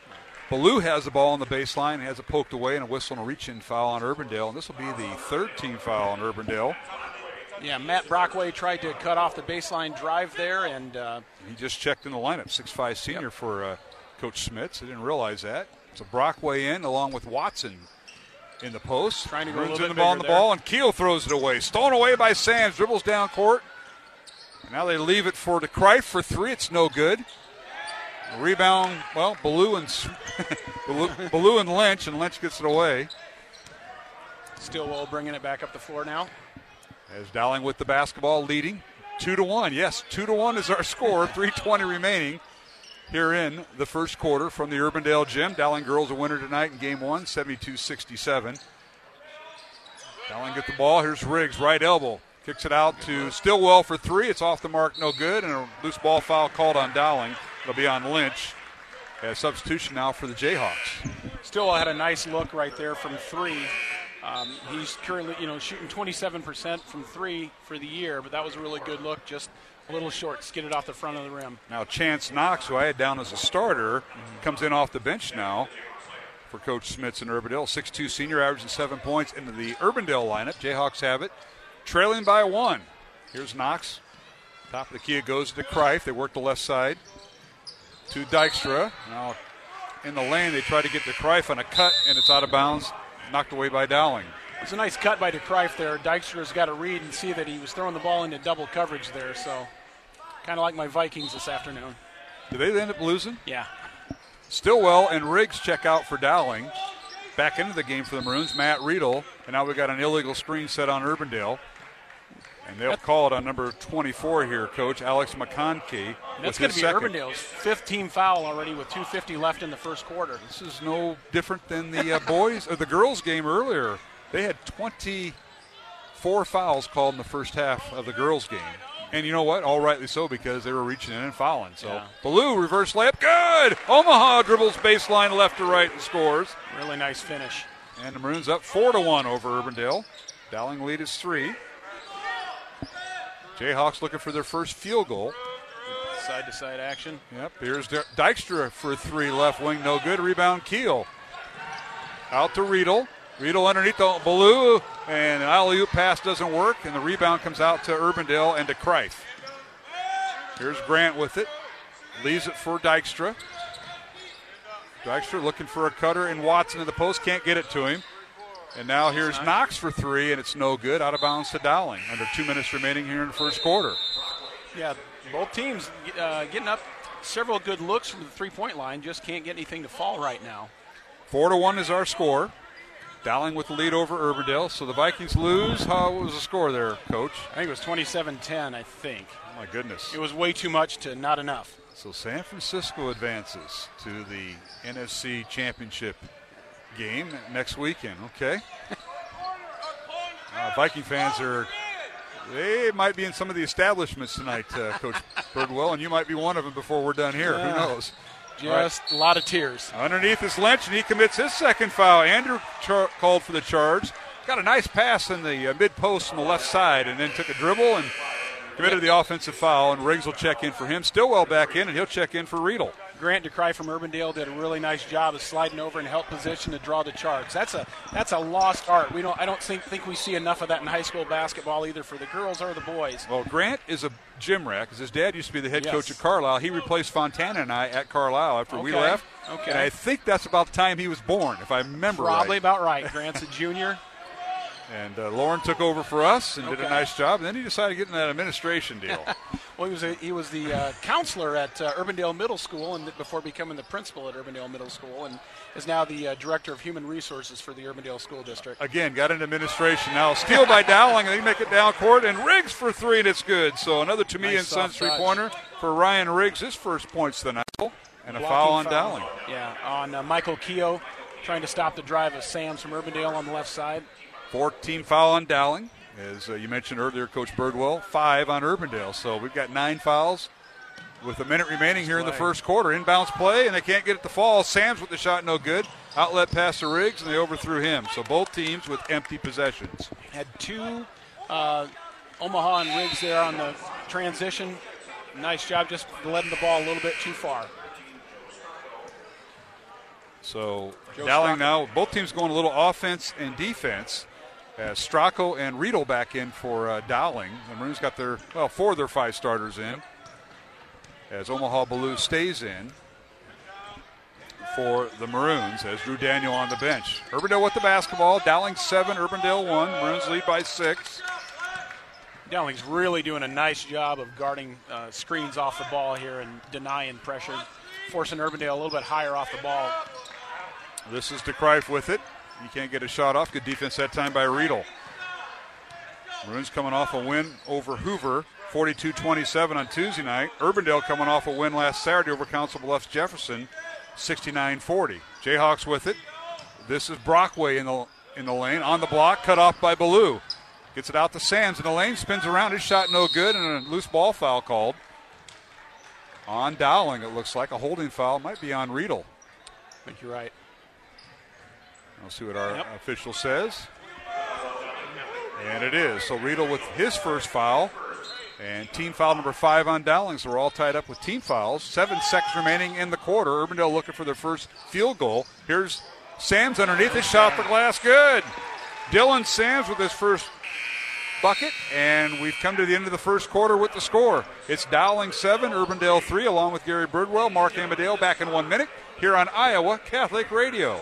Biliew has the ball on the baseline, has it poked away, and a whistle and a reach-in foul on Urbandale. And this will be the third team foul on Urbandale. Yeah, Matt Brockway tried to cut off the baseline drive there, and uh, He just checked in the lineup, 6'5 senior for uh, Coach Smits. I didn't realize that. So Brockway in along with Watson in the post. Trying to go little in the ball on the there. ball, and Keel throws it away. Stolen away by Sams. Dribbles down court. And now they leave it for DeCrife for three. It's no good. Rebound, well, Biliew and Biliew and Lynch, and Lynch gets it away. Stillwell bringing it back up the floor now. As Dowling with the basketball leading. Two to one. Yes, two to one is our score. 320 remaining here in the first quarter from the Urbandale gym. Dowling girls a winner tonight in game one, 72-67. Dowling get the ball. Here's Riggs, right elbow. Kicks it out to Stillwell for three. It's off the mark, no good. And a loose ball foul called on Dowling. It'll be on Lynch. A substitution now for the Jayhawks. Still had a nice look right there from three. Um, he's currently, you know, shooting 27% from three for the year, but that was a really good look. Just a little short, skid it off the front of the rim. Now Chance Knox, who I had down as a starter, comes in off the bench now for Coach Smits and Urbandale. 6'2 senior, averaging seven points into the Urbandale lineup. Jayhawks have it, trailing by one. Here's Knox. Top of the key it goes to Kreif. They work the left side to Dykstra. Now in the lane, they try to get to Kreif on a cut, and it's out of bounds, knocked away by Dowling. It's a nice cut by DeCrife there. Dykstra's got to read and see that he was throwing the ball into double coverage there. So, kind of like my Vikings this afternoon. Did they end up losing? Yeah. Stillwell and Riggs check out for Dowling. Back into the game for the Maroons, Matt Riedel. And now we've got an illegal screen set on Urbandale. And they'll call it on number 24 here, Coach Alex McConkey. That's going to be second. Urbandale's fifth team foul already with 2.50 left in the first quarter. This is no different than the uh, boys or the girls game earlier. They had 24 fouls called in the first half of the girls game. And you know what? All rightly so because they were reaching in and fouling. So Yeah. Biliew reverse layup, good. Omaha dribbles baseline left to right and scores. Really nice finish. And the Maroons up four to one over Urbandale. Dowling lead is three. Jayhawks looking for their first field goal. Side to side action. Yep, here's Dy- Dykstra for three left wing, no good. Rebound Keel. Out to Riedel. Riedel underneath the Biliew, and an alley oop pass doesn't work, and the rebound comes out to Urbandale and to Kreif. Here's Grant with it. Leaves it for Dykstra. Dykstra looking for a cutter, and Watson in the post can't get it to him. And now here's Knox for three, and it's no good. Out of bounds to Dowling. Under two minutes remaining here in the first quarter. Yeah, both teams uh, getting up several good looks from the three point line, just can't get anything to fall right now. Four to one is our score. Dowling with the lead over Urbandale. So the Vikings lose. How was the score there, Coach? I think it was 27 10, I think. Oh, my goodness. It was way too much to not enough. So San Francisco advances to the NFC Championship game next weekend. Okay. Uh, Viking fans are. They might be in some of the establishments tonight, uh, Coach Birdwell, and you might be one of them before we're done here. Yeah. Who knows? Just a lot of tears. Underneath is Lynch, and he commits his second foul. Andrew char- called for the charge. Got a nice pass in the uh, mid post on the left side, and then took a dribble and committed the offensive foul. And Riggs will check in for him. Stillwell back in, and he'll check in for Riedel. Grant DeCry from Urbandale did a really nice job of sliding over and help position to draw the charge. That's a that's a lost art. We don't I don't think think we see enough of that in high school basketball either for the girls or the boys. Well, Grant is a gym rat because his dad used to be the head Yes. coach at Carlisle. He replaced Fontana and I at Carlisle after we left. Okay. And I think that's about the time he was born, if I remember Probably right. about right. Grant's a junior. And uh, Lauren took over for us and did a nice job. And then he decided to get in that administration deal. Well, he was a, he was the uh, counselor at uh, Urbandale Middle School, and before becoming the principal at Urbandale Middle School, and is now the uh, director of human resources for the Urbandale School District. Again, got into administration now. Steal by Dowling, and they make it down court, and Riggs for three, and it's good. So another Tumea and Sons three pointer for Ryan Riggs. His first points tonight, and a foul on Dowling. Yeah, on uh, Michael Keogh, trying to stop the drive of Sams from Urbandale on the left side. 14 foul on Dowling. As uh, you mentioned earlier, Coach Birdwell, five on Urbandale. So we've got nine fouls with a minute remaining here in the first quarter. Inbounds play, and they can't get it to fall. Sams with the shot, no good. Outlet pass to Riggs, and they overthrew him. So both teams with empty possessions. Had two uh, Omaha and Riggs there on the transition. Nice job, just letting the ball a little bit too far. So Joe Dowling now, both teams going a little offense and defense. As Stracco and Riedel back in for uh, Dowling. The Maroons got their, well, four of their five starters in. As Omaha Biliew stays in for the Maroons as Drew Daniel on the bench. Urbandale with the basketball. Dowling seven, Urbandale one. Maroons lead by six. Dowling's really doing a nice job of guarding uh, screens off the ball here and denying pressure, forcing Urbandale a little bit higher off the ball. This is DeCrife with it. You can't get a shot off. Good defense that time by Riedel. Maroons coming off a win over Hoover, 42 27 on Tuesday night. Urbandale coming off a win last Saturday over Council Bluffs Jefferson, 69 40. Jayhawks with it. This is Brockway in the, in the lane. On the block, cut off by Biliew. Gets it out to Sams in the lane, spins around. His shot no good, and a loose ball foul called. On Dowling, it looks like a holding foul. Might be on Riedel. I think you're right. I'll see what our Yep. official says. And it is. So Riedel with his first foul. And team foul number five on Dowling. So we're all tied up with team fouls. Seven seconds remaining in the quarter. Urbandale looking for their first field goal. Here's Sams underneath his shot for glass. Good. Dylan Sams with his first bucket. And we've come to the end of the first quarter with the score. It's Dowling seven, Urbandale three, along with Gary Birdwell, Mark Amadale back in one minute here on Iowa Catholic Radio.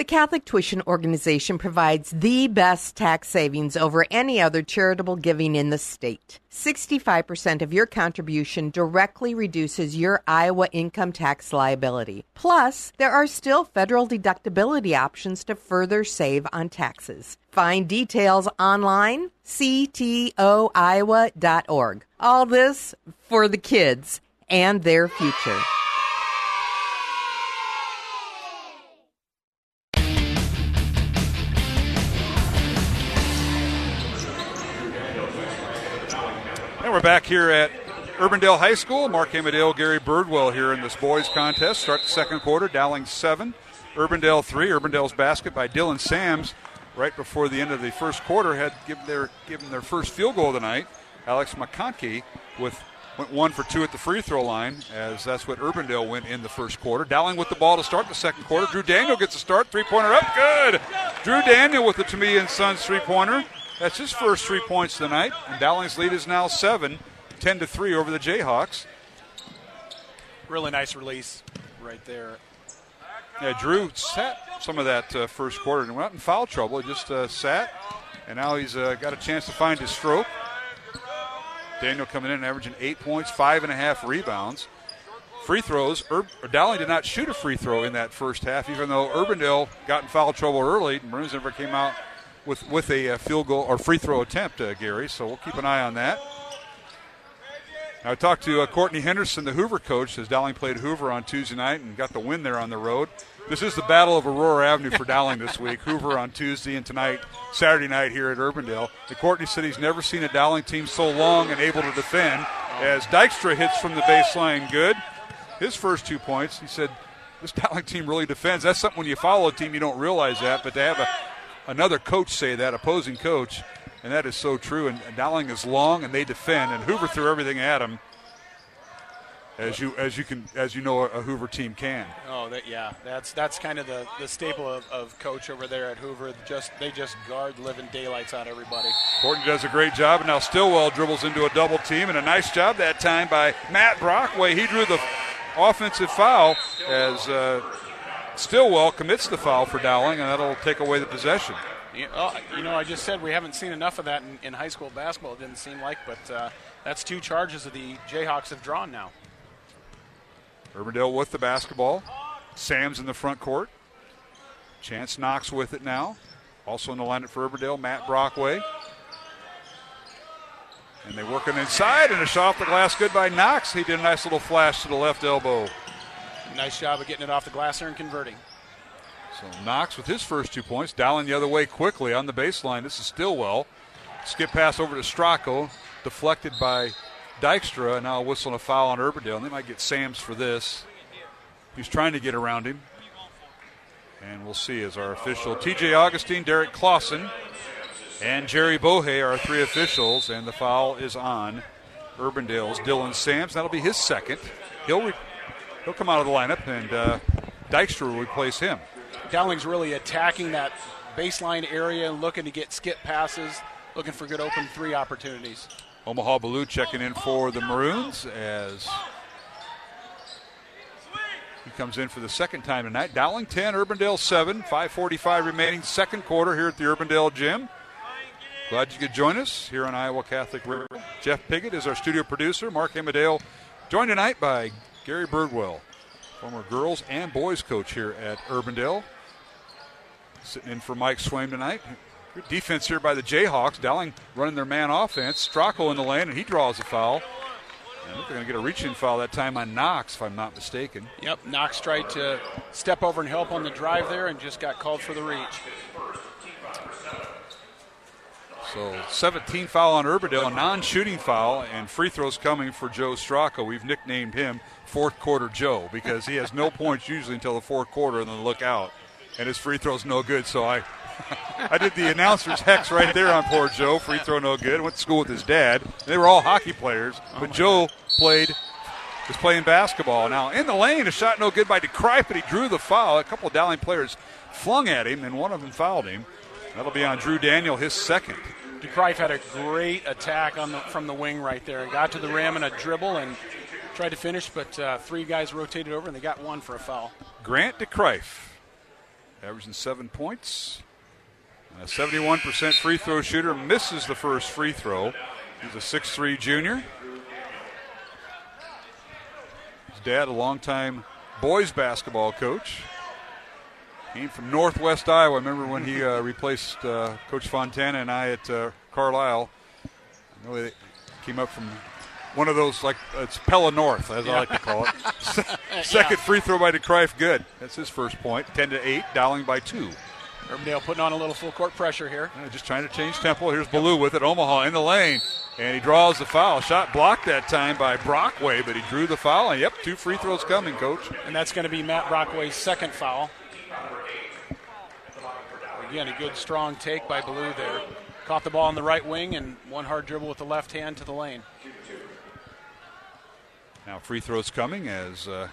The Catholic Tuition Organization provides the best tax savings over any other charitable giving in the state. 65% of your contribution directly reduces your Iowa income tax liability. Plus, there are still federal deductibility options to further save on taxes. Find details online, ctoiowa.org. All this for the kids and their future. And we're back here at Urbandale High School. Mark Amadale, Gary Birdwell here in this boys contest. Start the second quarter. Dowling seven, Urbandale three. Urbandale's basket by Dylan Sams right before the end of the first quarter had given their given their first field goal of the night. Alex McConkey with went one for two at the free throw line, as that's what Urbandale went in the first quarter. Dowling with the ball to start the second quarter. Drew Daniel gets a start. Three pointer up. Good. Drew Daniel with the Tumea and Sons three pointer. That's his first three points tonight. And Dowling's lead is now seven, 10 to 3 over the Jayhawks. Really nice release right there. Yeah, Drew sat some of that uh, first quarter and went out in foul trouble. He just uh, sat, and now he's uh, got a chance to find his stroke. Daniel coming in, averaging eight points, five and a half rebounds. Free throws. Ur- Dowling did not shoot a free throw in that first half, even though Urbandale got in foul trouble early. Maroons never came out with with a uh, field goal or free throw attempt, uh, Gary. So we'll keep an eye on that. I talked to uh, Courtney Henderson, the Hoover coach, as Dowling played Hoover on Tuesday night and got the win there on the road. This is the Battle of Aurora Avenue for Dowling this week. Hoover on Tuesday and tonight, Saturday night here at Urbandale. The Courtney said he's never seen a Dowling team so long and able to defend. As Dykstra hits from the baseline, good. His first two points, he said this Dowling team really defends. That's something when you follow a team you don't realize that, but to have a, another coach say that, opposing coach, and that is so true. And Dowling is long and they defend, and Hoover threw everything at him. as you as you can as you know a Hoover team can. Oh, that, yeah, that's that's kind of the, the staple of, of coach over there at Hoover. Just they just guard living daylights out everybody. Courtney does a great job, and now Stillwell dribbles into a double team, and a nice job that time by Matt Brockway. He drew the offensive foul as uh, Stillwell commits the foul for Dowling, and that'll take away the possession. You know, oh, you know, I just said we haven't seen enough of that in, in high school basketball. It didn't seem like, but uh, that's two charges that the Jayhawks have drawn now. Urbandale with the basketball. Sams in the front court. Chance Knox with it now. Also in the lineup for Urbandale, Matt Brockway. And they working inside, and a shot off the glass good by Knox. He did a nice little flash to the left elbow. Nice job of getting it off the glass there and converting. So Knox with his first two points, Dowling the other way quickly on the baseline. This is Stillwell. Skip pass over to Stracco, deflected by Dykstra, and now whistling a foul on Urbandale, and they might get Sams for this. He's trying to get around him. And we'll see as our official TJ Augustine, Derek Clausen, and Jerry Bohe are three officials, and the foul is on Urbandale's Dylan Sams. That'll be his second. He'll re- he'll come out of the lineup, and uh, Dykstra will replace him. Dowling's really attacking that baseline area and looking to get skip passes, looking for good open three opportunities. Omaha Biliew checking in for the Maroons as he comes in for the second time tonight. Dowling 10, Urbandale 7, 545 remaining second quarter here at the Urbandale Gym. Glad you could join us here on Iowa Catholic Radio. Jeff Piggott is our studio producer. Mark Amadale joined tonight by Gary Birdwell, former girls and boys coach here at Urbandale. Sitting in for Mike Swaim tonight. Good defense here by the Jayhawks. Dowling running their man offense. Stracco in the lane, and he draws a foul. I think they're going to get a reaching foul that time on Knox, if I'm not mistaken. Yep, Knox tried to step over and help on the drive there and just got called for the reach. So 17 foul on Urbandale, a non-shooting foul, and free throws coming for Joe Stracco. We've nicknamed him fourth quarter Joe because he has no points usually until the fourth quarter and then look out. And his free throw's no good, so I I did the announcer's hex right there on poor Joe. Free throw no good. Went to school with his dad. They were all hockey players, oh but Joe played was playing basketball. Now in the lane, a shot no good by DeCripe, but he drew the foul. A couple of Dowling players flung at him, and one of them fouled him. That'll be on Drew Daniel, his second. DeCrife had a great attack on the, from the wing right there. Got to the rim in a dribble and tried to finish, but uh, three guys rotated over and they got one for a foul. Grant DeCrife, averaging seven points. A 71% free throw shooter misses the first free throw. He's a 6'3 junior. His dad, a longtime boys basketball coach. Came from Northwest Iowa. Remember when he uh, replaced uh, Coach Fontana and I at uh, Carlisle? I know came up from one of those, like it's Pella North, as yeah. I like to call it. Second yeah. free throw by DeCrife, good. That's his first point. 10 to 8, Dowling by two. Urbandale putting on a little full court pressure here. Yeah, just trying to change tempo. Here's Biliew with it. Omaha in the lane. And he draws the foul. Shot blocked that time by Brockway, but he drew the foul. And yep, two free throws coming, coach. And that's going to be Matt Brockway's second foul. Again, a good strong take by Biliew there. Caught the ball on the right wing and one hard dribble with the left hand to the lane. Now free throws coming as uh,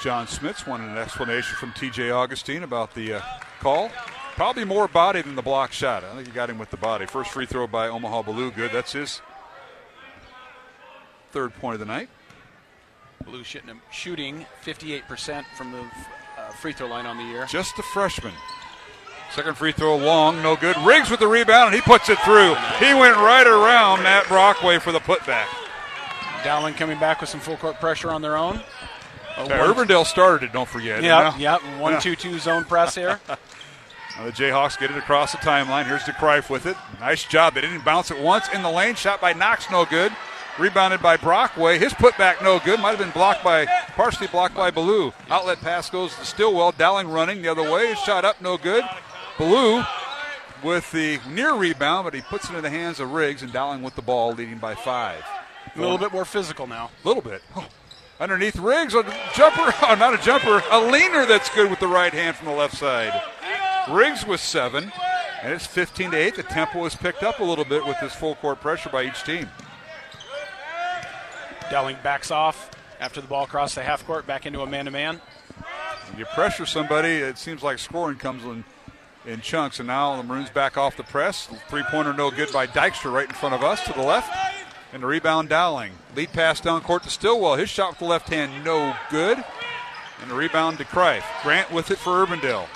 John Smits wanted an explanation from TJ Augustine about the uh, call. Probably more body than the block shot. I think he got him with the body. First free throw by Omaha Biliew. Good. That's his third point of the night. Biliew shooting 58% from the uh, free throw line on the year. Just a freshman. Second free throw long, no good. Riggs with the rebound, and he puts it through. He went right around Matt Brockway for the putback. Dowling coming back with some full court pressure on their own. Uh, Urbandale started it, don't forget. Yeah, yep. One, yeah. two, two zone press here. now the Jayhawks get it across the timeline. Here's DeCrife with it. Nice job. They didn't bounce it once in the lane. Shot by Knox, no good. Rebounded by Brockway. His putback, no good. Might have been blocked by, partially blocked by Biliew. Outlet pass goes to Stillwell. Dowling running the other way. Shot up, no good. Biliew with the near rebound, but he puts it in the hands of Riggs, and Dowling with the ball, leading by five. A little bit more physical now. A little bit. Oh. Underneath Riggs, a jumper, oh, not a jumper, a leaner that's good with the right hand from the left side. Riggs with seven, and it's 15 to 8. The tempo is picked up a little bit with this full court pressure by each team. Dowling backs off after the ball crossed the half court, back into a man to man. You pressure somebody, it seems like scoring comes in, in chunks, and now the Maroons back off the press. Three pointer no good by Dykstra right in front of us to the left. And the rebound, Dowling. Lead pass down court to Stillwell. His shot with the left hand, no good. And the rebound to Kreif. Grant with it for Urbandale.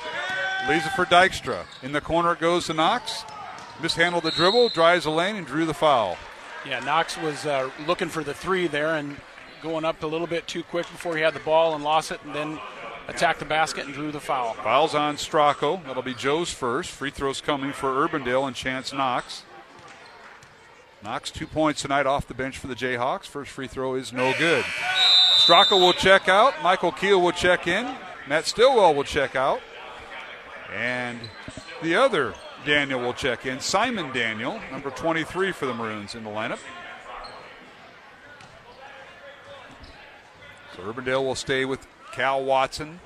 Leaves it for Dykstra. In the corner it goes to Knox. Mishandled the dribble, drives the lane, and drew the foul. Yeah, Knox was uh, looking for the three there and going up a little bit too quick before he had the ball and lost it, and then attacked the basket and drew the foul. Fouls on Stracco. That'll be Joe's first. Free throws coming for Urbandale and Chance Knox. Knox two points tonight off the bench for the Jayhawks. First free throw is no good. Stracco will check out. Michael Keel will check in. Matt Stillwell will check out. And the other Daniel will check in. Simon Daniel, number 23 for the Maroons in the lineup. So Urbandale will stay with Cal Watson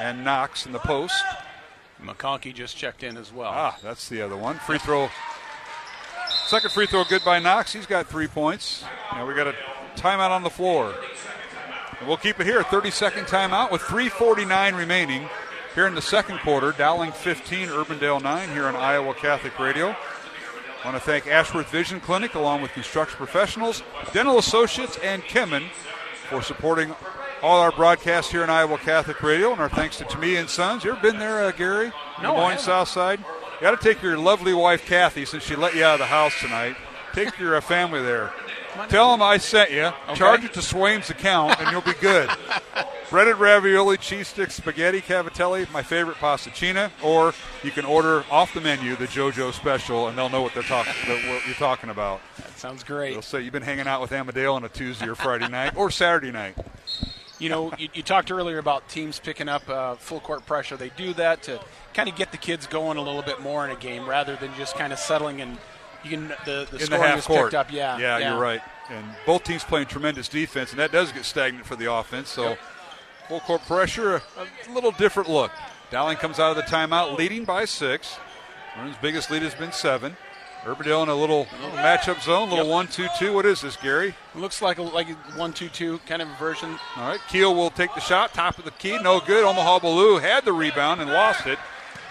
and Knox in the post. McConkey just checked in as well. Ah, that's the other one. Free throw. Second free throw good by Knox. He's got three points. Now we got a timeout on the floor. And we'll keep it here. 30 second timeout with 3.49 remaining here in the second quarter. Dowling 15, Urbandale 9 here on Iowa Catholic Radio. I want to thank Ashworth Vision Clinic along with construction professionals, dental associates, and Kemin for supporting all our broadcasts here on Iowa Catholic Radio. And our thanks to Tumea and Sons. You ever been there, uh, Gary? No, Des Moines. South Side? You got to take your lovely wife, Kathy, since she let you out of the house tonight. Take your uh, family there. Tell them I sent you. Charge it to Swaim's account, and you'll be good. Breaded ravioli, cheese sticks, spaghetti, cavatelli, my favorite pasticina, or you can order off the menu the JoJo special, and they'll know what they're talking what you're talking about. That sounds great. They'll say you've been hanging out with Amadale on a Tuesday or Friday night or Saturday night. You know, you, you talked earlier about teams picking up uh, full court pressure. They do that to kind of get the kids going a little bit more in a game rather than just kind of settling and you can the, the in the scoring half is court. picked up. Yeah, yeah, you're right. And both teams playing tremendous defense, and that does get stagnant for the offense. So full court pressure, a, little different look. Dowling comes out of the timeout leading by six. Maroon's biggest lead has been seven. Urbandale in a little, little matchup zone, little Yep. one-two-two. What is this, Gary? It Looks like a like a one-two-two kind of version. All right, Keel will take the shot, top of the key, no good. Omaha Biliew had the rebound and lost it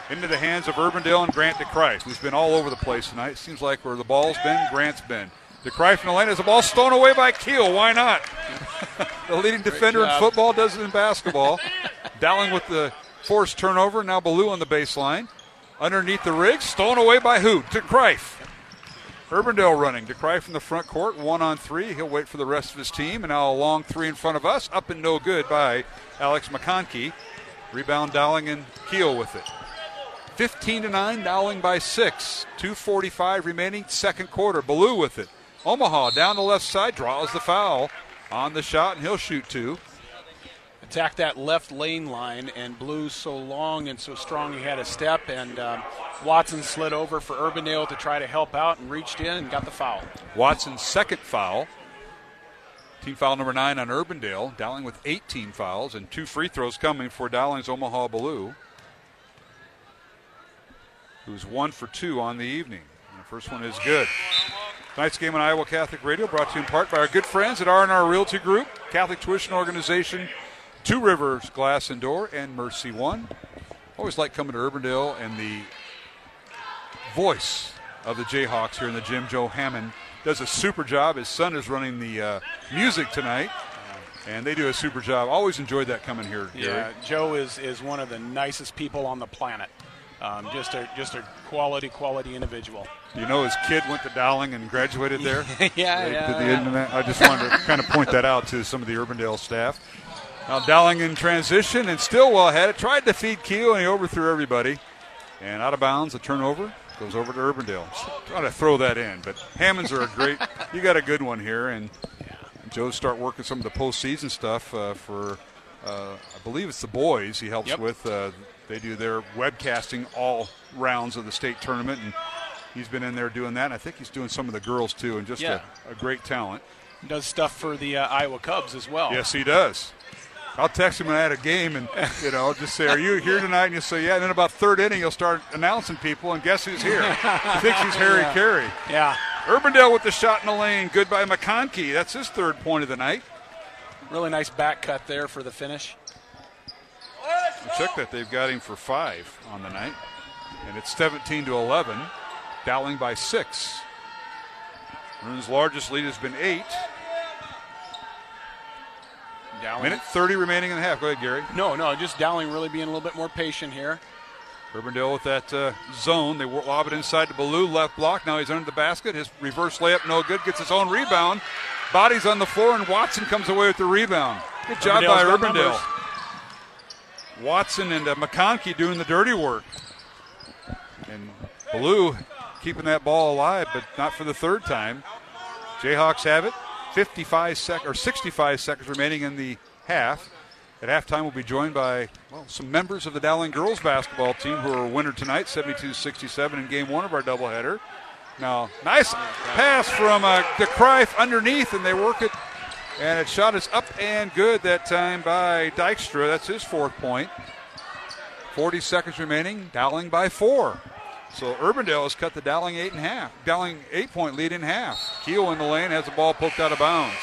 into the hands of Urbandale and Grant DeCrife, who's been all over the place tonight. Seems like where the ball's been, Grant's been. DeCrife in the lane has the ball stolen away by Keel. Why not? the leading defender in football does it in basketball. Dowling with the forced turnover. Now Biliew on the baseline. Underneath the rig, stolen away by who? DeCrife. Urbandale running. DeCry from the front court, one on three. He'll wait for the rest of his team. And now a long three in front of us, up and no good by Alex McConkey. Rebound Dowling and Keel with it. 15 to 9, Dowling by six. 2.45 remaining, second quarter. Biliew with it. Omaha down the left side, draws the foul on the shot, and he'll shoot two. Attack that left lane line, and Biliew's so long and so strong he had a step, and um, Watson slid over for Urbandale to try to help out and reached in and got the foul. Watson's second foul. Team foul number nine on Urbandale. Dowling with 18 fouls and two free throws coming for Dowling's Omaha Biliew, who's one for two on the evening. And the first one is good. Tonight's game on Iowa Catholic Radio brought to you in part by our good friends at R&R Realty Group, Catholic Tuition Organization, Two Rivers Glass and Door, and Mercy One. Always like coming to Urbandale and the voice of the Jayhawks here in the gym, Joe Hammond, does a super job. His son is running the uh, music tonight, and they do a super job. Always enjoyed that coming here. Gary. Yeah, Joe is, is one of the nicest people on the planet. Um, just a just a quality quality individual. You know, his kid went to Dowling and graduated there. Yeah, They yeah, the yeah. I just wanted to kind of point that out to some of the Urbandale staff. Now Dowling in transition, and Stillwell had it. Tried to feed Keel, and he overthrew everybody. And out of bounds, a turnover goes over to Urbandale. Trying to throw that in, but Hammonds are a great. you got a good one here, and Joe start working some of the postseason stuff uh, for. Uh, I believe it's the boys he helps Yep. with. Uh, they do their webcasting all rounds of the state tournament, and he's been in there doing that. And I think he's doing some of the girls too, and just Yeah. a, a great talent. Does stuff for the uh, Iowa Cubs as well. Yes, he does. I'll text him when I had a game and, you know, just say, Are you here tonight? And you say, Yeah. And then about third inning, he'll start announcing people, and guess who's here? he thinks he's Harry Yeah. Caray. Yeah. Urbandale with the shot in the lane. Good by McConkey. That's his third point of the night. Really nice back cut there for the finish. Check that they've got him for five on the night. And it's 17 to 11. Dowling by six. Maroon's largest lead has been eight. Dowling. Minute 30 remaining in the half. Go ahead, Gary. No, no, just Dowling really being a little bit more patient here. Urbandale with that uh, zone. They lob it inside to Biliew, left block. Now he's under the basket. His reverse layup, no good. Gets his own rebound. Bodies on the floor, and Watson comes away with the rebound. Good job by Urbandale's numbers. Watson and uh, McConkey doing the dirty work. And Biliew keeping that ball alive, but not for the third time. Jayhawks have it. 55 sec or 65 seconds remaining in the half. At halftime, we'll be joined by well some members of the Dowling girls basketball team who are a winner tonight, 72-67 in game one of our doubleheader. Now, nice pass from uh, underneath, and they work it, and it shot is up and good that time by Dykstra. That's his fourth point. 40 seconds remaining. Dowling by four. So Urbandale has cut the Dowling eight and half. Dowling eight point lead in half. Keel in the lane has the ball poked out of bounds.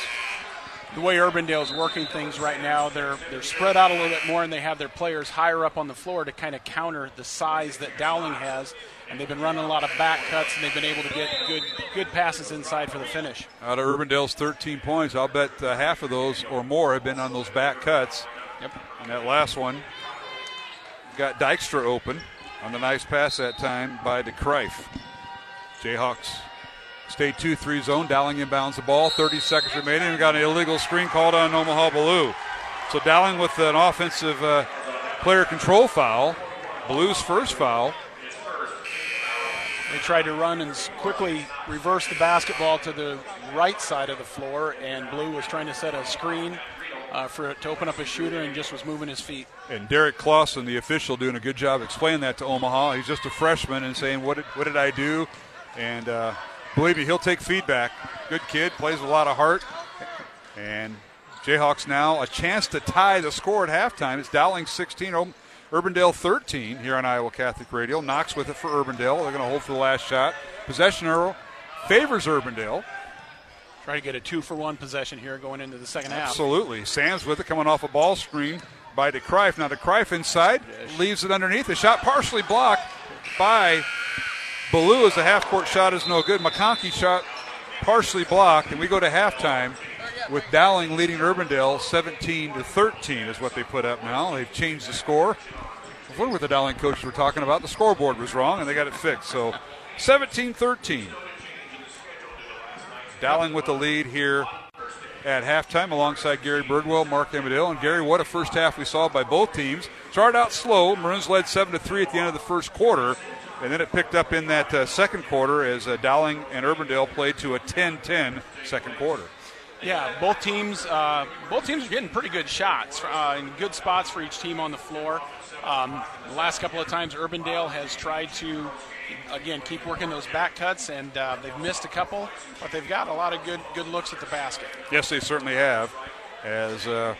The way Urbandale's working things right now, they're they're spread out a little bit more, and they have their players higher up on the floor to kind of counter the size that Dowling has. And they've been running a lot of back cuts, and they've been able to get good good passes inside for the finish. Out of Urbandale's 13 points, I'll bet uh, half of those or more have been on those back cuts. Yep. And that last one got Dykstra open on the nice pass that time by DeCrife. Jayhawks stay 2 3 zone. Dowling inbounds the ball. 30 seconds remaining. We got an illegal screen called on Omaha Biliew. So Dowling with an offensive uh, player control foul. Biliew's first foul. They tried to run and quickly reverse the basketball to the right side of the floor, and Biliew was trying to set a screen uh, for to open up a shooter and just was moving his feet. And Derek Clausen, the official, doing a good job explaining that to Omaha. He's just a freshman and saying, "What did what did I do?" And uh, believe me, he'll take feedback. Good kid, plays with a lot of heart. And Jayhawks now a chance to tie the score at halftime. It's Dowling 16, Ur- Urbandale 13 here on Iowa Catholic Radio. Knox with it for Urbandale. They're going to hold for the last shot. Possession arrow favors Urbandale. Try to get a two for one possession here going into the second half. Absolutely. Sams with it coming off a ball screen by DeCrife. Now DeCrife inside, leaves it underneath. The shot partially blocked by Biliew as the half court shot is no good. McConkey shot partially blocked, and we go to halftime with Dowling leading Urbandale 17 to 13 is what they put up now. They've changed the score. I wonder what the Dowling coaches were talking about. The scoreboard was wrong, and they got it fixed. So 17 13. Dowling with the lead here at halftime alongside Gary Birdwell, Mark Emmedill. And Gary, what a first half we saw by both teams. Started out slow. Maroons led 7 to 3 at the end of the first quarter. And then it picked up in that uh, second quarter as uh, Dowling and Urbandale played to a 10 10 second quarter. Yeah, both teams, uh, both teams are getting pretty good shots uh, and good spots for each team on the floor. Um, the last couple of times, Urbandale has tried to, again, keep working those back cuts, and uh, they've missed a couple, but they've got a lot of good good looks at the basket. Yes, they certainly have. As uh,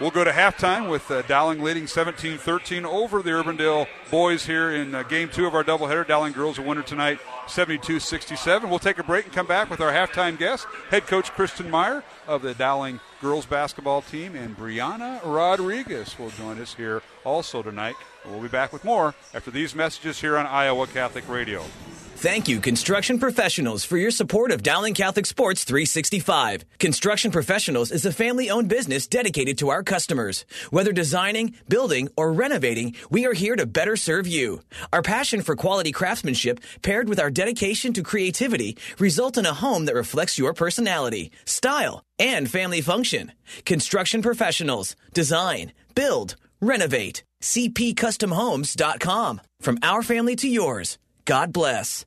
we'll go to halftime with uh, Dowling leading 17 13 over the Urbandale boys here in uh, game two of our doubleheader. Dowling girls a winner tonight 72 67. We'll take a break and come back with our halftime guest, head coach Kristen Meyer of the Dowling girls basketball team, and Brianna Rodriguez will join us here also tonight. We'll be back with more after these messages here on Iowa Catholic Radio. Thank you, Construction Professionals, for your support of Dowling Catholic Sports 365. Construction Professionals is a family owned business dedicated to our customers. Whether designing, building, or renovating, we are here to better serve you. Our passion for quality craftsmanship, paired with our dedication to creativity, result in a home that reflects your personality, style, and family function. Construction Professionals. Design, build, renovate. CPCustomHomes.com. From our family to yours. God bless.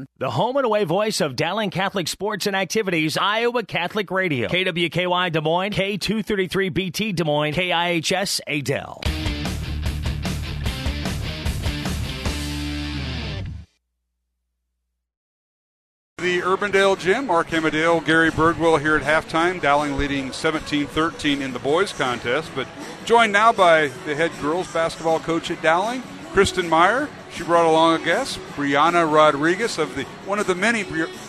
The home and away voice of Dowling Catholic Sports and Activities, Iowa Catholic Radio. KWKY Des Moines, K233BT Des Moines, KIHS Adel. The Urbandale Gym, Mark Hamadale, Gary Birdwell here at halftime. Dowling leading 17 13 in the boys' contest, but joined now by the head girls basketball coach at Dowling, Kristen Meyer. She brought along a guest, Brianna Rodriguez of the one of the many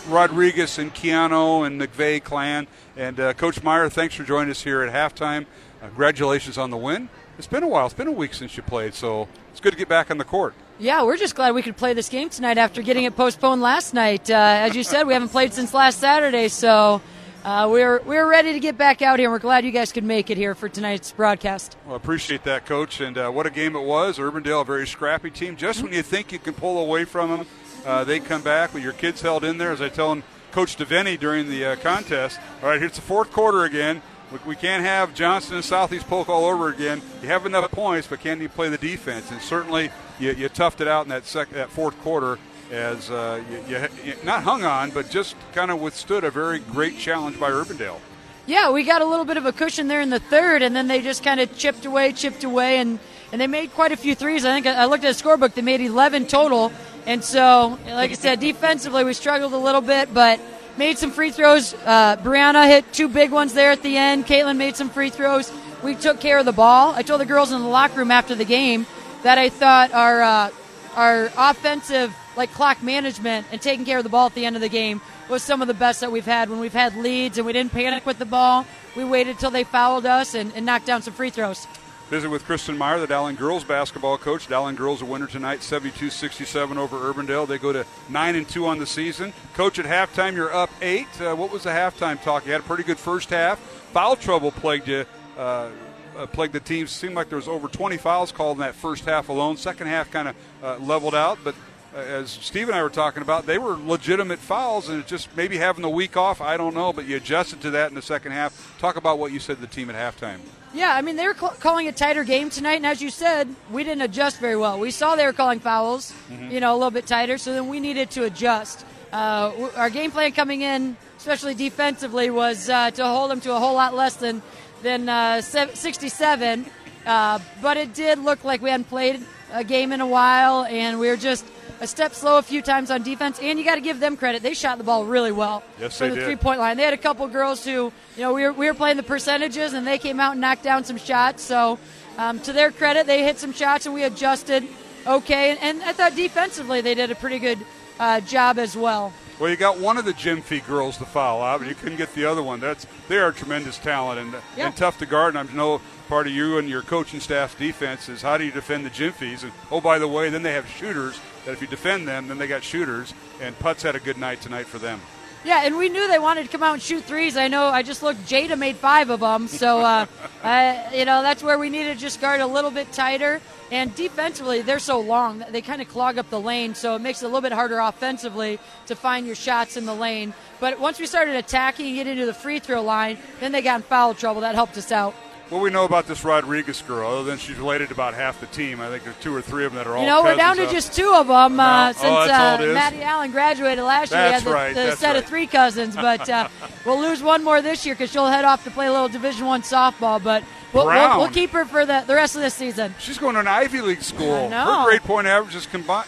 Rodriguez and Keanu and McVeigh clan. And uh, Coach Meyer, thanks for joining us here at halftime. Uh, congratulations on the win. It's been a while. It's been a week since you played, so it's good to get back on the court. Yeah, we're just glad we could play this game tonight after getting it postponed last night. Uh, as you said, we haven't played since last Saturday, so uh, we're we're ready to get back out here. We're glad you guys could make it here for tonight's broadcast. Well, appreciate that, Coach. And uh, what a game it was. Urbandale, a very scrappy team. Just when you think you can pull away from them, uh, they come back. But your kids held in there, as I tell them, Coach Devaney during the uh, contest. All right, here's the fourth quarter again. We can't have Johnston and Southeast Polk all over again. You have enough points, but can you play the defense? And certainly, you, you toughed it out in that second, that fourth quarter as uh, you, you, not hung on, but just kind of withstood a very great challenge by Urbandale. Yeah, we got a little bit of a cushion there in the third, and then they just kind of chipped away, chipped away, and, and they made quite a few threes. I think I looked at the scorebook; they made 11 total. And so, like I said, defensively we struggled a little bit, but made some free throws. Uh, Brianna hit two big ones there at the end. Caitlin made some free throws. We took care of the ball. I told the girls in the locker room after the game that I thought our uh, our offensive like clock management and taking care of the ball at the end of the game was some of the best that we've had when we've had leads and we didn't panic with the ball. We waited till they fouled us and, and knocked down some free throws. Visit with Kristen Meyer, the Dowling girls basketball coach. Dowling girls a winner tonight, 72-67 over Urbandale. They go to nine and two on the season. Coach, at halftime, you're up eight. Uh, what was the halftime talk? You had a pretty good first half. Foul trouble plagued you. Uh, uh, plagued the team. Seemed like there was over 20 fouls called in that first half alone. Second half kind of uh, leveled out, but as Steve and I were talking about, they were legitimate fouls, and it's just maybe having the week off. I don't know, but you adjusted to that in the second half. Talk about what you said to the team at halftime. Yeah, I mean they were cl- calling a tighter game tonight, and as you said, we didn't adjust very well. We saw they were calling fouls, mm-hmm. you know, a little bit tighter, so then we needed to adjust. Uh, our game plan coming in, especially defensively, was uh, to hold them to a whole lot less than than uh, 67. Uh, but it did look like we hadn't played a game in a while, and we were just a step slow a few times on defense. And you got to give them credit; they shot the ball really well yes, for the three point line. They had a couple girls who, you know, we were we were playing the percentages, and they came out and knocked down some shots. So, um, to their credit, they hit some shots, and we adjusted okay. And, and I thought defensively they did a pretty good uh, job as well. Well, you got one of the Gyamfi girls to foul out, but you couldn't get the other one. That's they are tremendous talent and, yeah. and tough to guard. And I know part of you and your coaching staff's defense is how do you defend the Gyamfis? And oh, by the way, then they have shooters that if you defend them, then they got shooters. And Putz had a good night tonight for them. Yeah, and we knew they wanted to come out and shoot threes. I know. I just looked. Jada made five of them, so uh, uh, you know that's where we needed to just guard a little bit tighter. And defensively, they're so long; they kind of clog up the lane, so it makes it a little bit harder offensively to find your shots in the lane. But once we started attacking and get into the free throw line, then they got in foul trouble. That helped us out. What we know about this Rodriguez girl, other than she's related to about half the team, I think there's two or three of them that are all. You know, we're down to up. just two of them uh, oh, since uh, Maddie Allen graduated last year. That's we had right, the set right. of three cousins, but uh, we'll lose one more this year because she'll head off to play a little Division One softball. But we'll, we'll, we'll keep her for the, the rest of the season. She's going to an Ivy League school. I know. Her grade point average is combined.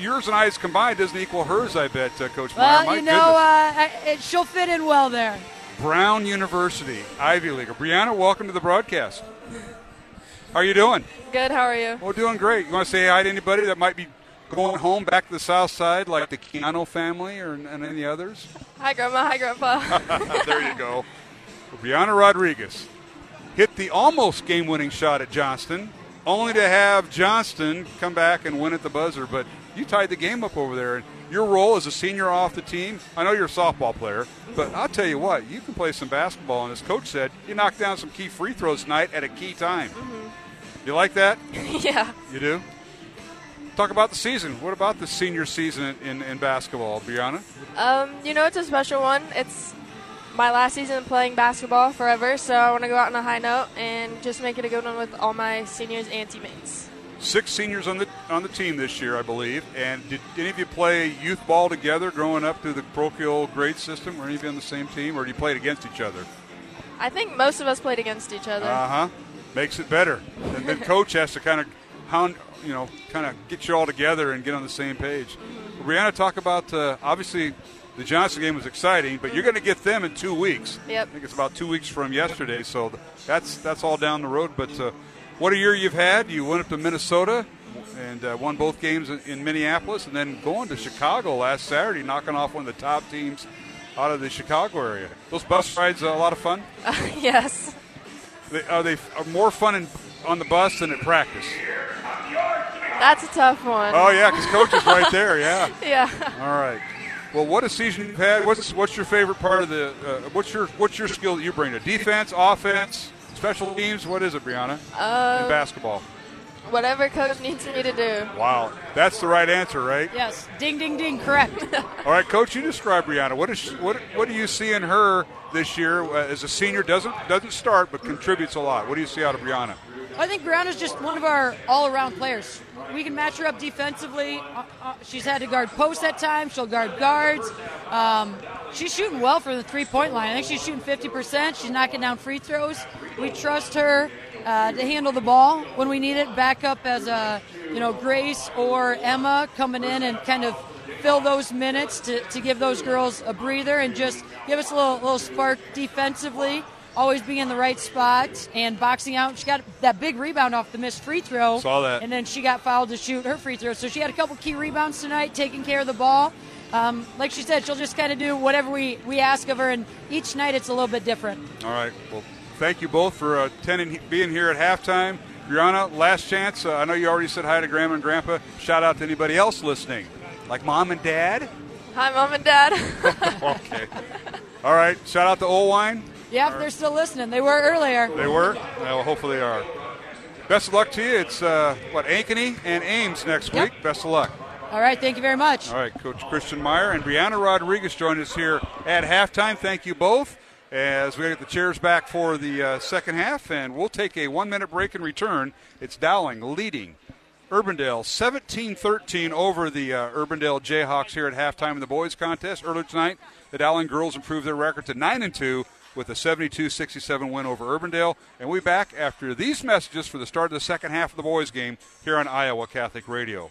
Yours and I's combined doesn't equal hers. I bet, uh, Coach Meyer. Well, My you know, uh, I- it, she'll fit in well there. Brown University, Ivy League. Brianna, welcome to the broadcast. How are you doing? Good. How are you? Well, doing great. You want to say hi to anybody that might be going home back to the South Side, like the Keanu family or and any others? Hi, Grandma. Hi, Grandpa. there you go. Brianna Rodriguez hit the almost game-winning shot at Johnston, only to have Johnston come back and win at the buzzer. But you tied the game up over there. And your role as a senior off the team, I know you're a softball player, but I'll tell you what, you can play some basketball. And as coach said, you knocked down some key free throws tonight at a key time. You like that? yeah. You do? Talk about the season. What about the senior season in, in, in basketball, Brianna? Um, you know, it's a special one. It's my last season playing basketball forever, so I want to go out on a high note and just make it a good one with all my seniors and teammates. Six seniors on the on the team this year, I believe. And did any of you play youth ball together growing up through the parochial grade system? Were any of you on the same team, or do you play against each other? I think most of us played against each other. Uh huh. Makes it better. And then coach has to kind of hound, you know, kind of get you all together and get on the same page. Brianna, talk about uh, obviously the Johnston game was exciting, but you're going to get them in two weeks. Yep. I think it's about two weeks from yesterday, so that's that's all down the road. But uh, what a year you've had! You went up to Minnesota and uh, won both games in, in Minneapolis, and then going to Chicago last Saturday, knocking off one of the top teams out of the Chicago area. Those bus rides are a lot of fun. yes. They, are they are more fun in, on the bus than at practice? That's a tough one. Oh yeah, because coach is right there. Yeah. yeah. All right. Well, what a season you've had. What's what's your favorite part of the? Uh, what's your what's your skill that you bring to defense, offense, special teams? What is it, Brianna? In basketball. Whatever coach needs me to do. Wow, that's the right answer, right? Yes. Ding, ding, ding. Correct. All right, coach, you describe Brianna. What is she, what what do you see in her this year uh, as a senior? Doesn't doesn't start, but contributes a lot. What do you see out of Brianna? I think Brianna's just one of our all-around players. We can match her up defensively. Uh, uh, she's had to guard posts at times. She'll guard guards. Um, she's shooting well for the three-point line. I think she's shooting 50%. She's knocking down free throws. We trust her uh, to handle the ball when we need it. Back up as a you know Grace or Emma coming in and kind of fill those minutes to, to give those girls a breather and just give us a little little spark defensively always being in the right spot and boxing out. She got that big rebound off the missed free throw. Saw that. And then she got fouled to shoot her free throw. So she had a couple key rebounds tonight, taking care of the ball. Um, like she said, she'll just kind of do whatever we, we ask of her, and each night it's a little bit different. All right. Well, thank you both for uh, attending, being here at halftime. Brianna, last chance. Uh, I know you already said hi to Grandma and Grandpa. Shout out to anybody else listening, like Mom and Dad. Hi, Mom and Dad. okay. All right. Shout out to Olwine. Yeah, if they're still listening. They were earlier. They were? Well, hopefully they are. Best of luck to you. It's, uh, what, Ankeny and Ames next Yep. week. Best of luck. All right, thank you very much. All right, Coach Christian Meyer and Brianna Rodriguez joined us here at halftime. Thank you both. As we get the chairs back for the uh, second half, and we'll take a one minute break and return. It's Dowling leading Urbandale 17 13 over the uh, Urbandale Jayhawks here at halftime in the boys' contest. Earlier tonight, the Dowling girls improved their record to 9 and 2 with a 72 67 win over Urbandale. And be back after these messages for the start of the second half of the boys' game here on Iowa Catholic Radio.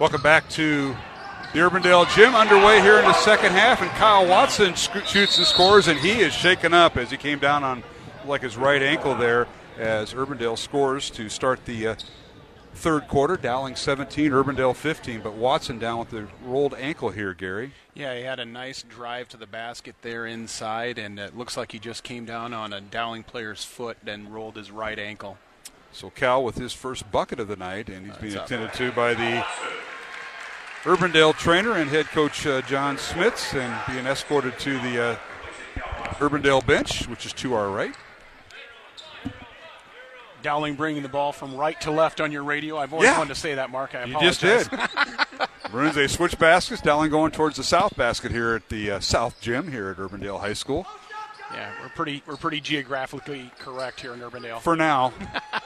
Welcome back to the Urbandale Gym underway here in the second half, and Kyle Watson sc- shoots and scores, and he is shaken up as he came down on like his right ankle there as Urbandale scores to start the uh, third quarter. Dowling 17, Urbandale 15, but Watson down with the rolled ankle here, Gary. Yeah, he had a nice drive to the basket there inside, and it looks like he just came down on a Dowling player's foot and rolled his right ankle. So Cal with his first bucket of the night, and he's being That's attended to by the Urbandale trainer and head coach uh, John Smits, and being escorted to the uh, Urbandale bench, which is to our right. Dowling bringing the ball from right to left on your radio. I've always Yeah. wanted to say that, Mark. I apologize. You apologize. just did. Maroons, they switch baskets. Dowling going towards the south basket here at the uh, South Gym here at Urbandale High School. Yeah, we're pretty we're pretty geographically correct here in Urbandale. For now.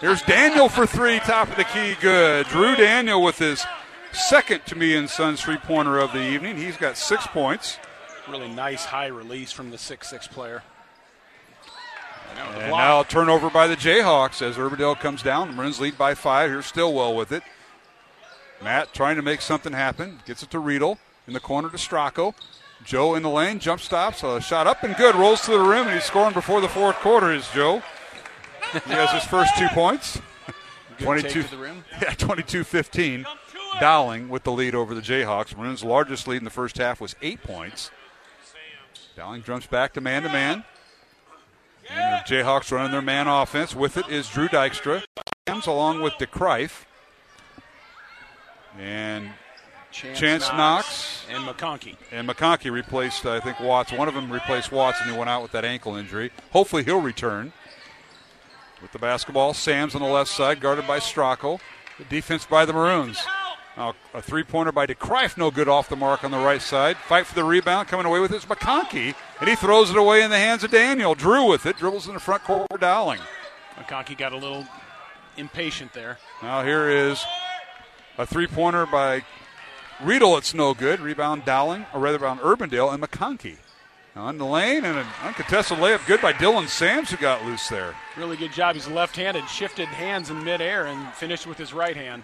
Here's Daniel for three, top of the key, good. Drew Daniel with his second Tumea and Sons three pointer of the evening. He's got six points. Really nice high release from the six six player. And now a turnover by the Jayhawks as Urbandale comes down. The Maroons lead by five. Here's Stillwell with it. Matt trying to make something happen. Gets it to Riedel in the corner to Stracco. Joe in the lane, jump stops, a shot up and good. Rolls to the rim, and he's scoring before the fourth quarter. Is Joe? He has his first two points. Good take to the rim. Yeah, 22-15. Dowling with the lead over the Jayhawks. Maroons' largest lead in the first half was eight points. Dowling jumps back to man to man. And the Jayhawks running their man offense. With it is Drew Dykstra. Along with DeCrife. And Chance, Chance Knox. and McConkey. And McConkey replaced, I think, Watts. One of them replaced Watson, who went out with that ankle injury. Hopefully, he'll return. With the basketball, Sams on the left side, guarded by Stracco. The defense by the Maroons. Now, a three pointer by DeCrife, no good off the mark on the right side. Fight for the rebound, coming away with it is McConkey, and he throws it away in the hands of Daniel. Drew with it, dribbles in the front court for Dowling. McConkey got a little impatient there. Now, here is a three pointer by Riedel, it's no good. Rebound Dowling, or rather, rebound Urbandale and McConkey. On the lane, and an uncontested layup good by Dylan Sams, who got loose there. Really good job. He's left-handed, shifted hands in midair, and finished with his right hand.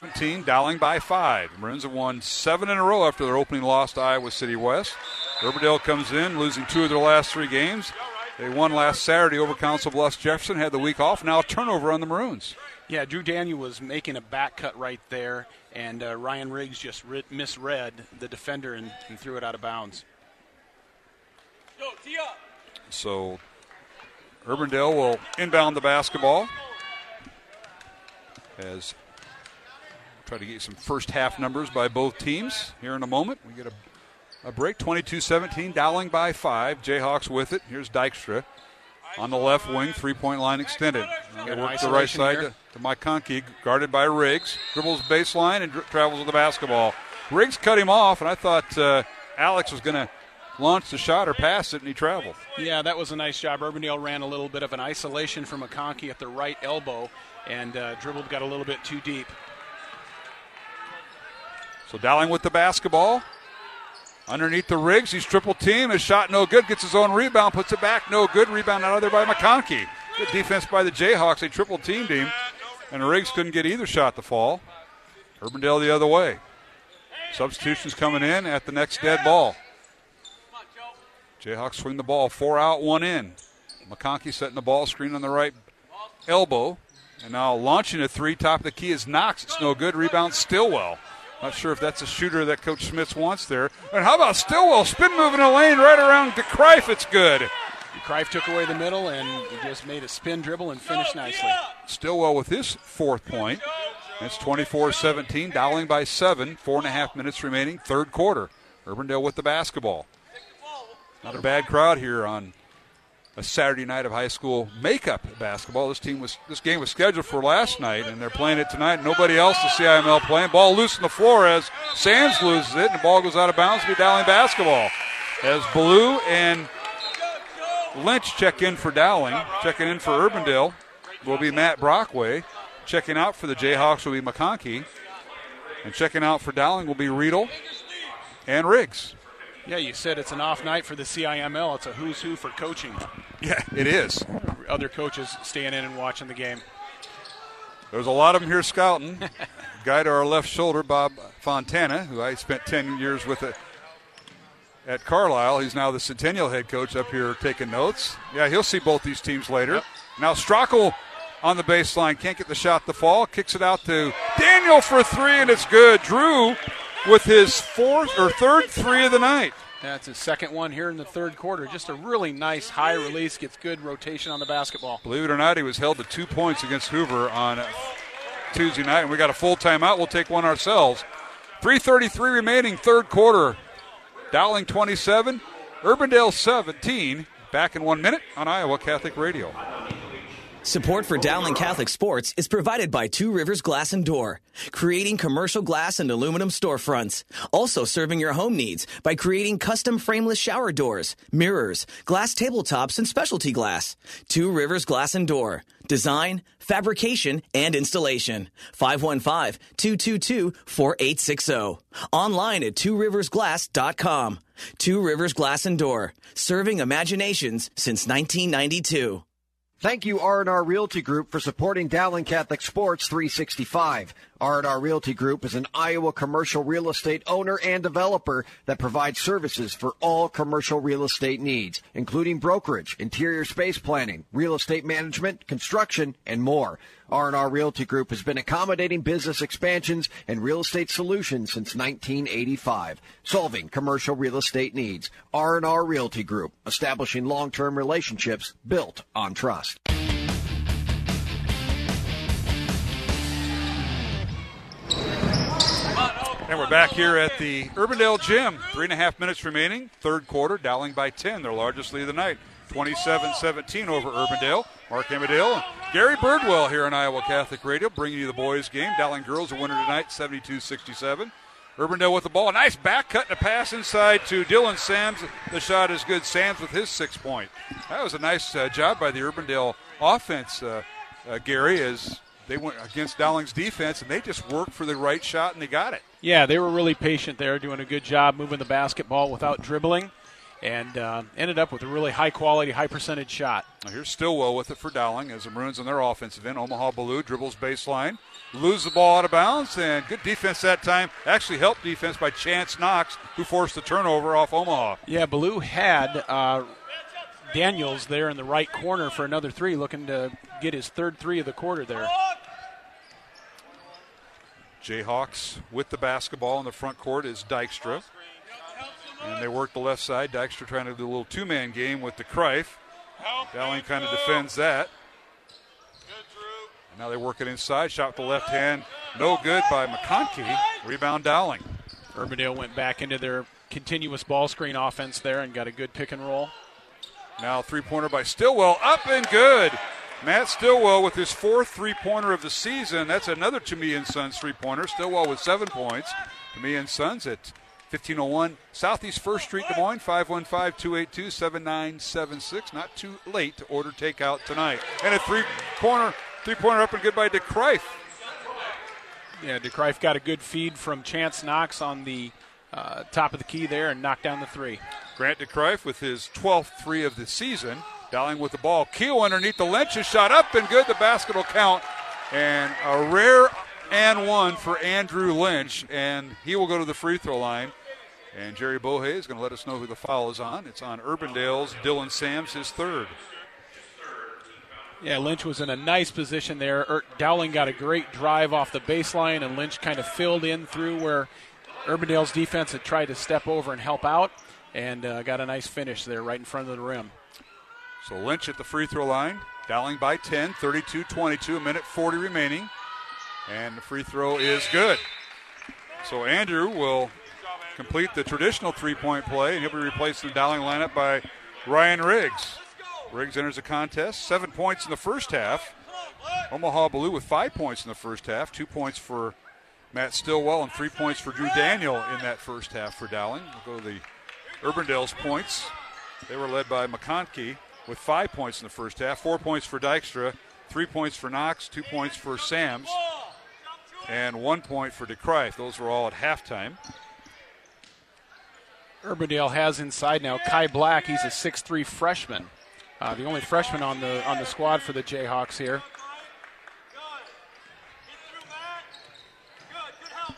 17, Dowling by five. Maroons have won seven in a row after their opening loss to Iowa City West. Urbandale comes in, losing two of their last three games. They won last Saturday over Council Bluffs Jefferson, had the week off. Now a turnover on the Maroons. Yeah, Drew Daniel was making a back cut right there, and uh, Ryan Riggs just ri- misread the defender and, and threw it out of bounds. So Urbandale will inbound the basketball as try to get some first half numbers by both teams here in a moment. We get a, a break 22 17, Dowling by five. Jayhawks with it. Here's Dykstra on the left wing, three point line extended. Work the right side here. to, to guarded by Riggs. Dribbles baseline and dri- travels with the basketball. Riggs cut him off, and I thought uh, Alex was going to launch the shot or pass it, and he traveled. Yeah, that was a nice job. Urbandale ran a little bit of an isolation from McConkey at the right elbow, and uh, dribbled, got a little bit too deep. So Dowling with the basketball. Underneath the Riggs, he's triple team. His shot no good. Gets his own rebound, puts it back, no good. Rebound out of there by McConkey. Good defense by the Jayhawks. They triple teamed him, and Riggs couldn't get either shot to fall. Urbandale the other way. Substitutions coming in at the next dead ball. Jayhawks swing the ball, four out, one in. McConkey setting the ball screen on the right elbow, and now launching a three. Top of the key is Knox. It's no good. Rebound Stillwell. Not sure if that's a shooter that Coach Smith wants there. And how about Stillwell spin moving a lane right around DeCrife? It's good. Greif took away the middle and he just made a spin dribble and finished nicely. Stillwell with his fourth point. It's 24 17, Dowling by seven. Four and a half minutes remaining, third quarter. Urbandale with the basketball. Not a bad crowd here on a Saturday night of high school makeup basketball. This team was this game was scheduled for last night, and they're playing it tonight. Nobody else to CIML playing. Ball loose on the floor as Sams loses it, and the ball goes out of bounds be Dowling basketball. As Biliew and Lynch check in for Dowling, checking in for Urbandale will be Matt Brockway. Checking out for the Jayhawks will be McConkey. And checking out for Dowling will be Riedel and Riggs. Yeah, you said it's an off night for the CIML. It's a who's who for coaching. Yeah, it is. Other coaches staying in and watching the game. There's a lot of them here scouting. Guy to our left shoulder, Bob Fontana, who I spent 10 years with at, at Carlisle. He's now the Centennial head coach up here taking notes. Yeah, he'll see both these teams later. Now Stracco on the baseline, can't get the shot to fall, kicks it out to Daniel for three, and it's good. Drew with his fourth or third three of the night. That's his second one here in the third quarter. Just a really nice high release, gets good rotation on the basketball. Believe it or not, he was held to two points against Hoover on Tuesday night, and we got a full timeout. We'll take one ourselves. 3.33 remaining, third quarter. Dowling 27, Urbandale 17. Back in one minute on Iowa Catholic Radio. Support for Dowling Catholic Sports is provided by Two Rivers Glass and Door, creating commercial glass and aluminum storefronts. Also serving your home needs by creating custom frameless shower doors, mirrors, glass tabletops, and specialty glass. Two Rivers Glass and Door. Design, fabrication, and installation. 515-222-4860. Online at tworiversglass.com. Two Rivers Glass and Door. Serving imaginations since 1992. Thank you, R&R Realty Group, for supporting Dowling Catholic Sports 365. R&R Realty Group is an Iowa commercial real estate owner and developer that provides services for all commercial real estate needs, including brokerage, interior space planning, real estate management, construction, and more. R&R Realty Group has been accommodating business expansions and real estate solutions since 1985, solving commercial real estate needs. R&R Realty Group, establishing long-term relationships built on trust. And we're back here at the Urbandale Gym. Three and a half minutes remaining. Third quarter, Dowling by 10, their largest lead of the night. 27 17 over Urbandale. Mark and Gary Birdwell here on Iowa Catholic Radio, bringing you the boys' game. Dowling girls a winner tonight, 72 67. Urbandale with the ball. A nice back cut and a pass inside to Dylan Sams. The shot is good. Sams with his six point. That was a nice uh, job by the Urbandale offense, uh, uh, Gary, as they went against Dowling's defense and they just worked for the right shot and they got it. Yeah, they were really patient there, doing a good job moving the basketball without dribbling, and uh, ended up with a really high quality, high percentage shot. Now here's Stillwell with it for Dowling as the Maroons on their offensive end. Omaha Biliew dribbles baseline, lose the ball out of bounds, and good defense that time. Actually helped defense by Chance Knox, who forced the turnover off Omaha. Yeah, Biliew had uh, Daniels there in the right corner for another three, looking to get his third three of the quarter there. Jayhawks with the basketball in the front court is Dykstra. And they work the left side. Dykstra trying to do a little two man game with DeCrife. Dowling kind of defends that. And now they work it inside. Shot with the left hand. No good by McConkey. Rebound Dowling. Urbandale went back into their continuous ball screen offense there and got a good pick and roll. Now three pointer by Stillwell. Up and good. Matt Stillwell with his fourth three pointer of the season. That's another Tumea and Sons three pointer. Stillwell with seven points. Tumea and Sons at 1501 Southeast First Street, Des Moines, 515 282 7976. Not too late to order takeout tonight. And a three pointer, three pointer up and good by DeCrife. Yeah, DeCrife got a good feed from Chance Knox on the uh, top of the key there and knocked down the three. Grant DeCrife with his 12th three of the season. Dowling with the ball. Keel underneath the Lynch is shot up and good. The basket will count. And a rare and one for Andrew Lynch. And he will go to the free throw line. And Jerry Bohe is going to let us know who the foul is on. It's on Urbandale's Dylan Sams, his third. Yeah, Lynch was in a nice position there. Er- Dowling got a great drive off the baseline, and Lynch kind of filled in through where Urbandale's defense had tried to step over and help out, and uh, got a nice finish there right in front of the rim. So Lynch at the free throw line. Dowling by 10, 32 22, a minute 40 remaining. And the free throw is good. So Andrew will complete the traditional three point play, and he'll be replacing the Dowling lineup by Ryan Riggs. Riggs enters the contest, seven points in the first half. Omaha Biliew with five points in the first half, two points for Matt Stillwell, and three points for Drew Daniel in that first half for Dowling. We'll go to the Urbandale's points. They were led by McConkey with five points in the first half, four points for Dykstra, three points for Knox, two points for Sams, and one point for DeCrife. Those were all at halftime. Urbandale has inside now Kai Black. He's a 6'3 freshman. Uh, the only freshman on the on the squad for the Jayhawks here.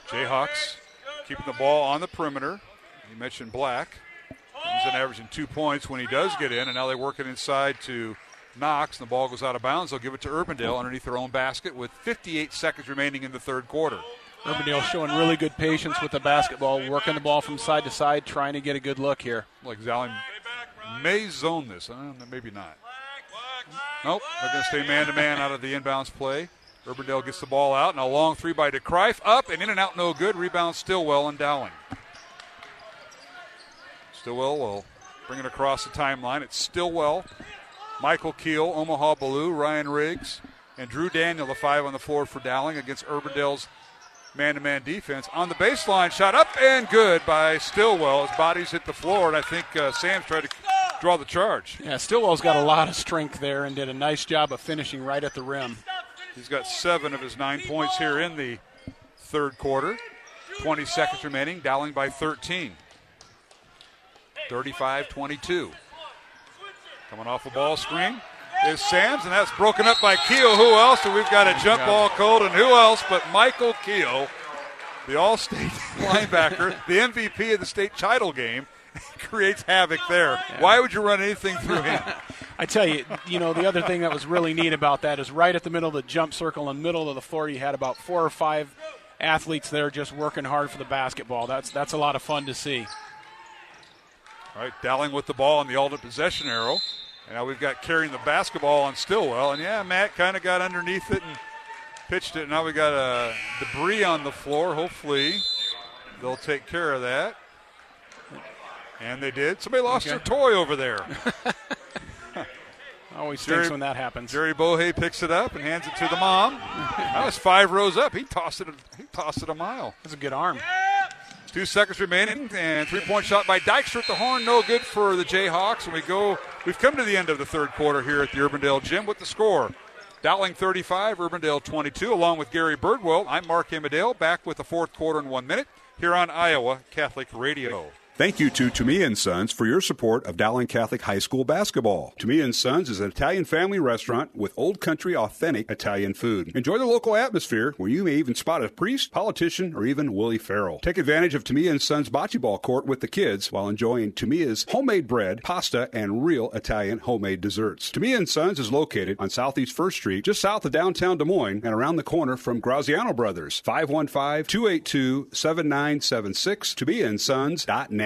Jayhawks keeping the ball on the perimeter. You mentioned Black. He's averaging two points when he does get in, and now they work it inside to Knox, and the ball goes out of bounds. They'll give it to Urbandale underneath their own basket with 58 seconds remaining in the third quarter. Urbandale showing really good patience with the basketball, working the ball from side to side, trying to get a good look here. Like Dowling may zone this. Uh, maybe not. Nope, they're going to stay man to man out of the inbounds play. Urbandale gets the ball out, and a long three by DeCrife. Up and in and out, no good. Rebound Stillwell and Dowling. Stillwell will bring it across the timeline. It's Stillwell Michael Keel, Omaha Biliew, Ryan Riggs, and Drew Daniel, the five on the floor for Dowling against Urbandale's man-to-man defense. On the baseline, shot up and good by Stillwell. His body's hit the floor, and I think uh, Sams tried to draw the charge. Yeah, Stillwell's got a lot of strength there and did a nice job of finishing right at the rim. He's got seven of his nine points here in the third quarter. 20 seconds remaining, Dowling by 13. 35 22. Coming off a ball screen is Sams, and that's broken up by Keel. Who else? And we've got a jump ball called, and who else but Michael Keel, the All State linebacker, the MVP of the state title game, creates havoc there. Why would you run anything through him? I tell you, you know, the other thing that was really neat about that is right at the middle of the jump circle in the middle of the floor, you had about four or five athletes there just working hard for the basketball. That's that's a lot of fun to see. All right, Dowling with the ball on the alternate possession arrow. And now we've got carrying the basketball on Stillwell. And yeah, Matt kind of got underneath it and pitched it. Now we got a debris on the floor. Hopefully they'll take care of that. And they did. Somebody lost Okay. their toy over there. Always stinks when that happens. Jerry Bohe picks it up and hands it to the mom. that was five rows up. He tossed it. He tossed it a mile. That's a good arm. Two seconds remaining, and three-point shot by Dykstra at the horn. No good for the Jayhawks. And we go. We've come to the end of the third quarter here at the Urbandale Gym with the score. Dowling 35, Urbandale 22. Along with Gary Birdwell, I'm Mark Amadale. Back with the fourth quarter in one minute here on Iowa Catholic Radio. Thank you to Tumea and Sons for your support of Dowling Catholic High School basketball. Tumea and Sons is an Italian family restaurant with old country authentic Italian food. Enjoy the local atmosphere where you may even spot a priest, politician, or even Willie Farrell. Take advantage of Tumea and Sons bocce ball court with the kids while enjoying Tumea's homemade bread, pasta, and real Italian homemade desserts. Tumea and Sons is located on Southeast 1st Street, just south of downtown Des Moines and around the corner from Graziano Brothers. 515-282-7976, TumeaandSons.net.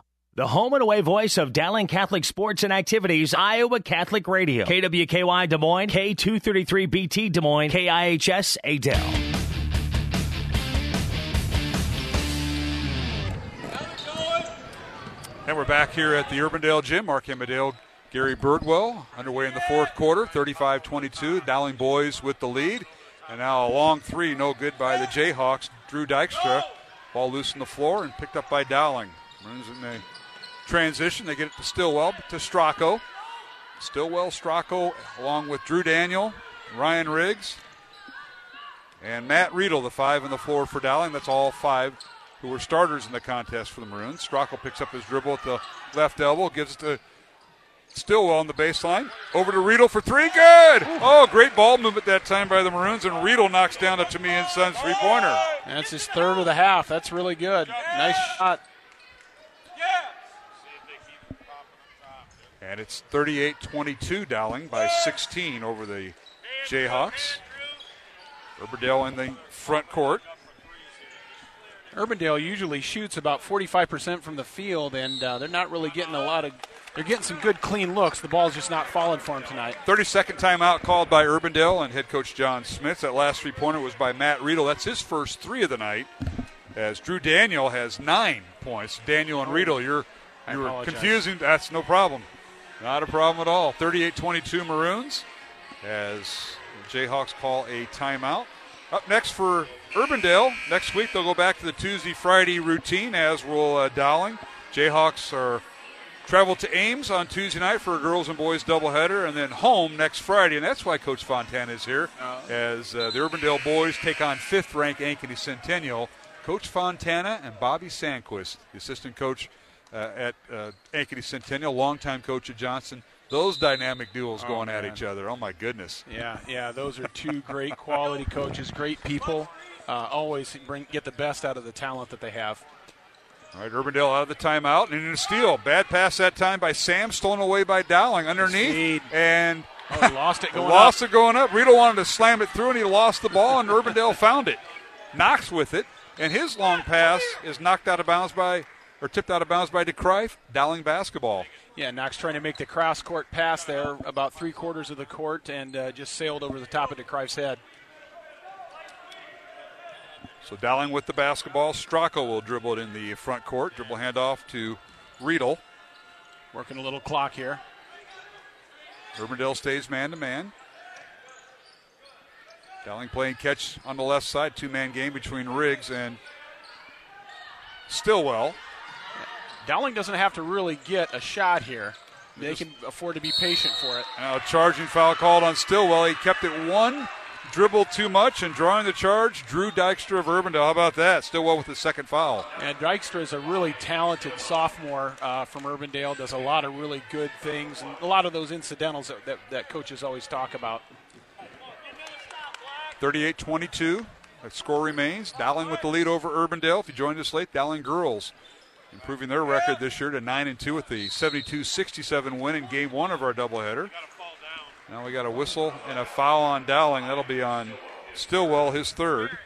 The home and away voice of Dowling Catholic Sports and Activities, Iowa Catholic Radio. KWKY Des Moines, K233BT Des Moines, KIHS Adel. And we're back here at the Urbandale Gym. Mark Amadale, Gary Birdwell, underway in the fourth quarter, 35-22. Dowling boys with the lead. And now a long three, no good by the Jayhawks. Drew Dykstra, ball loose on the floor and picked up by Dowling. Runs in the transition. They get it to Stillwell, to Stracco. Stillwell, Stracco, along with Drew Daniel, Ryan Riggs, and Matt Riedel, the five on the floor for Dowling. That's all five who were starters in the contest for the Maroons. Stracco picks up his dribble at the left elbow, gives it to Stillwell on the baseline. Over to Riedel for three. Good! Oh, great ball movement that time by the Maroons, and Riedel knocks down a Tumea and Sons three pointer. That's his third of the half. That's really good. Nice shot. And it's 38 22 Dowling by 16 over the Jayhawks. Urbandale in the front court. Urbandale usually shoots about 45% from the field, and uh, they're not really getting a lot of. They're getting some good clean looks. The ball's just not falling for them tonight. 30 second timeout called by Urbandale and head coach John Smith. That last three pointer was by Matt Riedel. That's his first three of the night. As Drew Daniel has nine points. Daniel and Riedel, you're you were confusing. That's no problem. Not a problem at all. 38 22 Maroons as Jayhawks call a timeout. Up next for Urbandale. Next week they'll go back to the Tuesday Friday routine as will uh, Dowling. Jayhawks are travel to Ames on Tuesday night for a girls and boys doubleheader, and then home next Friday. And that's why Coach Fontana is here, as uh, the Urbandale boys take on fifth-ranked Ankeny Centennial. Coach Fontana and Bobby Sanquist, the assistant coach uh, at uh, Ankeny Centennial, longtime coach at Johnston. Those dynamic duels Oh, going at each other. Oh my goodness! Yeah, yeah, those are two great quality coaches, great people. Uh, always bring get the best out of the talent that they have. All right, Urbandale out of the timeout and in a steal. Bad pass that time by Sam, stolen away by Dowling underneath. And Oh, he lost it going lost up. it going up. Riedel wanted to slam it through and he lost the ball and Urbandale found it. Knox with it. And his long pass is knocked out of bounds by, or tipped out of bounds by DeCrife. Dowling basketball. Yeah, Knox trying to make the cross court pass there, about three quarters of the court, and uh, just sailed over the top of DeCrife's head. So Dowling with the basketball. Stracco will dribble it in the front court. Dribble handoff to Riedel. Working a little clock here. Urbandale stays man to man. Dowling playing catch on the left side. Two man game between Riggs and Stillwell. Dowling doesn't have to really get a shot here. They can afford to be patient for it. Now, charging foul called on Stillwell. He kept it one, dribbled too much, and drawing the charge, Drew Dykstra of Urbandale. How about that? Stillwell with the second foul. And Dykstra is a really talented sophomore uh, from Urbandale. Does a lot of really good things, and a lot of those incidentals that, that, that coaches always talk about. 38 22. That score remains. Dowling with the lead over Urbandale. If you joined us late, Dowling girls improving their record this year to 9 and 2 with the 72 67 win in game one of our doubleheader. Now we got a whistle and a foul on Dowling. That'll be on Stillwell, his third.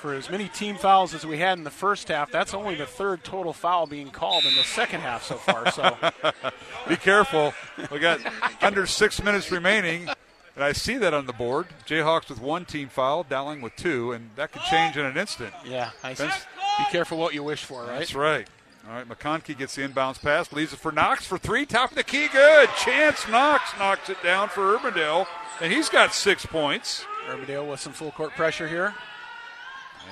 For as many team fouls as we had in the first half, that's only the third total foul being called in the second half so far. So Be careful. We got under six minutes remaining, and I see that on the board. Jayhawks with one team foul, Dowling with two, and that could change in an instant. yeah, I be careful what you wish for, right? That's right. All right, McConkey gets the inbounds pass, leaves it for Knox for three, top of the key, good. Chance Knox knocks it down for Urbandale, and he's got six points. Urbandale with some full court pressure here.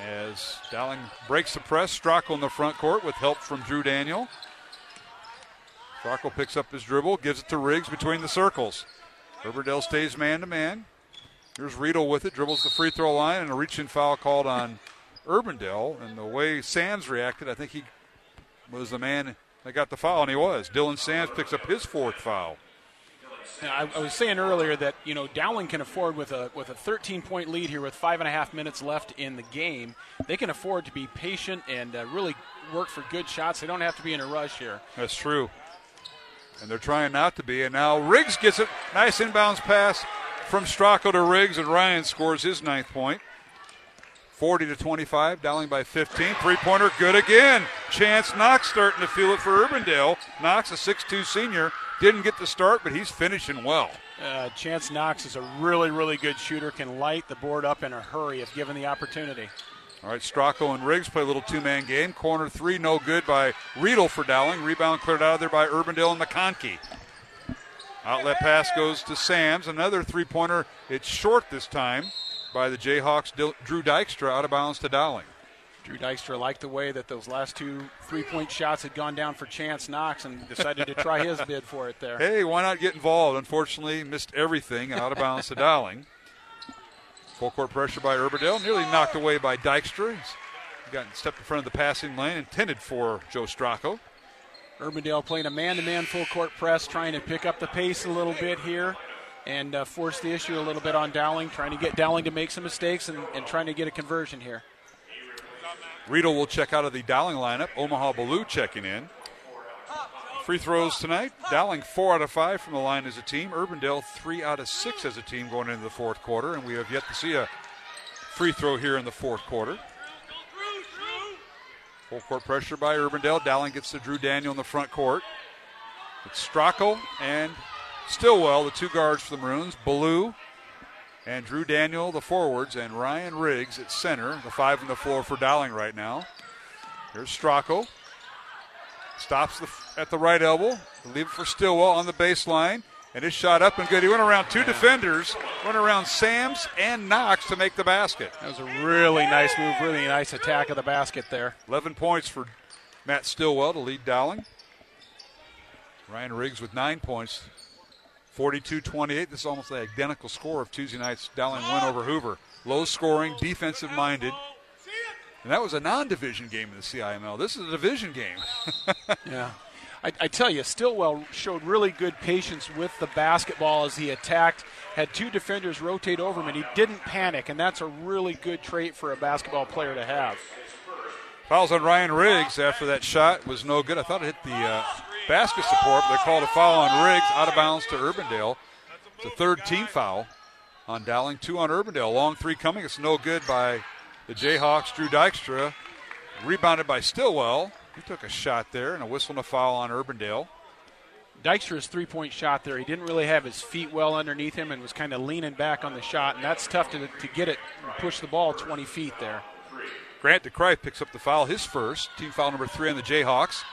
As Dowling breaks the press, Stracco in the front court with help from Drew Daniel. Stracco picks up his dribble, gives it to Riggs between the circles. Urbandale stays man to man. Here's Riedel with it, dribbles the free throw line, and a reach in foul called on Urbandale. And the way Sams reacted, I think he was the man that got the foul, and he was. Dylan Sams picks up his fourth foul. Now, I, I was saying earlier that you know Dowling can afford with a with a 13 point lead here with five and a half minutes left in the game. They can afford to be patient and uh, really work for good shots. They don't have to be in a rush here. That's true. And they're trying not to be. And now Riggs gets it. Nice inbounds pass from Stracco to Riggs, and Ryan scores his ninth point. 40 to 25, Dowling by 15. Three pointer, good again. Chance Knox starting to feel it for Urbandale. Knox, a 6'2 senior, didn't get the start, but he's finishing well. Uh, Chance Knox is a really really good shooter. Can light the board up in a hurry if given the opportunity. All right, Stracco and Riggs play a little two man game. Corner three, no good by Riedel for Dowling. Rebound cleared out of there by Urbandale and McConkey. Outlet pass goes to Sams. Another three pointer. It's short this time by the Jayhawks. Drew Dykstra out of bounds to Dowling. Drew Dykstra liked the way that those last two three point shots had gone down for Chance Knox and decided to try his bid for it there. Hey, why not get involved? Unfortunately, missed everything out of bounds to Dowling. Full court pressure by Urbandale, nearly knocked away by Dykstra. He's got stepped in front of the passing lane, intended for Joe Stracco. Urbandale playing a man-to-man full court press, trying to pick up the pace a little bit here, and uh, force the issue a little bit on Dowling, trying to get Dowling to make some mistakes and, and trying to get a conversion here. Riedel will check out of the Dowling lineup. Omaha Biliew checking in. Free throws tonight. Dowling four out of five from the line as a team. Urbandale three out of six as a team going into the fourth quarter, and we have yet to see a free throw here in the fourth quarter. Full court pressure by Urbandale. Dowling gets to Drew Daniel in the front court. It's Stracco and Stillwell, the two guards for the Maroons. Biliew and Drew Daniel, the forwards, and Ryan Riggs at center. The five on the floor for Dowling right now. Here's Stracco. Stops the, at the right elbow. Leave it for Stillwell on the baseline. And his shot up and good. He went around two defenders, went around Sams and Knox to make the basket. That was a really nice move, really nice attack of the basket there. 11 points for Matt Stillwell to lead Dowling. Ryan Riggs with nine points. 42 28. This is almost the identical score of Tuesday night's Dowling win over Hoover. Low scoring, defensive minded. And that was a non division game in the CIML. This is a division game. Yeah. I, I tell you, Stillwell showed really good patience with the basketball as he attacked. Had two defenders rotate over him, and he didn't panic, and that's a really good trait for a basketball player to have. Fouls on Ryan Riggs after that shot was no good. I thought it hit the uh, basket support, but they called a foul on Riggs out of bounds to Urbandale. It's a third team foul on Dowling, two on Urbandale. Long three coming. It's no good by the Jayhawks. Drew Dykstra rebounded by Stillwell. He took a shot there and a whistle and a foul on Urbandale. Dykstra's three point shot there, he didn't really have his feet well underneath him and was kind of leaning back on the shot, and that's tough to, to get it and push the ball 20 feet there. Grant DeCry picks up the foul, his first. Team foul number three on the Jayhawks.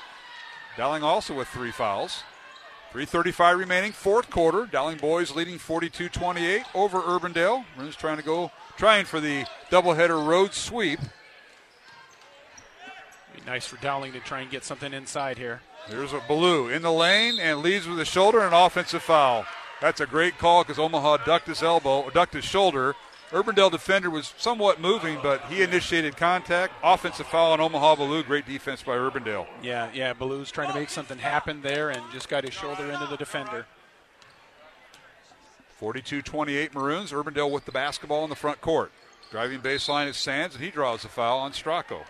Dowling also with three fouls. 3.35 remaining, fourth quarter. Dowling boys leading 42 28 over Urbandale. Maroons trying to go, trying for the doubleheader road sweep. Be nice for Dowling to try and get something inside here. Here's a Biliew in the lane and leads with the shoulder and an offensive foul. That's a great call because Omaha ducked his elbow, ducked his shoulder. Urbandale defender was somewhat moving, but he initiated contact. Offensive foul on Omaha Biliew. Great defense by Urbandale. Yeah, yeah. Biliew's trying to make something happen there and just got his shoulder into the defender. 42 28 Maroons. Urbandale with the basketball in the front court. Driving baseline is Sams, and he draws a foul on Stracco.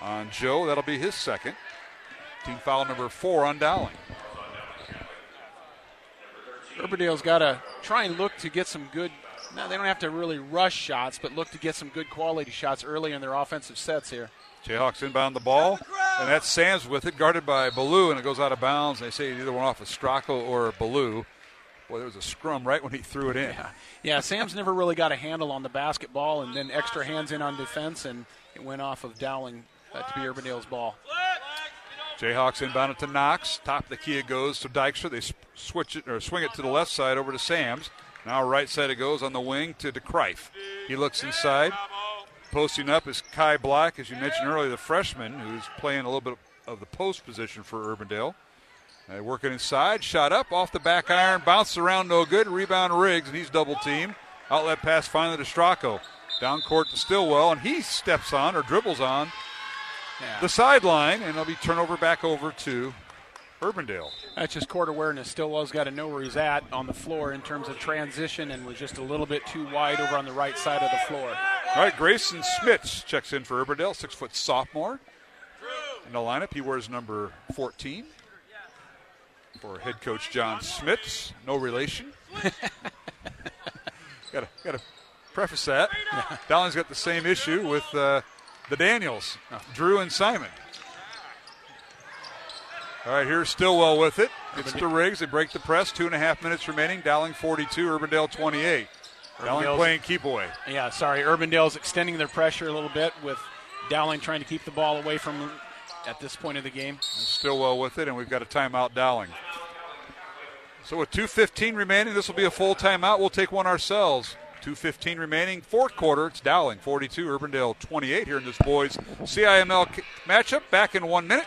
On Joe, that'll be his second. Team foul number four on Dowling. Urbandale's got to try and look to get some good. Now they don't have to really rush shots, but look to get some good quality shots early in their offensive sets here. Jayhawks inbound the ball, and that's Sams with it, guarded by Biliew, and it goes out of bounds. They say it either went off of Stracco or Biliew. Boy, there was a scrum right when he threw it in. Yeah. yeah, Sams never really got a handle on the basketball, and then extra hands in on defense, and it went off of Dowling uh, to be Urbandale's ball. Jayhawks inbound it to Knox. Top of the key it goes to Dykstra. They switch it or swing it to the left side over to Sams. Now right side it goes on the wing to DeCrife. He looks inside. Posting up is Kai Black, as you mentioned earlier, the freshman who's playing a little bit of the post position for Urbandale. Uh, working inside, shot up off the back iron, bounced around, no good. Rebound Riggs, and he's double teamed. Outlet pass finally to Stracco. Down court to Stillwell, and he steps on or dribbles on yeah. the sideline, and it'll be turnover back over to Urbandale. That's just court awareness. Stillwell's got to know where he's at on the floor in terms of transition and was just a little bit too wide over on the right side of the floor. All right, Grayson Smits checks in for Urbandale, six foot sophomore. In the lineup, he wears number 14 for head coach John Smits. No relation. gotta, gotta preface that. Dowling's got the same issue with uh, the Daniels, Drew and Simon. All right, here's Stillwell with it. It's to Riggs. They break the press. Two and a half minutes remaining. Dowling 42, Urbandale 28. Dowling playing keep away. Yeah, sorry. Urbandale's extending their pressure a little bit with Dowling trying to keep the ball away from them at this point of the game. Stillwell with it, and we've got a timeout Dowling. So with 2.15 remaining, this will be a full timeout. We'll take one ourselves. 2.15 remaining, fourth quarter. It's Dowling 42, Urbandale 28 here in this boys CIML matchup. Back in one minute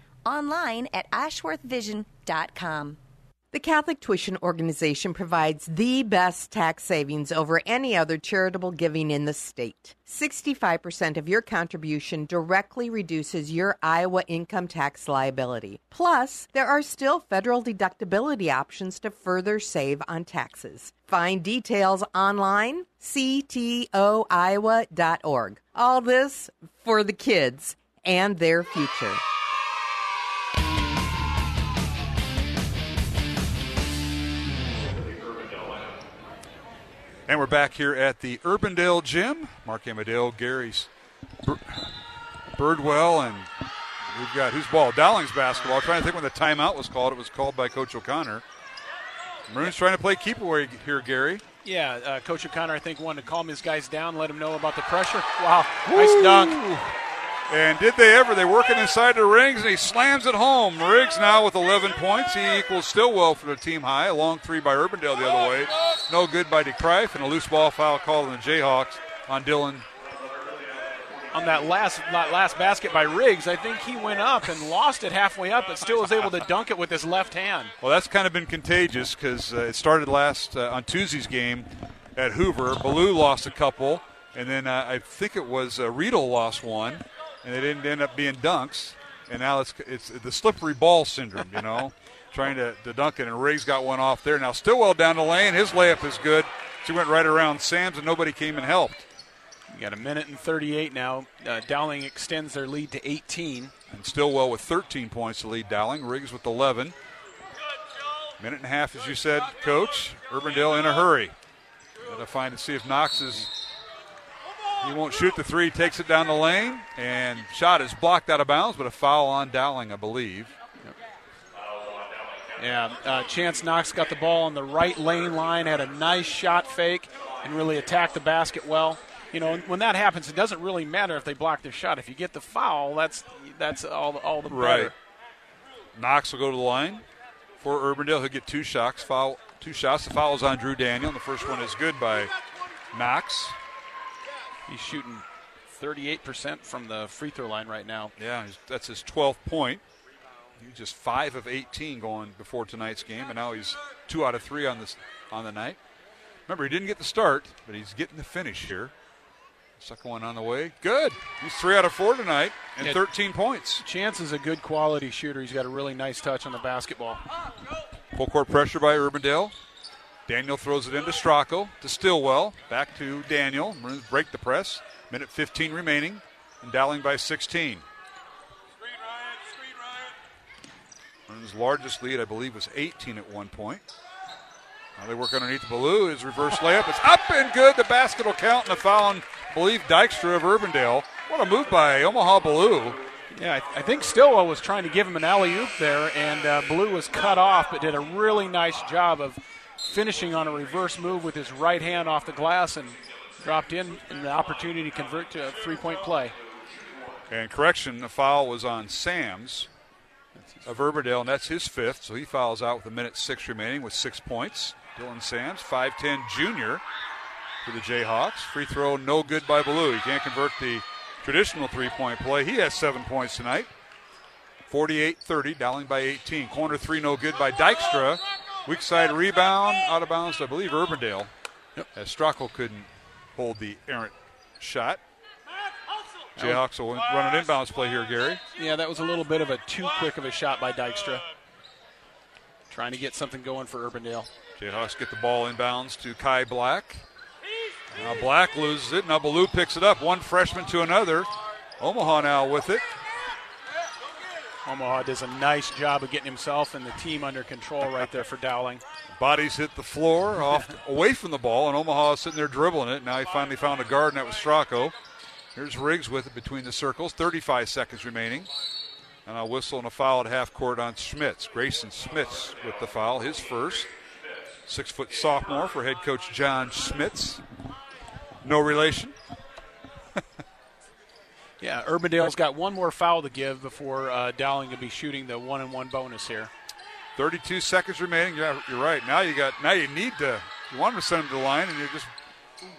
Online at ashworthvision.com. The Catholic Tuition Organization provides the best tax savings over any other charitable giving in the state. 65% of your contribution directly reduces your Iowa income tax liability. Plus, there are still federal deductibility options to further save on taxes. Find details online, ctoiowa.org. All this for the kids and their future. And we're back here at the Urbandale Gym. Mark Amadale, Gary's Birdwell, and we've got whose ball? Dowling's basketball. I'm trying to think when the timeout was called. It was called by Coach O'Connor. Maroons trying to play keep away here, Gary. Yeah, uh, Coach O'Connor, I think, wanted to calm his guys down, let them know about the pressure. Wow, nice dunk. And did they ever? They're working inside the rings, and he slams it home. Riggs now with 11 points. He equals Stillwell for the team high. A long three by Urbandale the other way. No good by DeCrife, and a loose ball foul called on the Jayhawks on Dylan on that last that last basket by Riggs. I think he went up and lost it halfway up, but still was able to dunk it with his left hand. Well, that's kind of been contagious because uh, it started last uh, on Tuesday's game at Hoover. Biliew lost a couple, and then uh, I think it was uh, Riedel lost one, and it didn't end up being dunks. And now it's it's the slippery ball syndrome, you know, trying to, to dunk it. And Riggs got one off there. Now Stillwell down the lane, his layup is good. She went right around Sams, and nobody came and helped. You got a minute and 38 now. Uh, Dowling extends their lead to 18. And Stillwell with 13 points to lead Dowling. Riggs with 11. Minute and a half, as you said, Coach. Urbandale in a hurry. Gotta find and see if Knox is. He won't shoot the three. Takes it down the lane, and shot is blocked out of bounds, but a foul on Dowling, I believe. Yep. Yeah, uh, Chance Knox got the ball on the right lane line, had a nice shot fake, and really attacked the basket well. You know, when that happens, it doesn't really matter if they block their shot. If you get the foul, that's that's all all the better. Right. Knox will go to the line for Urbandale. He'll get two shots. Foul, two shots. The foul is on Drew Daniel. The first one is good by Knox. He's shooting 38% from the free throw line right now. Yeah, that's his 12th point. He's just five of 18 going before tonight's game, and now he's two out of three on this on the night. Remember, he didn't get the start, but he's getting the finish here. Second one on the way. Good. He's three out of four tonight and Yeah. 13 points. Chance is a good quality shooter. He's got a really nice touch on the basketball. Full court pressure by Urbandale. Daniel throws it into Stracco to Stillwell. Back to Daniel. Maroons break the press. Minute 15 remaining. And Dowling by 16. Maroons' largest lead, I believe, was 18 at one point. Now they work underneath Biliew. His reverse layup is up and good. The basket will count and the foul on, I believe, Dykstra of Urbandale. What a move by Omaha Biliew. Yeah, I, I think Stillwell was trying to give him an alley oop there, and uh, Biliew was cut off, but did a really nice job of finishing on a reverse move with his right hand off the glass and dropped in and the opportunity to convert to a three point play. And correction, the foul was on Sams of Urbandale, and that's his fifth, so he fouls out with a minute six remaining with six points. Dylan Sams, 5'10 junior for the Jayhawks. Free throw no good by Biliew. He can't convert the traditional three point play. He has seven points tonight. 48 30, Dowling by 18. Corner three no good by Dykstra. Weak side rebound, out of bounds, I believe, Urbandale. As Stracco couldn't hold the errant shot. Jayhawks will run an inbounds play here, Gary. Yeah, that was a little bit of a too quick of a shot by Dykstra. Trying to get something going for Urbandale. Jayhawks get the ball inbounds to Kai Black. Now Black loses it. Now Biliew picks it up. One freshman to another. Omaha now with it. Omaha does a nice job of getting himself and the team under control right there for Dowling. Bodies hit the floor off away from the ball, and Omaha is sitting there dribbling it. Now he finally found a guard, and that was Stracco. Here's Riggs with it between the circles. 35 seconds remaining. And a whistle and a foul at half court on Schmitz. Grayson Schmitz with the foul, his first. Six foot sophomore for head coach John Schmitz. No relation. Yeah, Urbandale's got one more foul to give before uh, Dowling will be shooting the one and one bonus here. 32 seconds remaining. Yeah, you're right. Now you got. Now you need to. You want to send him to the line, and you're just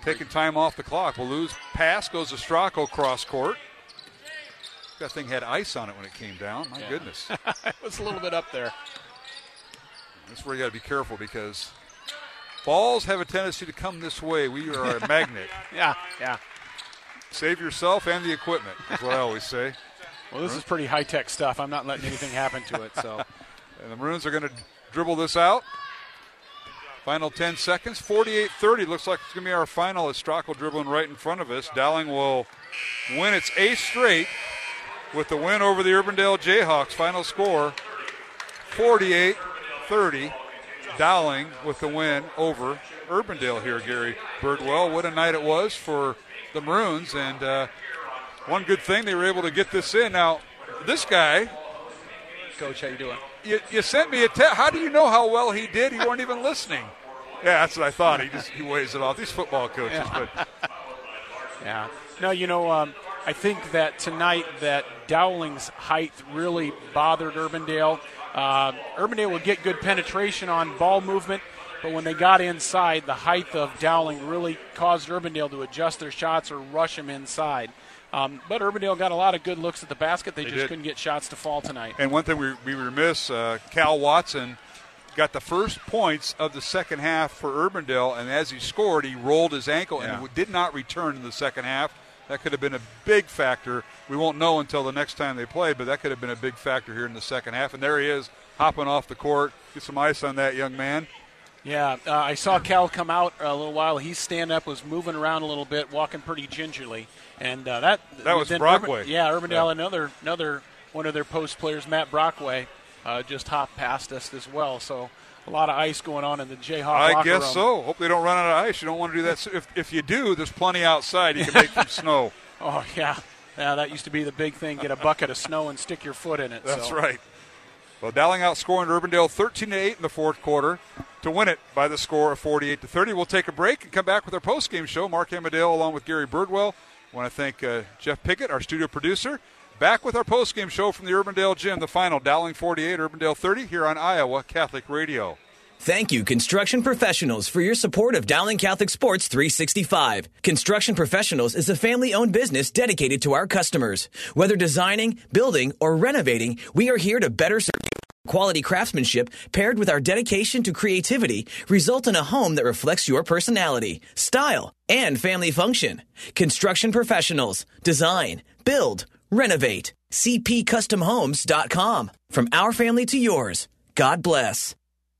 taking time off the clock. We'll lose. Pass goes to Stracco cross court. That thing had ice on it when it came down. My Yeah. goodness. it was a little bit up there. That's where you got to be careful because balls have a tendency to come this way. We are a magnet. Yeah, yeah. Save yourself and the equipment. Is what I always say. Well, this is pretty high tech stuff. I'm not letting anything happen to it. So, And the Maroons are going to dribble this out. Final 10 seconds. 48 30. Looks like it's going to be our final as dribbling right in front of us. Dowling will win its eighth straight with the win over the Urbandale Jayhawks. Final score 48 30. Dowling with the win over Urbandale here, Gary Birdwell. What a night it was for the Maroons. And uh, one good thing, they were able to get this in. Now, this guy, Coach, how you doing? you, you sent me a text. How do you know how well he did? You weren't even listening. Yeah, that's what I thought. He just he weighs it off. These football coaches, Yeah. but yeah. No, you know, um, I think that tonight that Dowling's height really bothered Urbandale. Uh, Urbandale will get good penetration on ball movement, But when they got inside, the height of Dowling really caused Urbandale to adjust their shots or rush them inside. Um, but Urbandale got a lot of good looks at the basket. They, They just did. couldn't get shots to fall tonight. And one thing we, we remiss, uh, Cal Watson got the first points of the second half for Urbandale, and as he scored, he rolled his ankle Yeah. and did not return in the second half. That could have been a big factor. We won't know until the next time they play, but that could have been a big factor here in the second half. And there he is, hopping off the court. Get some ice on that young man. Yeah, uh, I saw Cal come out a little while. He's stand up, was moving around a little bit, walking pretty gingerly, and uh, that That was Brockway. Urban- yeah, Urbandale, Yeah. another another one of their post players, Matt Brockway, uh, just hopped past us as well. So a lot of ice going on in the Jayhawk. I guess room. so. Hope they don't run out of ice. You don't want to do that. If, if you do, there's plenty outside you can make from snow. Oh yeah, yeah. That used to be the big thing: get a bucket of snow and stick your foot in it. That's so. right. Well, Dowling outscoring Urbandale 13 to 8 in the fourth quarter to win it by the score of 48 to 30. We'll take a break and come back with our post-game show. Mark Amadale along with Gary Birdwell. I want to thank uh, Jeff Pickett, our studio producer. Back with our post-game show from the Urbandale Gym, the final Dowling 48, Urbandale 30 here on Iowa Catholic Radio. Thank you, Construction Professionals, for your support of Dowling Catholic Sports 365. Construction Professionals is a family owned business dedicated to our customers. Whether designing, building, or renovating, we are here to better serve you. Quality craftsmanship paired with our dedication to creativity result in a home that reflects your personality, style, and family function. Construction Professionals. Design, build, renovate. CPCustomHomes.com. From our family to yours. God bless.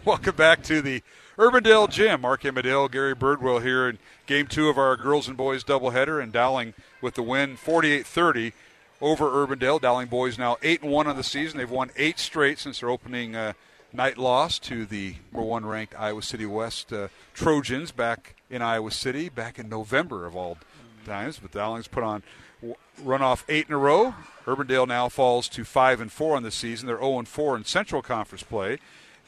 Welcome back to the Urbandale Gym. Mark Amadale, Gary Birdwell here in game two of our girls and boys doubleheader, and Dowling with the win 48 30 over Urbandale. Dowling boys now 8 and 1 on the season. They've won eight straight since their opening uh, night loss to the number one ranked Iowa City West uh, Trojans back in Iowa City back in November of all times. But Dowling's put on run off eight in a row. Urbandale now falls to 5 and 4 on the season. They're 0 and 4 in Central Conference play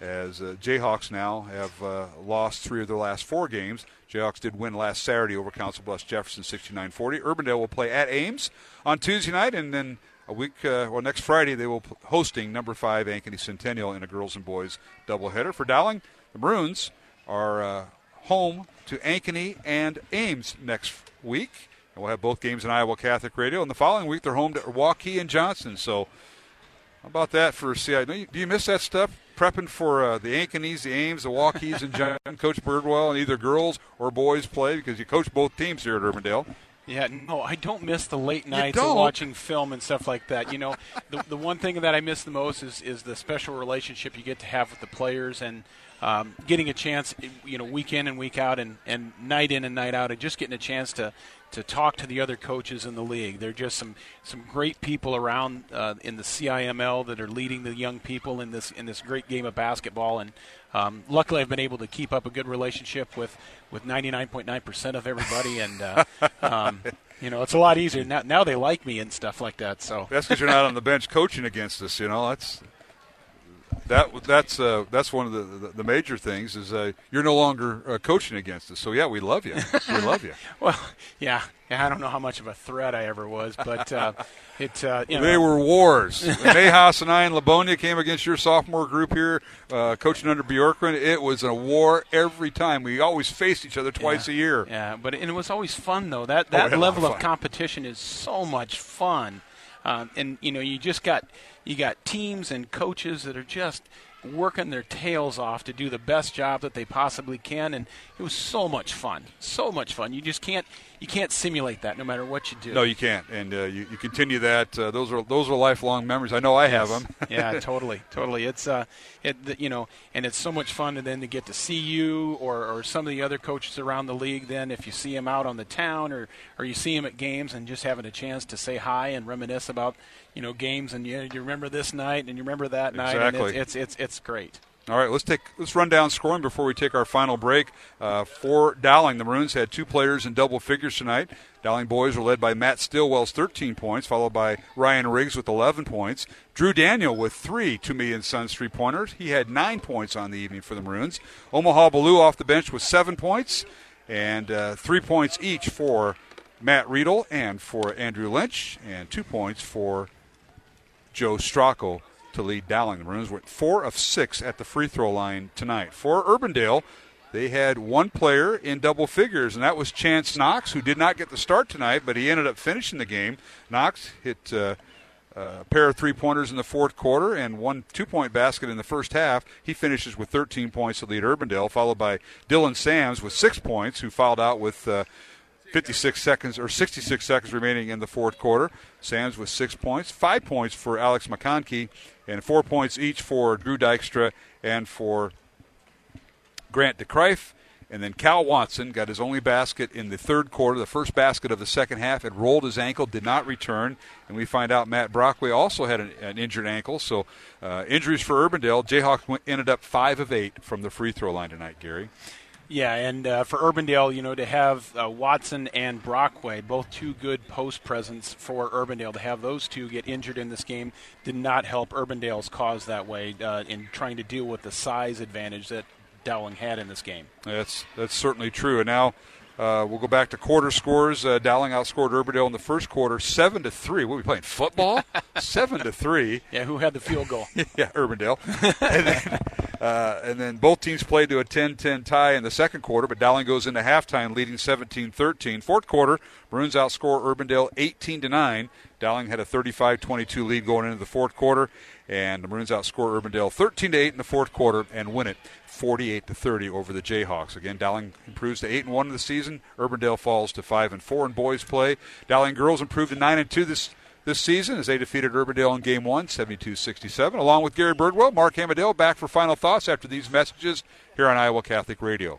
as uh, Jayhawks now have uh, lost three of their last four games. Jayhawks did win last Saturday over Council Bluffs Jefferson 69-40. Urbandale will play at Ames on Tuesday night, and then a week, uh, well, next Friday they will be hosting number five Ankeny Centennial in a girls and boys doubleheader. For Dowling, the Maroons are uh, home to Ankeny and Ames next week. And we'll have both games in Iowa Catholic Radio. And the following week they're home to Waukee and Johnston. So how about that for CI? Do you miss that stuff? Prepping for uh, the Ankenys, the Ames, the Waukees, and John, Coach Birdwell, and either girls or boys play because you coach both teams here at Urbandale. Yeah, no, I don't miss the late nights of watching film and stuff like that. You know, the, the one thing that I miss the most is, is the special relationship you get to have with the players and um, getting a chance, you know, week in and week out and, and night in and night out, and just getting a chance to, to talk to the other coaches in the league. They're just some, some great people around uh, in the CIML that are leading the young people in this in this great game of basketball. And um, luckily, I've been able to keep up a good relationship with with 99.9% of everybody, and uh, um, you know, it's a lot easier now. Now they like me and stuff like that. So That's because you're not on the bench coaching against us. You know, that's that that's uh, that's one of the, the, the major things is uh, you're no longer uh, coaching against us. So yeah, we love you. We love you. well, yeah, yeah. I don't know how much of a threat I ever was, but uh, it. Uh, you know, They were wars. When and I and Labonia came against your sophomore group here, uh, coaching under Bjorkman. It was a war every time. We always faced each other twice a year. Yeah, but and it was always fun though. That Oh, that lot level of of competition is so much fun, um, and you know you just got you got teams and coaches that are just working their tails off to do the best job that they possibly can, and it was so much fun, so much fun. You just can't you can't simulate that no matter what you do. No, you can't, and uh, you, you continue that. Uh, those are those are lifelong memories. I know I have them. yeah, totally, totally. It's uh, it you know, and it's so much fun, and then to get to see you or, or some of the other coaches around the league. Then if you see them out on the town or or you see them at games, and just having a chance to say hi and reminisce about you know games, and you, you remember this night and you remember that night. And Exactly. it's, it's it's it's great. All right, let's take let's run down scoring before we take our final break. Uh, for Dowling, the Maroons had two players in double figures tonight. Dowling boys were led by Matt Stillwell's 13 points, followed by Ryan Riggs with 11 points. Drew Daniel with three me and Sons three pointers. He had nine points on the evening for the Maroons. Omaha Biliew off the bench with seven points, and uh, three points each for Matt Riedel and for Andrew Lynch, and two points for Joe Stracco to lead Dowling. The Maroons went four of six at the free throw line tonight. For Urbandale, they had one player in double figures, and that was Chance Knox, who did not get the start tonight, but he ended up finishing the game. Knox hit uh, a pair of three pointers in the fourth quarter and one two point basket in the first half. He finishes with 13 points to lead Urbandale, followed by Dylan Sams with six points, who fouled out with. Uh, 56 seconds or 66 seconds remaining in the fourth quarter. Sam's with six points, five points for Alex McConkey, and four points each for Drew Dykstra and for Grant DeCrife. And then Cal Watson got his only basket in the third quarter, the first basket of the second half. Had rolled his ankle, did not return. And we find out Matt Brockway also had an, an injured ankle. So uh, injuries for Urbandale. Jayhawks went, ended up five of eight from the free throw line tonight, Gary. Yeah, and uh, for Urbandale, you know, to have uh, Watson and Brockway, both two good post presence for Urbandale, to have those two get injured in this game did not help Urbandale's cause that way uh, in trying to deal with the size advantage that Dowling had in this game. That's that's certainly true. And now uh, we'll go back to quarter scores. Uh, Dowling outscored Urbandale in the first quarter, seven to three. We'll be playing? Football? seven to three. Yeah, who had the field goal? yeah, Urbandale. and, then, uh, and then both teams played to a 10-10 tie in the second quarter, but Dowling goes into halftime leading 17-13. Fourth quarter, Maroons outscore Urbandale 18 to nine. Dowling had a 35-22 lead going into the fourth quarter, and the Maroons outscore Urbandale 13 to 8 in the fourth quarter and win it 48 to 30 over the Jayhawks. Again, Dowling improves to 8 and 1 in the season. Urbandale falls to 5 and 4 in boys play. Dowling girls improved to 9 and 2 this this season as they defeated Urbandale in Game 1, 72-67. Along with Gary Birdwell, Mark Hamadale back for final thoughts after these messages here on Iowa Catholic Radio.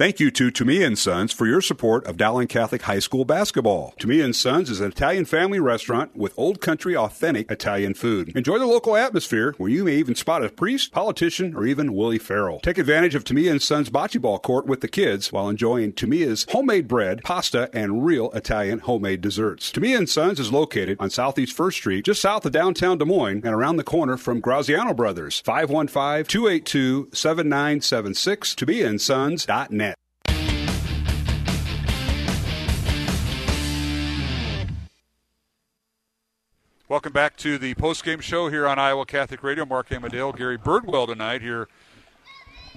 Thank you Tumea and Sons for your support of Dowling Catholic High School basketball. Tumea and Sons is an Italian family restaurant with old country authentic Italian food. Enjoy the local atmosphere where you may even spot a priest, politician, or even Willie Farrell. Take advantage of Tumea and Sons bocce ball court with the kids while enjoying Tumea's homemade bread, pasta, and real Italian homemade desserts. Tumea and Sons is located on Southeast 1st Street, just south of downtown Des Moines and around the corner from Graziano Brothers. 515-282-7976. To Welcome back to the post-game show here on Iowa Catholic Radio. Mark Amadale, Gary Birdwell tonight here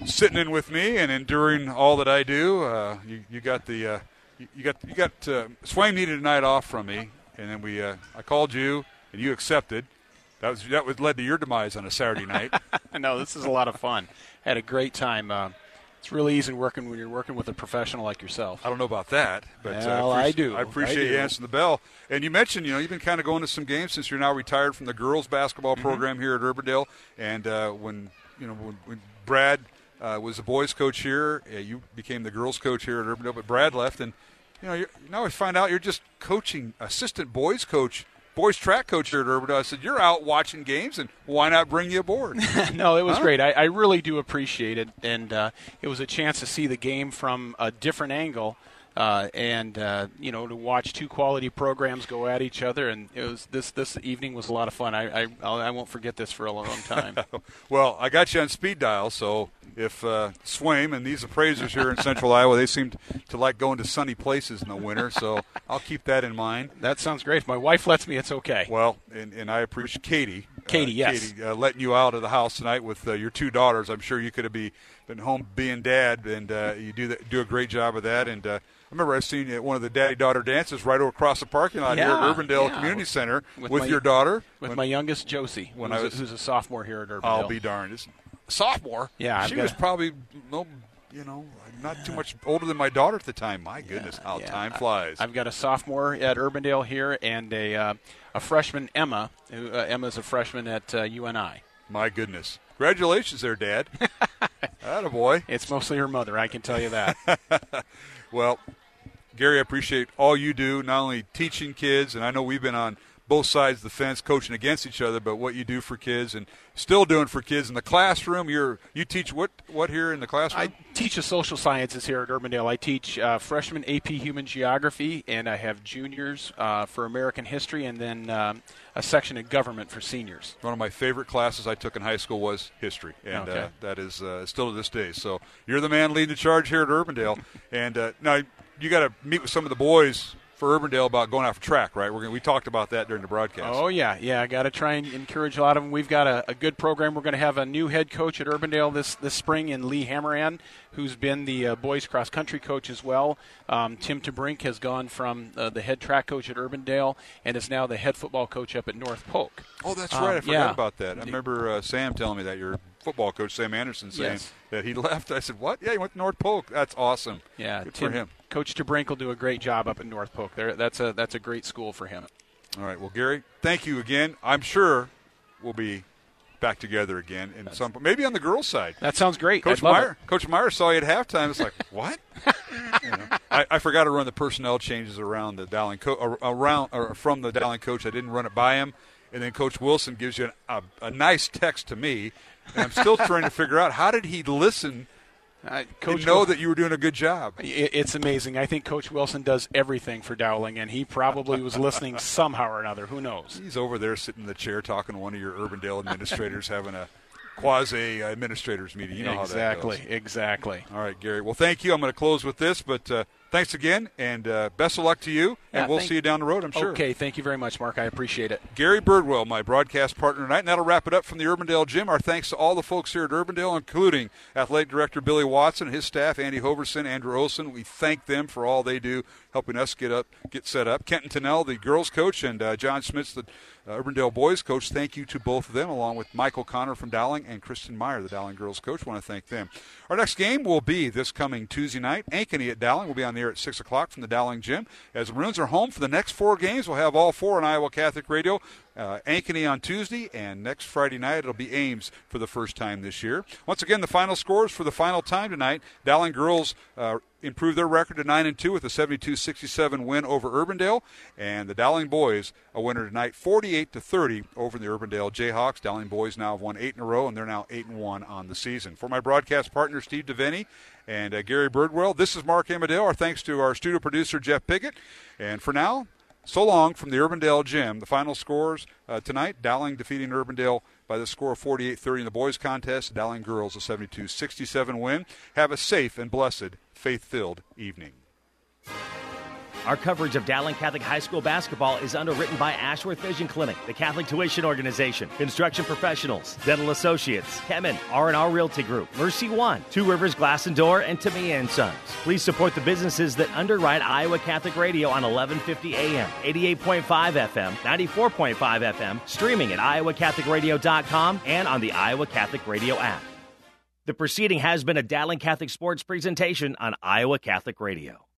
sitting in with me and enduring all that I do. Uh, you, you got the uh, you, got you got uh, Swaim needed a night off from me, and then we uh, I called you and you accepted. That was that was led to your demise on a Saturday night. no, this is a lot of fun. Had a great time. Uh, it's really easy working when you're working with a professional like yourself. I don't know about that, but well, uh, I appreciate- do. I appreciate I you answering the bell. And you mentioned, you know, you've been kind of going to some games since you're now retired from the girls basketball Mm-hmm. program here at Urbandale. And uh, when you know when, when Brad uh, was the boys coach here, uh, you became the girls coach here at Urbandale. But Brad left, and you know, you're, now I find out you're just coaching assistant boys coach. Boys track coach here at Urbandale. I said, You're out watching games, and why not bring you aboard? no, it was Huh? great. I, I really do appreciate it, and uh, it was a chance to see the game from a different angle, uh, and uh, you know to watch two quality programs go at each other. And it was this this evening was a lot of fun. I I, I won't forget this for a long time. well, I got you on speed dial, so if uh, Swaim and these appraisers here in Central Iowa, they seem to like going to sunny places in the winter. So I'll keep that in mind. That sounds great. If my wife lets me, it's okay. Well, and, and I appreciate Katie. Katie, uh, yes. Katie, uh, letting you out of the house tonight with uh, your two daughters. I'm sure you could have be, been home being dad, and uh, you do that, do a great job of that. And uh, I remember I seen you at one of the daddy daughter dances right over across the parking lot here at Urbandale yeah. Community Center With with, my- your daughter. With When- my youngest Josie, when who's, I a, was- who's a sophomore here at Urbandale. I'll be darned. It's sophomore. Yeah, I've she got was probably no, you know, not too much older than my daughter at the time. My goodness, how Yeah, time flies. I've got a sophomore at Urbandale here and a uh, a freshman Emma. Who, uh, Emma's a freshman at uh, UNI. My goodness, congratulations there, Dad. Boy. It's mostly her mother. I can tell you that. well, Gary, I appreciate all you do, not only teaching kids, and I know we've been on both sides of the fence coaching against each other, but what you do for kids and still doing for kids in the classroom. You're you teach what what here in the classroom? I teach the social sciences here at Urbandale. I teach uh, freshman AP Human Geography, and I have juniors uh, for American History, and then um, a section in Government for seniors. One of my favorite classes I took in high school was history, and Okay. uh, that is uh, still to this day. So you're the man leading the charge here at Urbandale. and uh, now you got to meet with some of the boys for Urbandale about going off track, right? We're gonna, we talked about that during the broadcast. Oh yeah, yeah. I got to try and encourage a lot of them. We've got a, a good program. We're going to have a new head coach at Urbandale this this spring in Lee Hammeran, who's been the uh, boys cross country coach as well. Um, Tim TeBrink has gone from uh, the head track coach at Urbandale and is now the head football coach up at North Polk. Oh, that's Um, right. I forgot yeah. about that. I remember uh, Sam telling me that your football coach Sam Anderson saying Yes. that he left. I said, "What? Yeah, he went to North Polk. That's awesome. Yeah, good Tim, for him." Coach DeBrink will do a great job up in North Polk. There, that's a that's a great school for him. All right. Well, Gary, thank you again. I'm sure we'll be back together again in some maybe on the girls' side. That sounds great. Coach Meyer, Coach Meyer saw you at halftime. It's like what? You know, I, I forgot to run the personnel changes around the Dowling co- around or from the Dowling coach. I didn't run it by him, and then Coach Wilson gives you an, a, a nice text to me, and I'm still trying to figure out how did he listen. Uh, and know that you were doing a good job. It- It's amazing. I think Coach Wilson does everything for Dowling, and he probably was listening somehow or another. Who knows? He's over there sitting in the chair talking to one of your Urbandale administrators having a quasi administrators meeting. You know exactly, how that goes. exactly. All right, Gary. Well, thank you. I'm going to close with this, but uh, thanks again, and uh, best of luck to you. And Yeah, we'll see you down the road, I'm sure. Okay, thank you very much, Mark. I appreciate it. Gary Birdwell, my broadcast partner tonight, and that'll wrap it up from the Urbandale Gym. Our thanks to all the folks here at Urbandale, including Athletic Director Billy Watson, his staff, Andy Hoverson, Andrew Olson. We thank them for all they do, helping us get up, get set up. Kenton Tennell, the girls coach, and uh, John Smith, the uh, Urbandale boys coach. Thank you to both of them, along with Michael Connor from Dowling and Kristen Meyer, the Dowling girls coach. Want to thank them. Our next game will be this coming Tuesday night. Ankeny at Dowling will be on the air at six o'clock from the Dowling Gym. As the Maroons are home for the next four games, we'll have all four on Iowa Catholic Radio. Uh, Ankeny on Tuesday, and next Friday night it'll be Ames for the first time this year. Once again, the final scores for the final time tonight: Dowling girls uh, improved their record to nine and two with a 72-67 win over Urbandale, and the Dowling boys a winner tonight, 48 to 30 over the Urbandale Jayhawks. Dowling boys now have won eight in a row, and they're now eight and one on the season. For my broadcast partner Steve Devaney and uh, Gary Birdwell, this is Mark Amadale. Our thanks to our studio producer Jeff Pickett, and for now. So long from the Urbandale Gym. The final scores uh, tonight Dowling defeating Urbandale by the score of 48 30 in the boys' contest. Dowling girls a 72 67 win. Have a safe and blessed, faith filled evening. Our coverage of Dowling Catholic High School basketball is underwritten by Ashworth Vision Clinic, the Catholic Tuition Organization, Construction Professionals, Dental Associates, Kemin, R&R Realty Group, Mercy One, Two Rivers Glass and Door, and Tumea and Sons. Please support the businesses that underwrite Iowa Catholic Radio on 1150 AM, 88.5 FM, 94.5 FM, streaming at iowacatholicradio.com and on the Iowa Catholic Radio app. The proceeding has been a Dowling Catholic Sports presentation on Iowa Catholic Radio.